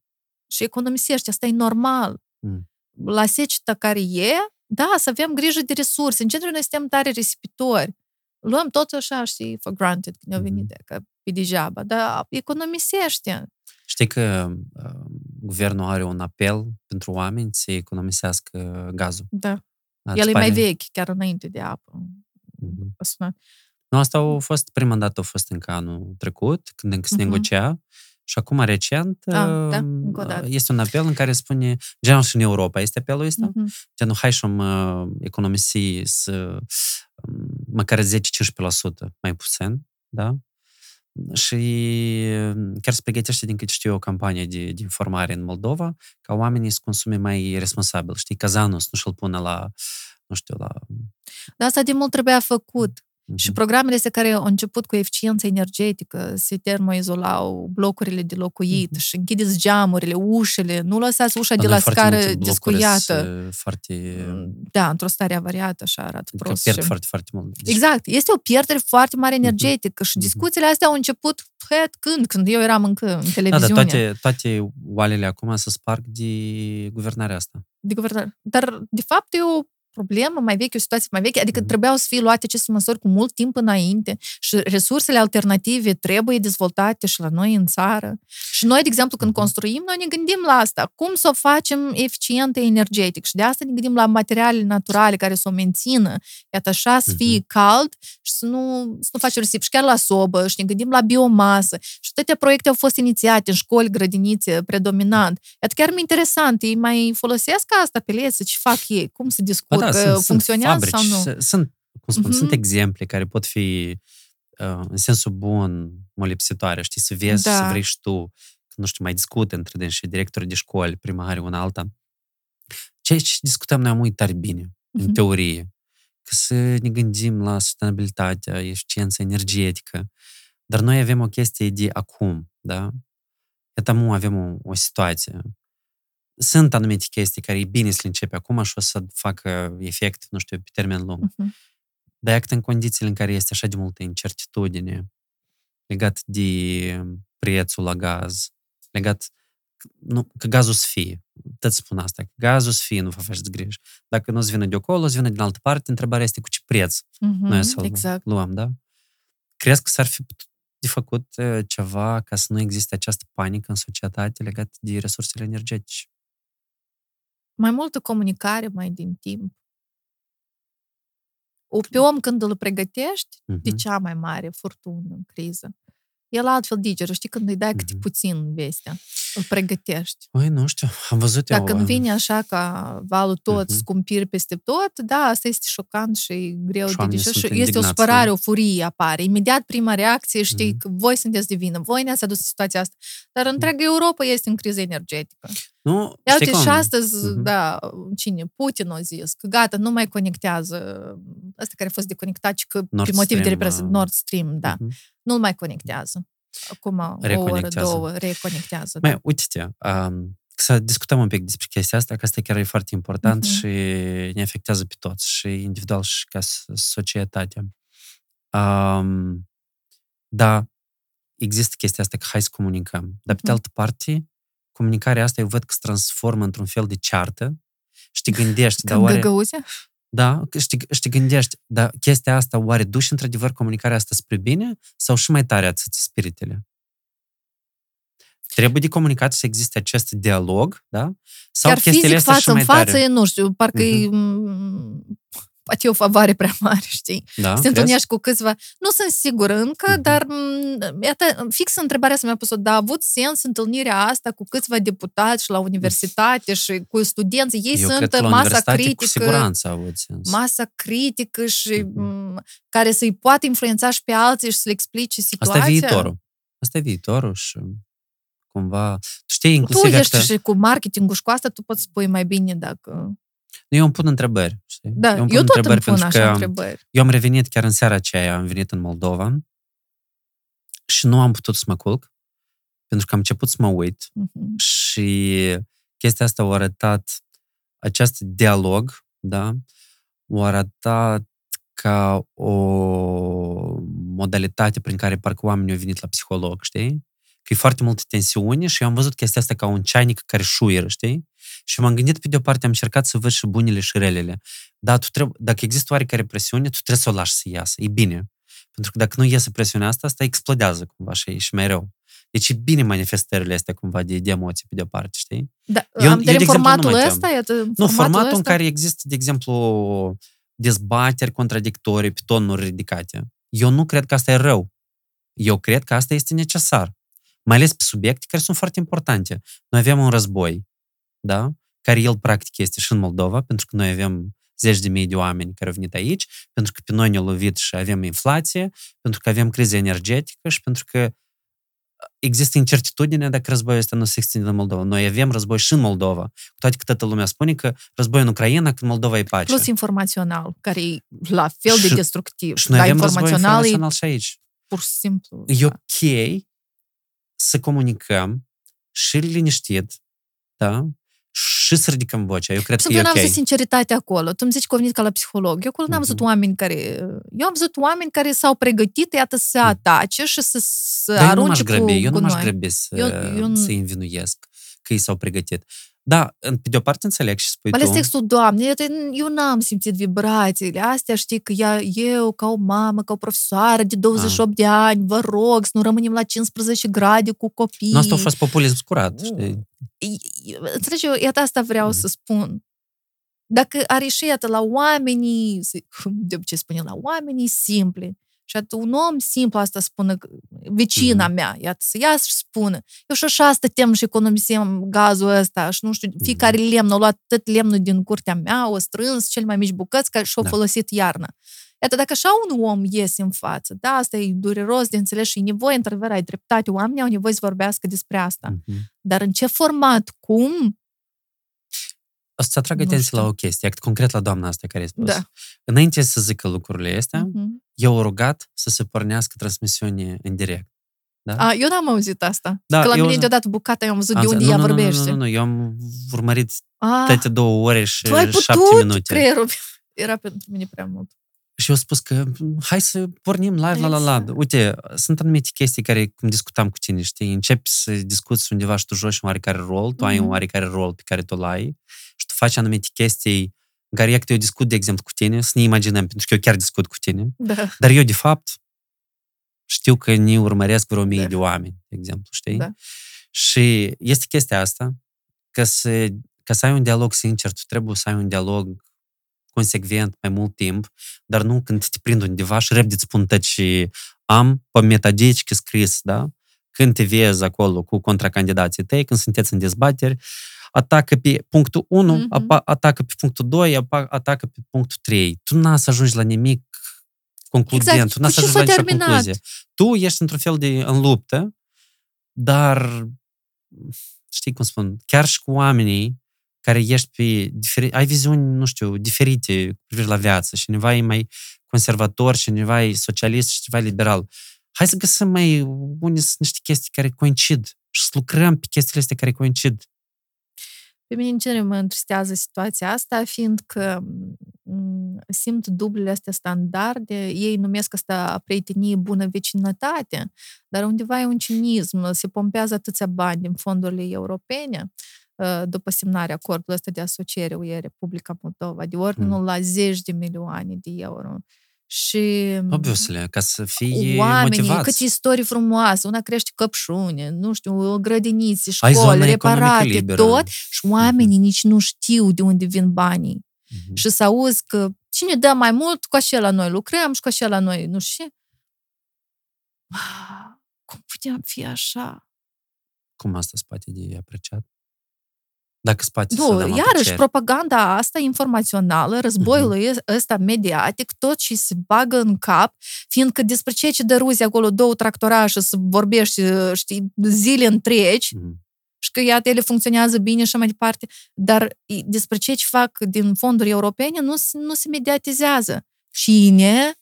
și economisește, asta e normal. Uh-huh. La seceta care e, da, să avem grijă de resurse. În general, noi suntem tare risipitori luăm tot așa, știi, for granted când au venit. Mm-hmm. Că e degeaba, dar economisește. Știi că uh, guvernul are un apel pentru oameni să economisească gazul. Da. da El e pare... mai vechi, chiar înainte de apă. Mm-hmm. Nu, asta a fost, prima dată a fost încă anul trecut, când încă se uh-huh. negocia. Și acum, recent, ah, da, uh, este un apel în care spune, genul și în Europa este apelul ăsta, uh-huh. genul, hai și uh, economisi să, um, măcar 10-15% mai puțin, da? Și chiar se pregătește, din câte știu, o campanie de, de informare în Moldova, ca oamenii să consume mai responsabil. Știi, cazanul să nu și-l pună la, nu știu, la... Dar asta de mult trebuia făcut. Și programele astea care au început cu eficiență energetică, se termoizolau blocurile de locuit și închideți geamurile, ușele, nu lăsați ușa de la scară descuiată. Foarte... Da, într-o stare avariată, așa arată adică prost. pierd și... foarte, foarte mult. Deci... Exact. Este o pierdere foarte mare energetică și discuțiile astea au început het, când? Când eu eram încă în televiziune. Da, dar toate, toate oalele acum se sparg de guvernarea asta. De guvernare. Dar, de fapt, e o problemă mai veche, o situație mai veche, adică trebuiau să fie luate aceste măsuri cu mult timp înainte și resursele alternative trebuie dezvoltate și la noi în țară. Și noi, de exemplu, când construim, noi ne gândim la asta, cum să o facem eficientă energetic? Și de asta ne gândim la materiale naturale care să o mențină, iată așa, să fie cald și să nu, să nu facem risip. Și chiar la sobă și ne gândim la biomasă. Și toate proiecte au fost inițiate în școli, grădinițe, predominant. Iată chiar mi interesant, ei mai folosesc asta pe lesă, ce fac ei, cum să discută da, sunt, funcționează sunt sau nu? Sunt, cum spun, uh-huh. sunt exemple care pot fi uh, în sensul bun molipsitoare, știi, să vezi, da. să vrei și tu, nu știu, mai discute între dâns și directori de școli, primari, una alta. Ceea ce discutăm noi am uitat bine, uh-huh. în mhm. teorie, că să ne gândim la sustenabilitatea, eficiența energetică, dar noi avem o chestie de acum, da? Iată, avem o, o situație sunt anumite chestii care e bine să le începe acum și o să facă efect, nu știu, pe termen lung. Uh-huh. Dar iată în condițiile în care este așa de multă incertitudine legat de prețul la gaz, legat nu, că gazul să fie. Tot spun asta, că gazul să fie, nu vă faceți griji. Dacă nu-ți vine de acolo, îți vine din altă parte, întrebarea este cu ce preț uh-huh, noi să exact. luăm, da? Crezi că s-ar fi de făcut ceva ca să nu existe această panică în societate legată de resursele energetice? Mai multă comunicare mai din timp. O pe om când îl pregătești, uh-huh. de cea mai mare furtună în criză, el altfel digeră. Știi, când îi dai uh-huh. câte puțin vestea, îl pregătești. Oi, nu știu, am văzut Dacă eu... când vine așa ca valul tot, uh-huh. scumpiri peste tot, da, asta este șocant și greu și de digerat. Și este o supărare, o furie apare. Imediat prima reacție, știi, uh-huh. că voi sunteți de vină, voi ne-ați adus situația asta. Dar întreaga Europa este în criză energetică. Nu, Ia uite, și astăzi, uh-huh. da, cine? Putin a zis că gata, nu mai conectează asta care a fost deconectat și că Nord pe motiv de reprezent Nord Stream, da. Uh-huh. Nu-l mai conectează. Acum o oră, două, reconectează. Mai, da. uite-te, um, să discutăm un pic despre chestia asta, că asta chiar e foarte important uh-huh. și ne afectează pe toți, și individual și ca societate. Um, da, există chestia asta că hai să comunicăm, dar pe de altă parte, comunicarea asta eu văd că se transformă într-un fel de ceartă și te gândești, dar oare... Da, și te, și te gândești, dar chestia asta oare duci într-adevăr comunicarea asta spre bine sau și mai tare atâți spiritele? Trebuie de comunicat să existe acest dialog, da? Sau Chiar chestiile fizic, față în față, tare? nu știu, parcă uh-huh. e poate o favoare prea mare, știi? Da, Se întâlnești cu câțiva. Nu sunt sigură încă, mm-hmm. dar iată, fix întrebarea să mi-a pus-o, da, a avut sens întâlnirea asta cu câțiva deputați și la universitate și cu studenți. Ei Eu sunt cred masa critică. Cu siguranță a avut sens. Masa critică și mm-hmm. care să-i poată influența și pe alții și să le explice situația. Asta e viitorul. Asta e viitorul și cumva... Tu știi, inclusiv... Tu ești și cu marketingul și cu asta tu poți spui mai bine dacă... Eu îmi pun întrebări, știi? Da, eu, eu tot întrebări îmi pun așa întrebări. Eu am revenit chiar în seara aceea, am venit în Moldova și nu am putut să mă culc, pentru că am început să mă uit uh-huh. și chestia asta a arătat acest dialog, da? O arătat ca o modalitate prin care parcă oamenii au venit la psiholog, știi? Că e foarte multă tensiune și eu am văzut chestia asta ca un ceanic care șuieră, știi? Și m-am gândit, pe de o parte, am încercat să văd și bunele și relele. Dar tu trebuie, dacă există oarecare presiune, tu trebuie să o lași să iasă. E bine. Pentru Pentru că dacă nu iese presiunea asta, asta explodează cumva și, și mai rău. Deci e bine manifestările astea cumva de, de emoții pe de-o parte, știi? Da, eu, am eu, de formatul ăsta? E formatul nu, formatul ăsta? în care există, de exemplu, dezbateri contradictorii pe tonuri ridicate. Eu nu cred că asta e rău. Eu cred că asta este necesar. Mai ales pe subiecte care sunt foarte importante. Noi avem un război, da? Care el practic este și în Moldova, pentru că noi avem zeci de mii de oameni care au venit aici, pentru că pe noi ne-a lovit și avem inflație, pentru că avem criză energetică și pentru că există incertitudine dacă războiul ăsta nu se extinde în Moldova. Noi avem război și în Moldova, cu toate că toată lumea spune că război în Ucraina, când Moldova e pace. Plus informațional, care e la fel și, de destructiv. Și noi avem informațional, informațional și aici. Pur și simplu. E da. ok să comunicăm și liniștit, da? Și să ridicăm vocea. Eu cred că e ok. n-am văzut sinceritate acolo. Tu îmi zici că venit ca la psiholog. Eu acolo n-am văzut mhm. oameni care... Eu am văzut oameni care s-au pregătit, iată, să se mhm. atace și să, să Dar arunce eu nu m-aș grăbi, eu nu m-aș grăbi să, eu, eu... să învinuiesc că ei s-au pregătit. Da, pe de o parte înțeleg și spui Ales tu. textul, Doamne, eu, eu n-am simțit vibrațiile astea, știi, că ea, eu, ca o mamă, ca o profesoară de 28 ah. de ani, vă rog să nu rămânem la 15 grade cu copii. Nu, asta a fost populism curat, știi? Înțelegi, eu, iată asta vreau mm. să spun. Dacă ar ieși, iată, la oamenii, de obicei spune, la oamenii simpli, și atunci un om simplu asta spune, vecina mm-hmm. mea, iată, să ia și spună, eu și așa stăteam și economisim gazul ăsta și nu știu, fiecare mm-hmm. lemn, a luat tot lemnul din curtea mea, o strâns cel mai mici bucăți care și-au da. folosit iarna. Iată, dacă așa un om iese în față, da, asta e dureros de înțeles și e nevoie, într-adevăr, ai dreptate, oamenii au nevoie să vorbească despre asta. Mm-hmm. Dar în ce format, cum, o să-ți atrag atenție la o chestie, concret la doamna asta care a spus. Da. Înainte să zică lucrurile astea, uh-huh. eu am rugat să se pornească transmisiune în direct. Da? A, eu n-am auzit asta. Da, că la eu... mine deodată bucata eu am văzut de unde nu, ea nu, vorbește. Nu, nu, nu, eu am urmărit A, toate două ore și tu ai șapte putut, minute. creierul era pentru mine prea mult. Și eu spus că hai să pornim live exact. la la la. Uite, sunt anumite chestii care, cum discutam cu tine, știi, începi să discuți undeva și tu joci un oarecare rol, tu mm-hmm. ai un oarecare rol pe care tu l-ai și tu faci anumite chestii în care eu discut, de exemplu, cu tine, să ne imaginăm, pentru că eu chiar discut cu tine, da. dar eu, de fapt, știu că ne urmăresc vreo mie da. de oameni, de exemplu, știi? Da. Și este chestia asta, că să, ca să ai un dialog sincer, tu trebuie să ai un dialog consecvent mai mult timp, dar nu când te prind undeva și repede îți spun și am pe metodici scris, da? Când te vezi acolo cu contracandidații tăi, când sunteți în dezbateri, atacă pe punctul 1, mm-hmm. atacă pe punctul 2, atacă pe punctul 3. Tu n-ați să ajungi la nimic concludent, exact. tu n-ați să ajungi la nicio concluzie. Tu ești într-un fel de în luptă, dar știi cum spun, chiar și cu oamenii care ești pe diferi, ai viziuni, nu știu, diferite cu privire la viață. Și cineva e mai conservator, și cineva e socialist, și cineva e liberal. Hai să găsim mai unii niște chestii care coincid și să lucrăm pe chestiile astea care coincid. Pe mine, în genere, mă întristează situația asta, fiindcă simt dublele astea standarde, ei numesc asta prietenie, bună vecinătate, dar undeva e un cinism, se pompează atâția bani din fondurile europene, după semnarea acordului ăsta de asociere UE Republica Moldova, de ordinul mm. la zeci de milioane de euro. Și Obviously, ca să fie oamenii, motivați. câte istorii frumoase, una crește căpșune, nu știu, grădinițe, școli, reparate, liberă. tot, și oamenii mm-hmm. nici nu știu de unde vin banii. Mm-hmm. Și să auzi că cine dă mai mult, cu așa noi lucrăm și cu așa noi, nu știu. Cum puteam fi așa? Cum asta spate de apreciat? Dacă spate Nu, iarăși, propaganda asta informațională, războiul uh-huh. ăsta mediatic, tot și se bagă în cap, fiindcă despre ceea ce dăruzi acolo două tractorașe să vorbești, știi, zile întregi, uh-huh. și că, iată, ele funcționează bine și mai departe, dar despre ceea ce fac din fonduri europene nu, nu se mediatizează. Cine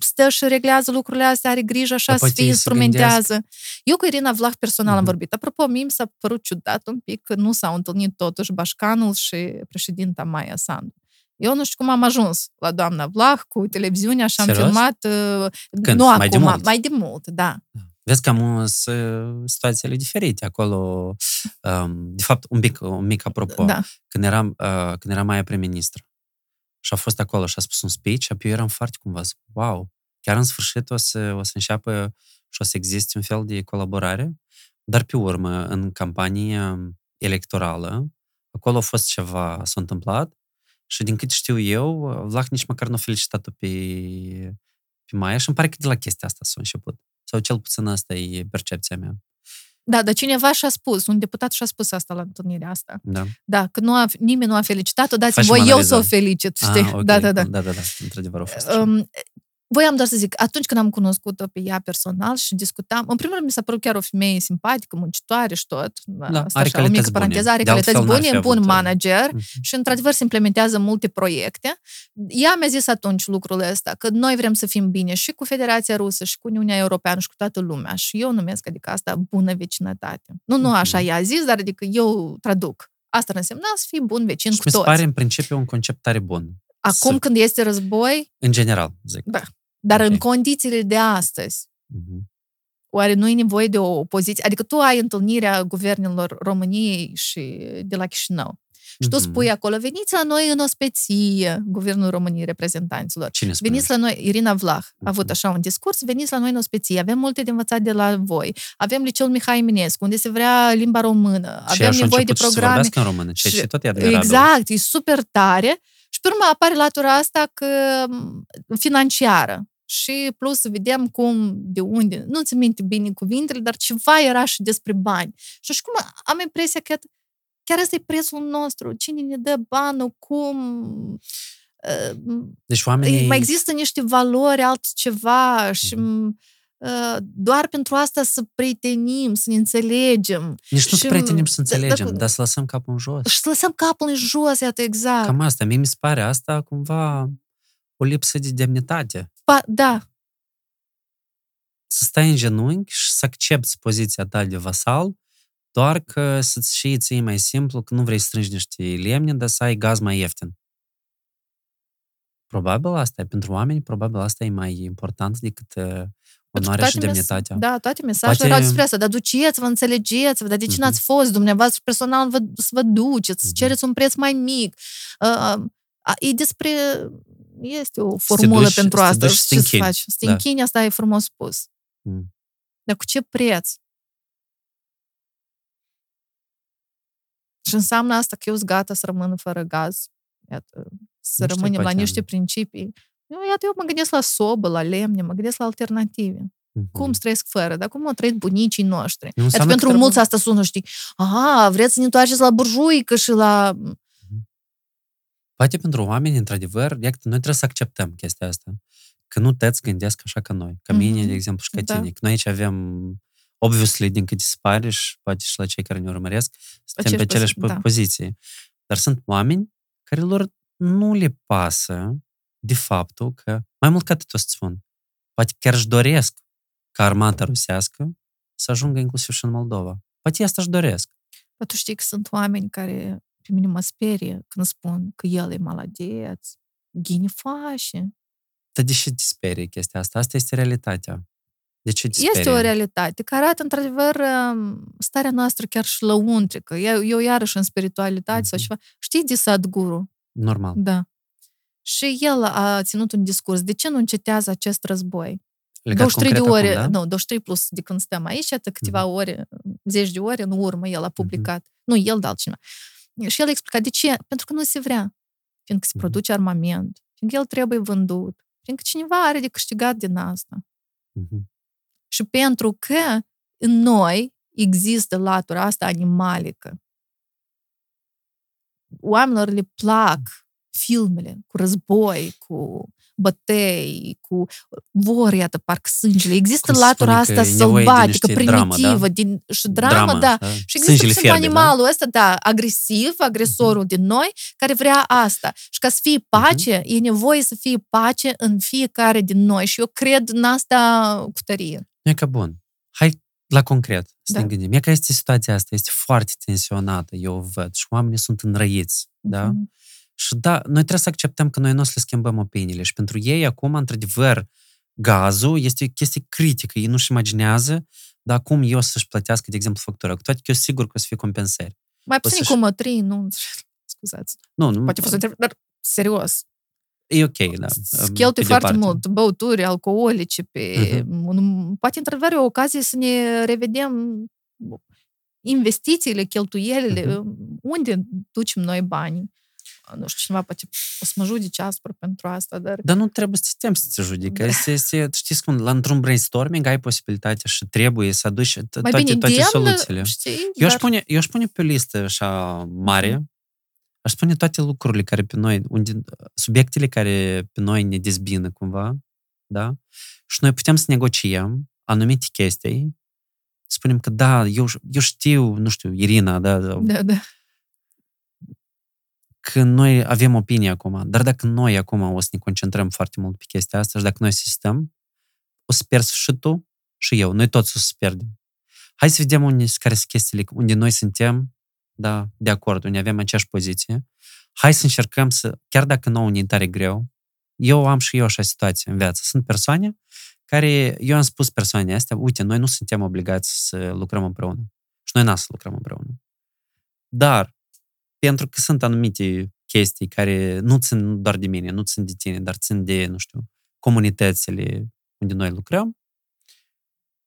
stă și reglează lucrurile astea, are grijă așa să fie instrumentează. Eu cu Irina Vlah personal mm-hmm. am vorbit. Apropo, mie mi s-a părut ciudat un pic că nu s-au întâlnit totuși Bașcanul și președinta Maia Sandu. Eu nu știu cum am ajuns la doamna Vlah cu televiziunea și am Serios? filmat uh, Când? nu mai acum, de mult. mai de mult, da. Vezi că am situațiile diferite acolo. Um, de fapt, un mic, un mic apropo. Da. Când eram, uh, când era Maia prim-ministru, și a fost acolo și a spus un speech și apoi eu eram foarte cumva zic, wow, chiar în sfârșit o să, o să înceapă și o să existe un fel de colaborare, dar pe urmă, în campanie electorală, acolo a fost ceva, s-a întâmplat și din cât știu eu, Vlah nici măcar nu a felicitat-o pe, pe Maia și îmi pare că de la chestia asta s-a început. Sau cel puțin asta e percepția mea. Da, dar cineva și-a spus, un deputat și-a spus asta la întâlnirea asta. Da. Da, că nu a, nimeni nu a felicitat-o, dați voi eu să o felicit, știi? Ah, okay. Da, da, da. Da, da, da, într-adevăr a fost um, Voiam doar să zic, atunci când am cunoscut-o pe ea personal și discutam, în primul rând mi s-a părut chiar o femeie simpatică, muncitoare și tot. Da, Asta are așa, o mică paranteză, are calități bune, e bun manager uh-huh. și într-adevăr se implementează multe proiecte. Ea mi-a zis atunci lucrul ăsta, că noi vrem să fim bine și cu Federația Rusă și cu Uniunea Europeană și cu toată lumea. Și eu numesc, adică asta, bună vecinătate. Nu, nu așa uh-huh. ea a zis, dar adică eu traduc. Asta ar însemna să fii bun vecin și cu toți. mi se pare în principiu un concept tare bun. Acum să... când este război... În general, zic. Da. Dar okay. în condițiile de astăzi, uh-huh. oare nu e nevoie de o opoziție? Adică tu ai întâlnirea guvernelor României și de la Chișinău. Și tu spui acolo, veniți la noi în ospeție, Guvernul României reprezentanților. Cine spune? Veniți la noi, Irina Vlah a avut așa un discurs, veniți la noi în ospeție, avem multe de învățat de la voi. Avem liceul Mihai Eminescu, unde se vrea limba română. Și avem nevoie de programe. Și în română, ceea ce tot e Exact, e super tare. Și pe urmă apare latura asta că financiară și plus să vedem cum, de unde, nu ți minte bine cuvintele, dar ceva era și despre bani. Și așa cum am impresia că chiar ăsta e prețul nostru, cine ne dă banul, cum... Uh, deci oamenii... Mai există niște valori, altceva și mm. Doar pentru asta să prietenim, să ne înțelegem. Nici nu să prietenim să înțelegem, dar să lăsăm capul în jos. Și să lăsăm capul în jos, iată, exact. Cam asta. Mie mi se pare asta cumva o lipsă de demnitate. Pa, da. Să stai în genunchi și să accepti poziția ta de vasal, doar că să-ți și ție mai simplu că nu vrei să strângi niște lemne, dar să ai gaz mai ieftin. Probabil asta e, pentru oameni, probabil asta e mai important decât uh, onoarea și demnitatea. Da, toate mesajele Poate... erau despre asta, dar duceți-vă, înțelegeți-vă, dar de ce uh-huh. n-ați fost dumneavoastră personal vă, să vă duceți, uh-huh. cereți un preț mai mic. Uh, uh, e despre este o formulă duci, pentru asta. Și ce să faci? Să te închini, da. asta e frumos spus. Mm. Dar cu ce preț? Și înseamnă asta că eu sunt gata să rămân fără gaz. Iată, să nu rămânem la niște principii. Eu, iată, eu mă gândesc la sobă, la lemne, mă gândesc la alternative. Mm-hmm. Cum trăiesc fără? Dar cum au trăit bunicii noștri? Iată, pentru mulți asta sună, știi, aha, vreți să ne întoarceți la burjuică și la Poate pentru oameni, într-adevăr, iată, noi trebuie să acceptăm chestia asta. Că nu toți gândesc așa ca noi. Ca mine, mm-hmm. de exemplu, și ca da. tine. Că noi aici avem, obviously, din câte se pare și poate și la cei care ne urmăresc, suntem pe aceleași da. poziții. Dar sunt oameni care lor nu le pasă de faptul că, mai mult ca atât o să spun, poate chiar își doresc ca armata rusească să ajungă inclusiv și în Moldova. Poate asta își doresc. Dar tu știi că sunt oameni care pe mine mă sperie când spun că el e maladeț, ghine fașe. Dar de ce te sperie chestia asta? Asta este realitatea. De ce te Este o realitate care arată, într-adevăr, um, starea noastră chiar și lăuntrică. Eu, eu iarăși în spiritualitate mm-hmm. sau ceva. Știi de Sadguru? Normal. Da. Și el a ținut un discurs. De ce nu încetează acest război? Legat 23 de ore, acum, da? nu, 23 plus de când stăm aici, atât câteva mm-hmm. ore, zeci de ore în urmă el a publicat. Mm-hmm. Nu el, dar altcineva. Și el a explicat de ce? Pentru că nu se vrea. Fiindcă se produce armament. Fiindcă el trebuie vândut. Fiindcă cineva are de câștigat din asta. Uh-huh. Și pentru că în noi există latura asta animalică. Oamenilor le plac filmele cu război, cu bătăi, cu vor, iată, parcă sângele. Există Cum latura asta sălbatică, primitivă, dramă, da? din, și dramă, dramă da. da. Și există fierbe, da? animalul da? ăsta, da, agresiv, agresorul uh-huh. din noi, care vrea asta. Și ca să fie pace, uh-huh. e nevoie să fie pace în fiecare din noi. Și eu cred în asta cu tărie. E că bun. Hai la concret să da. ne gândim. E că este situația asta, este foarte tensionată, eu văd, și oamenii sunt înrăiți, uh-huh. da? Și da, noi trebuie să acceptăm că noi nu o să le schimbăm opiniile și pentru ei acum, într-adevăr, gazul este o chestie critică. Ei nu-și imaginează, dar cum eu să-și plătească, de exemplu, factura. Cu toate că eu sigur că o să fie compensări. Mai puțin cu mătrii, nu, (laughs) scuzați. Nu, nu. Poate fost dar serios. E ok, da. Cheltui foarte parte. mult băuturi alcoolice, pe... Uh-huh. Poate, într-adevăr, e o ocazie să ne revedem investițiile, cheltuielile, uh-huh. unde ducem noi banii nu știu, cineva poate o să mă judece aspru pentru asta, dar... Dar nu trebuie să te să te judică. Da. Este, este, știți cum, la într-un brainstorming ai posibilitatea și trebuie să aduci toate, bine, toate soluțiile. Știi, eu, dar... aș pune, eu aș pune pe o listă așa mare, aș spune toate lucrurile care pe noi, unde, subiectele care pe noi ne dezbină cumva, da? Și noi putem să negociem anumite chestii, spunem că da, eu, eu știu, nu știu, Irina, da, da, da că noi avem opinie acum, dar dacă noi acum o să ne concentrăm foarte mult pe chestia asta și dacă noi asistăm, o să pierzi și tu și eu. Noi toți o să pierdem. Hai să vedem unde, care sunt chestiile, unde noi suntem da, de acord, unde avem aceeași poziție. Hai să încercăm să, chiar dacă nouă ne tare greu, eu am și eu așa situație în viață. Sunt persoane care, eu am spus persoanele astea, uite, noi nu suntem obligați să lucrăm împreună. Și noi n să lucrăm împreună. Dar pentru că sunt anumite chestii care nu țin doar de mine, nu țin de tine, dar țin de, nu știu, comunitățile unde noi lucrăm,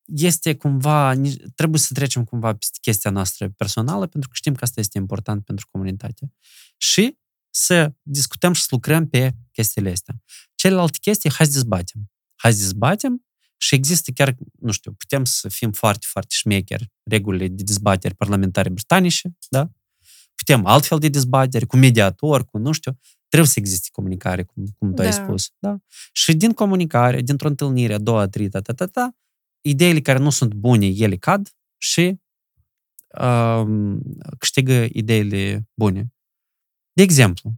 este cumva, trebuie să trecem cumva peste chestia noastră personală, pentru că știm că asta este important pentru comunitate. Și să discutăm și să lucrăm pe chestiile astea. Celelalte chestii, hai să dezbatem. Hai să dezbatem și există chiar, nu știu, putem să fim foarte, foarte șmecheri, regulile de dezbateri parlamentare britanice, da? Putem altfel de dezbatere, cu mediator, cu nu știu, trebuie să existe comunicare, cum, cum tu da. ai spus. Da? Și din comunicare, dintr-o întâlnire, a doua, a trei, ta, ta, ta, ta, ideile care nu sunt bune, ele cad și um, câștigă ideile bune. De exemplu,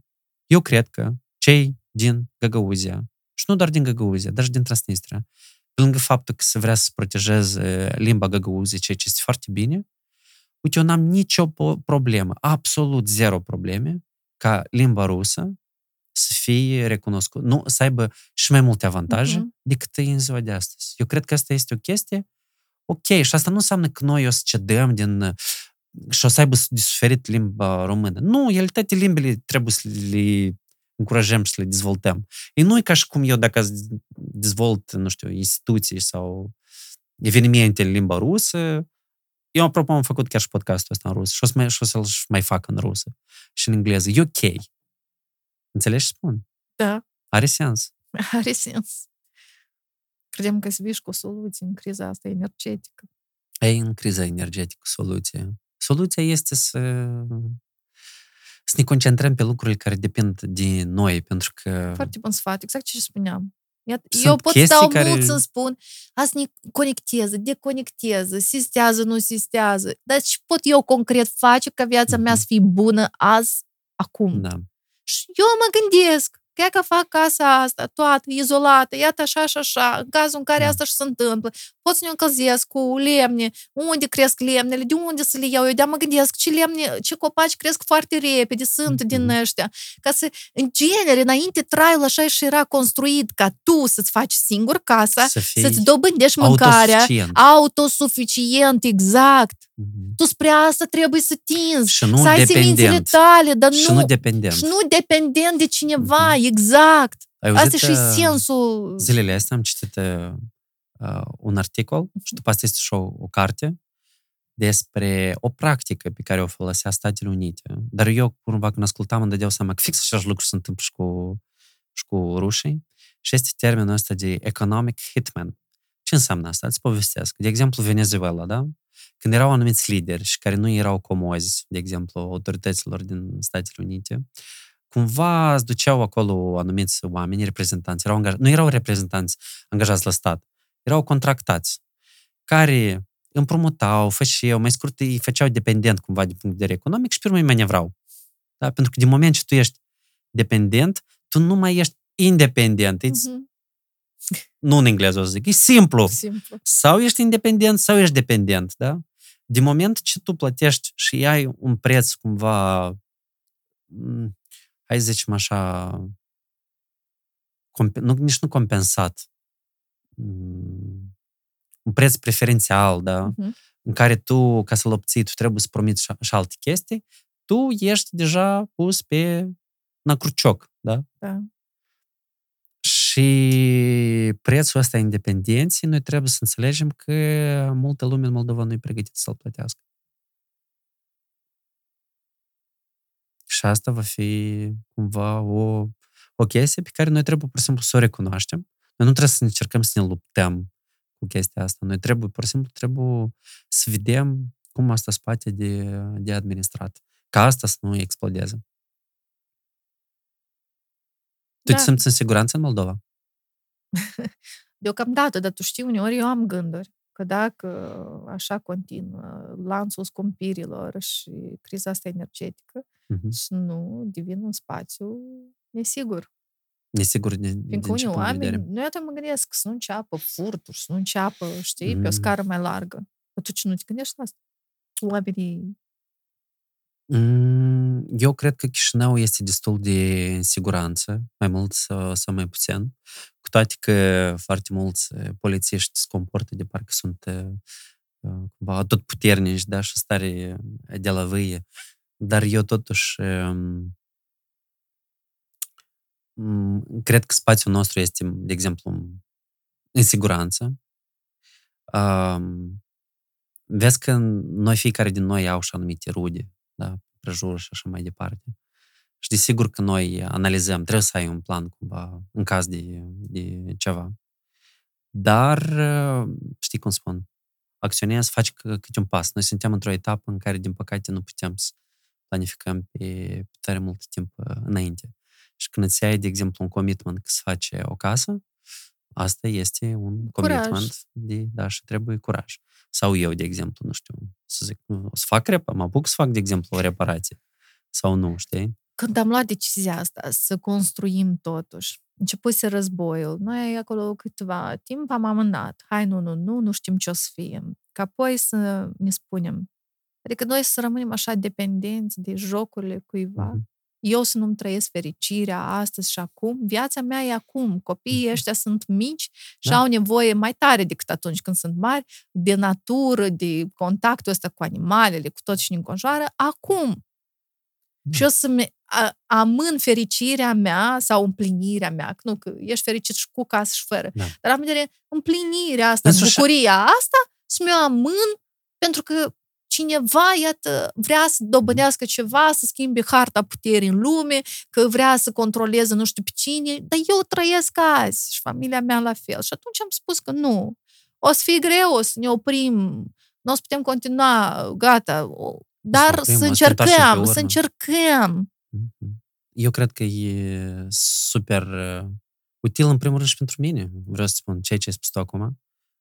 eu cred că cei din Găgăuzia, și nu doar din Găgăuzia, dar și din Transnistria, pe lângă faptul că se vrea să protejeze limba găgăuzii, ceea ce este foarte bine, Uite, eu n-am nicio problemă, absolut zero probleme ca limba rusă să fie recunoscută, nu, să aibă și mai multe avantaje uh-huh. decât în ziua de astăzi. Eu cred că asta este o chestie ok și asta nu înseamnă că noi o să cedăm din și o să aibă de suferit limba română. Nu, el toate limbile trebuie să le încurajăm și să le dezvoltăm. E nu e ca și cum eu dacă dezvolt, nu știu, instituții sau evenimente în limba rusă, eu, apropo, am făcut chiar și podcastul ăsta în rusă și o, să mai, și o să-l mai fac în rusă și în engleză. E ok. Înțelegi ce spun? Da. Are sens. (laughs) Are sens. Credem că să vii cu soluții în criza asta energetică. E în criza energetică soluție. Soluția este să, să ne concentrăm pe lucrurile care depind de noi, pentru că... Foarte bun sfat, exact ce spuneam. Sunt eu pot stau care... mult să spun, asta ne conectează, deconectează, sistează, nu sistează. Dar ce pot eu concret face ca viața mea să fie bună azi, acum? Da. Și eu mă gândesc, Că că fac casa asta, toată, izolată, iată așa și așa, în cazul în care asta și se întâmplă, pot să ne încălzesc cu lemne, unde cresc lemnele, de unde să le iau eu, de mă gândesc ce lemne, ce copaci cresc foarte repede, sunt mm-hmm. din ăștia, ca să, în genere, înainte traiul așa și era construit ca tu să-ți faci singur casa, să să-ți dobândești mâncarea, autosuficient, autosuficient exact. Mm-hmm. Tu spre asta trebuie să tinzi, și nu să ai semințele tale, dar și nu, nu dependent. Și nu dependent de cineva, mm-hmm. exact. Ai asta și uh, sensul. Zilele astea am citit uh, uh, un articol mm-hmm. și după asta este și o, o carte despre o practică pe care o folosea Statele Unite. Dar eu, cumva, când ascultam, îmi dădeau seama că fix același lucru se întâmplă și cu, și cu rușii. Și este termenul ăsta de economic hitman. Ce înseamnă asta? Îți povestesc. De exemplu, Venezuela, da? Când erau anumiți lideri și care nu erau comozi, de exemplu, autorităților din Statele Unite, cumva îți duceau acolo anumiți oameni, reprezentanți, erau angaj- nu erau reprezentanți angajați la stat, erau contractați, care împrumutau, făceau, mai scurt, îi făceau dependent cumva din punct de vedere economic și pe urmă îi manevrau. Da? Pentru că din moment ce tu ești dependent, tu nu mai ești independent. Uh-huh. Nu în engleză o să zic, e simplu. simplu. Sau ești independent, sau ești dependent, da? Din moment ce tu plătești și ai un preț cumva, mm, hai să zicem așa, nu, nici nu compensat, mm, un preț preferențial, da? Uh-huh. În care tu, ca să-l obții, tu trebuie să promiți și, și alte chestii, tu ești deja pus pe na crucioc, da? Da. Și prețul ăsta independenții, noi trebuie să înțelegem că multă lume în Moldova nu e pregătită să-l plătească. Și asta va fi cumva o, o chestie pe care noi trebuie, pur și simplu, să o recunoaștem. Noi nu trebuie să încercăm să ne luptăm cu chestia asta. Noi trebuie, pur și simplu, trebuie să vedem cum asta spate de, de administrat. Ca asta să nu explodeze. Tu da. te simți în siguranță în Moldova? (laughs) Deocamdată, dar tu știi, uneori eu am gânduri că dacă așa continuă lanțul scumpirilor și criza asta energetică, uh-huh. să nu devin un spațiu nesigur. Nesigur din, Fiindcă unii oameni, nu eu mă gândesc să nu înceapă furturi, să nu înceapă, știi, mm. pe o scară mai largă. Atunci nu te gândești la asta. Oamenii Mm, eu cred că Chișinău este destul de în siguranță, mai mult sau, sau mai puțin, cu toate că foarte mulți uh, polițiști se comportă de parcă sunt uh, uh, cumva tot puternici, da, și stare de la vâie. Dar eu totuși um, mm, cred că spațiul nostru este, de exemplu, în siguranță. Um, vezi că noi, fiecare din noi au și anumite rude da, prejur și așa mai departe. Și desigur că noi analizăm, trebuie să ai un plan cumva în caz de, de ceva. Dar, știi cum spun, acționezi, faci câte un pas. Noi suntem într-o etapă în care, din păcate, nu putem să planificăm pe, pe tare mult timp înainte. Și când îți ai, de exemplu, un commitment că să faci o casă, asta este un curaj. commitment de, da, și trebuie curaj. Sau eu, de exemplu, nu știu, să zic, o să fac rep, mă apuc să fac, de exemplu, o reparație. Sau nu, știi? Când am luat decizia asta, să construim totuși, începuse războiul, noi acolo câteva timp am amânat. Hai, nu, nu, nu, nu știm ce o să fie. Ca apoi să ne spunem. Adică noi să rămânem așa dependenți de jocurile cuiva. Mm-hmm eu să nu-mi trăiesc fericirea astăzi și acum, viața mea e acum. Copiii mhm. ăștia sunt mici și da. au nevoie mai tare decât atunci când sunt mari, de natură, de contactul ăsta cu animalele, cu tot ce ne înconjoară, acum. Da. Și eu să-mi amân fericirea mea sau împlinirea mea, nu că ești fericit și cu casă și fără, da. dar am vedere împlinirea asta, bucuria asta, să mi-o amân pentru că cineva, iată, vrea să dobândească ceva, să schimbe harta puterii în lume, că vrea să controleze nu știu pe cine, dar eu trăiesc azi și familia mea la fel. Și atunci am spus că nu. O să fie greu, o să ne oprim, nu o să putem continua, gata, dar să, să încercăm, să încercăm. Mhm. Eu cred că e super uh, util, în primul rând, și pentru mine. Vreau să spun ceea ce ai spus tu acum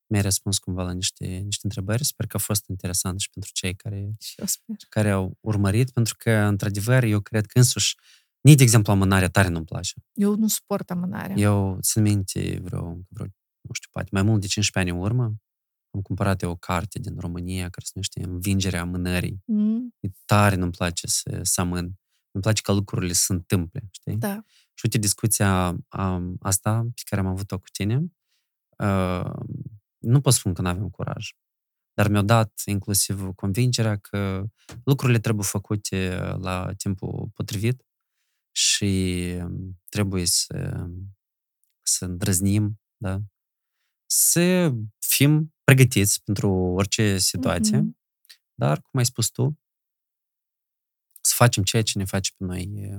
mi-ai răspuns cumva la niște, niște întrebări. Sper că a fost interesant și pentru cei care, și eu sper. care au urmărit, pentru că, într-adevăr, eu cred că însuși, nici, de exemplu, amânarea tare nu-mi place. Eu nu suport amânarea. Eu țin minte vreo, vreo, nu știu, poate mai mult de 15 ani în urmă, am cumpărat eu o carte din România care se numește Învingerea amânării. Mm. E tare nu-mi place să, să amân. Îmi place ca lucrurile să se întâmple, știi? Da. Și uite, discuția um, asta pe care am avut-o cu tine, uh, nu pot spun că nu avem curaj, dar mi-au dat inclusiv convingerea că lucrurile trebuie făcute la timpul potrivit și trebuie să, să îndrăznim, da? să fim pregătiți pentru orice situație, mm-hmm. dar, cum ai spus tu, să facem ceea ce ne face pe noi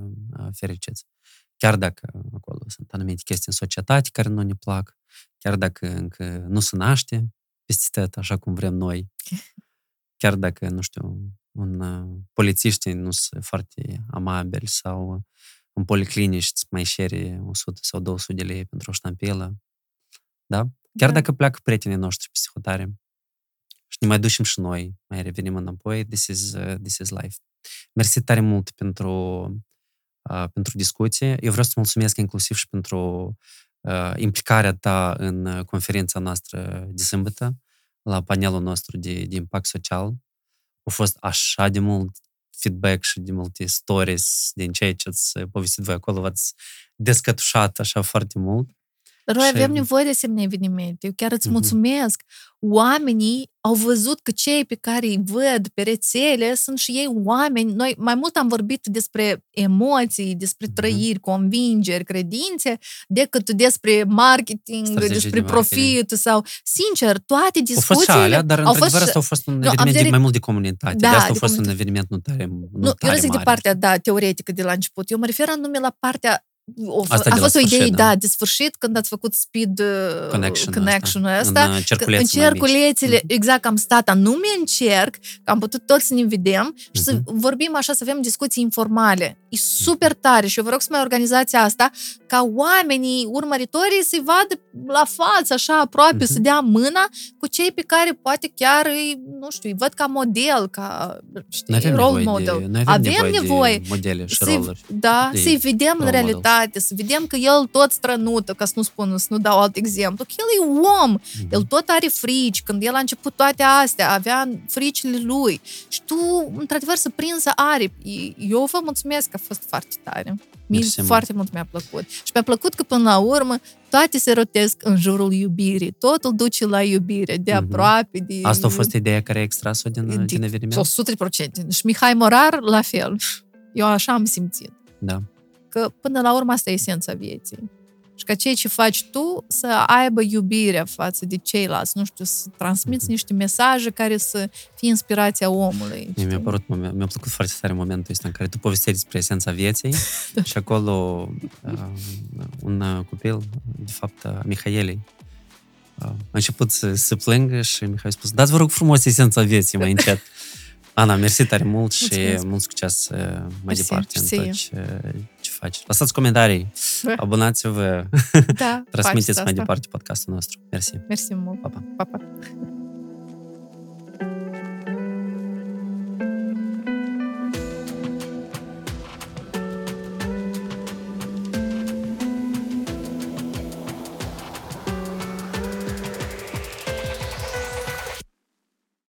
fericiți. Chiar dacă acolo sunt anumite chestii în societate care nu ne plac, chiar dacă încă nu se naște peste tot așa cum vrem noi, chiar dacă, nu știu, un uh, polițiști nu sunt foarte amabili sau în policlinici îți mai șere 100 sau 200 de lei pentru o ștampilă, da? Chiar da. dacă pleacă prietenii noștri psihotare și ne mai ducem și noi, mai revenim înapoi, this is, uh, this is life. Mersi tare mult pentru, uh, pentru discuție. Eu vreau să mulțumesc inclusiv și pentru uh, implicarea ta în uh, conferința noastră de sâmbătă, la panelul nostru de, de impact social. A fost așa de mult feedback și de multe stories din ceea ce ați povestit voi acolo, v-ați descătușat așa foarte mult. Dar noi și... avem nevoie de asemenea evenimente. Eu chiar îți uh-huh. mulțumesc. Oamenii au văzut că cei pe care îi văd pe rețele sunt și ei oameni. Noi mai mult am vorbit despre emoții, despre mhm. trăiri, uh-huh. convingeri, credințe, decât despre marketing, Strategii despre de profit sau, sincer, toate discuțiile... Au fost alea, dar au fost... asta a fost un no, eveniment de... mai mult de comunitate. Da, de asta a fost un eveniment nu tare, nu, nu tare Eu nu zic de partea, da, teoretică de la început. Eu mă refer anume la partea o, a fost o idee, da. da, de sfârșit, când ați făcut speed uh, connection, connection ăsta, în, uh, în cerculețele, mm-hmm. exact, am stat anume în cerc, că am putut toți să ne vedem și mm-hmm. să mhm. vorbim așa, să avem discuții informale. E super tare și eu vă rog să mai organizați asta, ca oamenii, urmăritorii, să-i vadă la față, așa, aproape, mm-hmm. să dea mâna cu cei pe care poate chiar îi, nu știu, îi văd ca model, ca, știi, role model. De, avem, avem nevoie, de modele și să, Da, să-i vedem în realitate realitate, să vedem că el tot strănută, ca să nu spun, să nu dau alt exemplu, că el e om, mm-hmm. el tot are frici, când el a început toate astea, avea fricile lui și tu, într-adevăr, să prinsă aripi. Eu vă mulțumesc că a fost foarte tare. Mie foarte mult mi-a plăcut. Și mi-a plăcut că până la urmă toate se rotesc în jurul iubirii. Totul duce la iubire, de aproape. De... Asta a fost ideea care a extras-o din, din, din eveniment? 100%. Și Mihai Morar, la fel. Eu așa am simțit. Da că până la urmă asta e esența vieții. Și ca ceea ce faci tu să aibă iubirea față de ceilalți, nu știu, să transmiți mhm. niște mesaje care să fie inspirația omului. Mie mi-a, părut, mi-a, mi-a plăcut foarte tare momentul ăsta în care tu povesteai despre esența vieții (laughs) da. și acolo uh, un copil, de fapt, uh, Mihaelei, uh, a început să, să plângă și Mihai a spus, dați vă rog frumos esența vieții mai încet. (laughs) Ana, mersi tare mult și Mulțumesc. mult succes mai mersi, departe în tot ce, ce faci. Lăsați comentarii, abonați-vă, da, (laughs) transmiteți mai departe podcastul nostru. Mersi. Mersi mult. Pa, pa. pa, pa.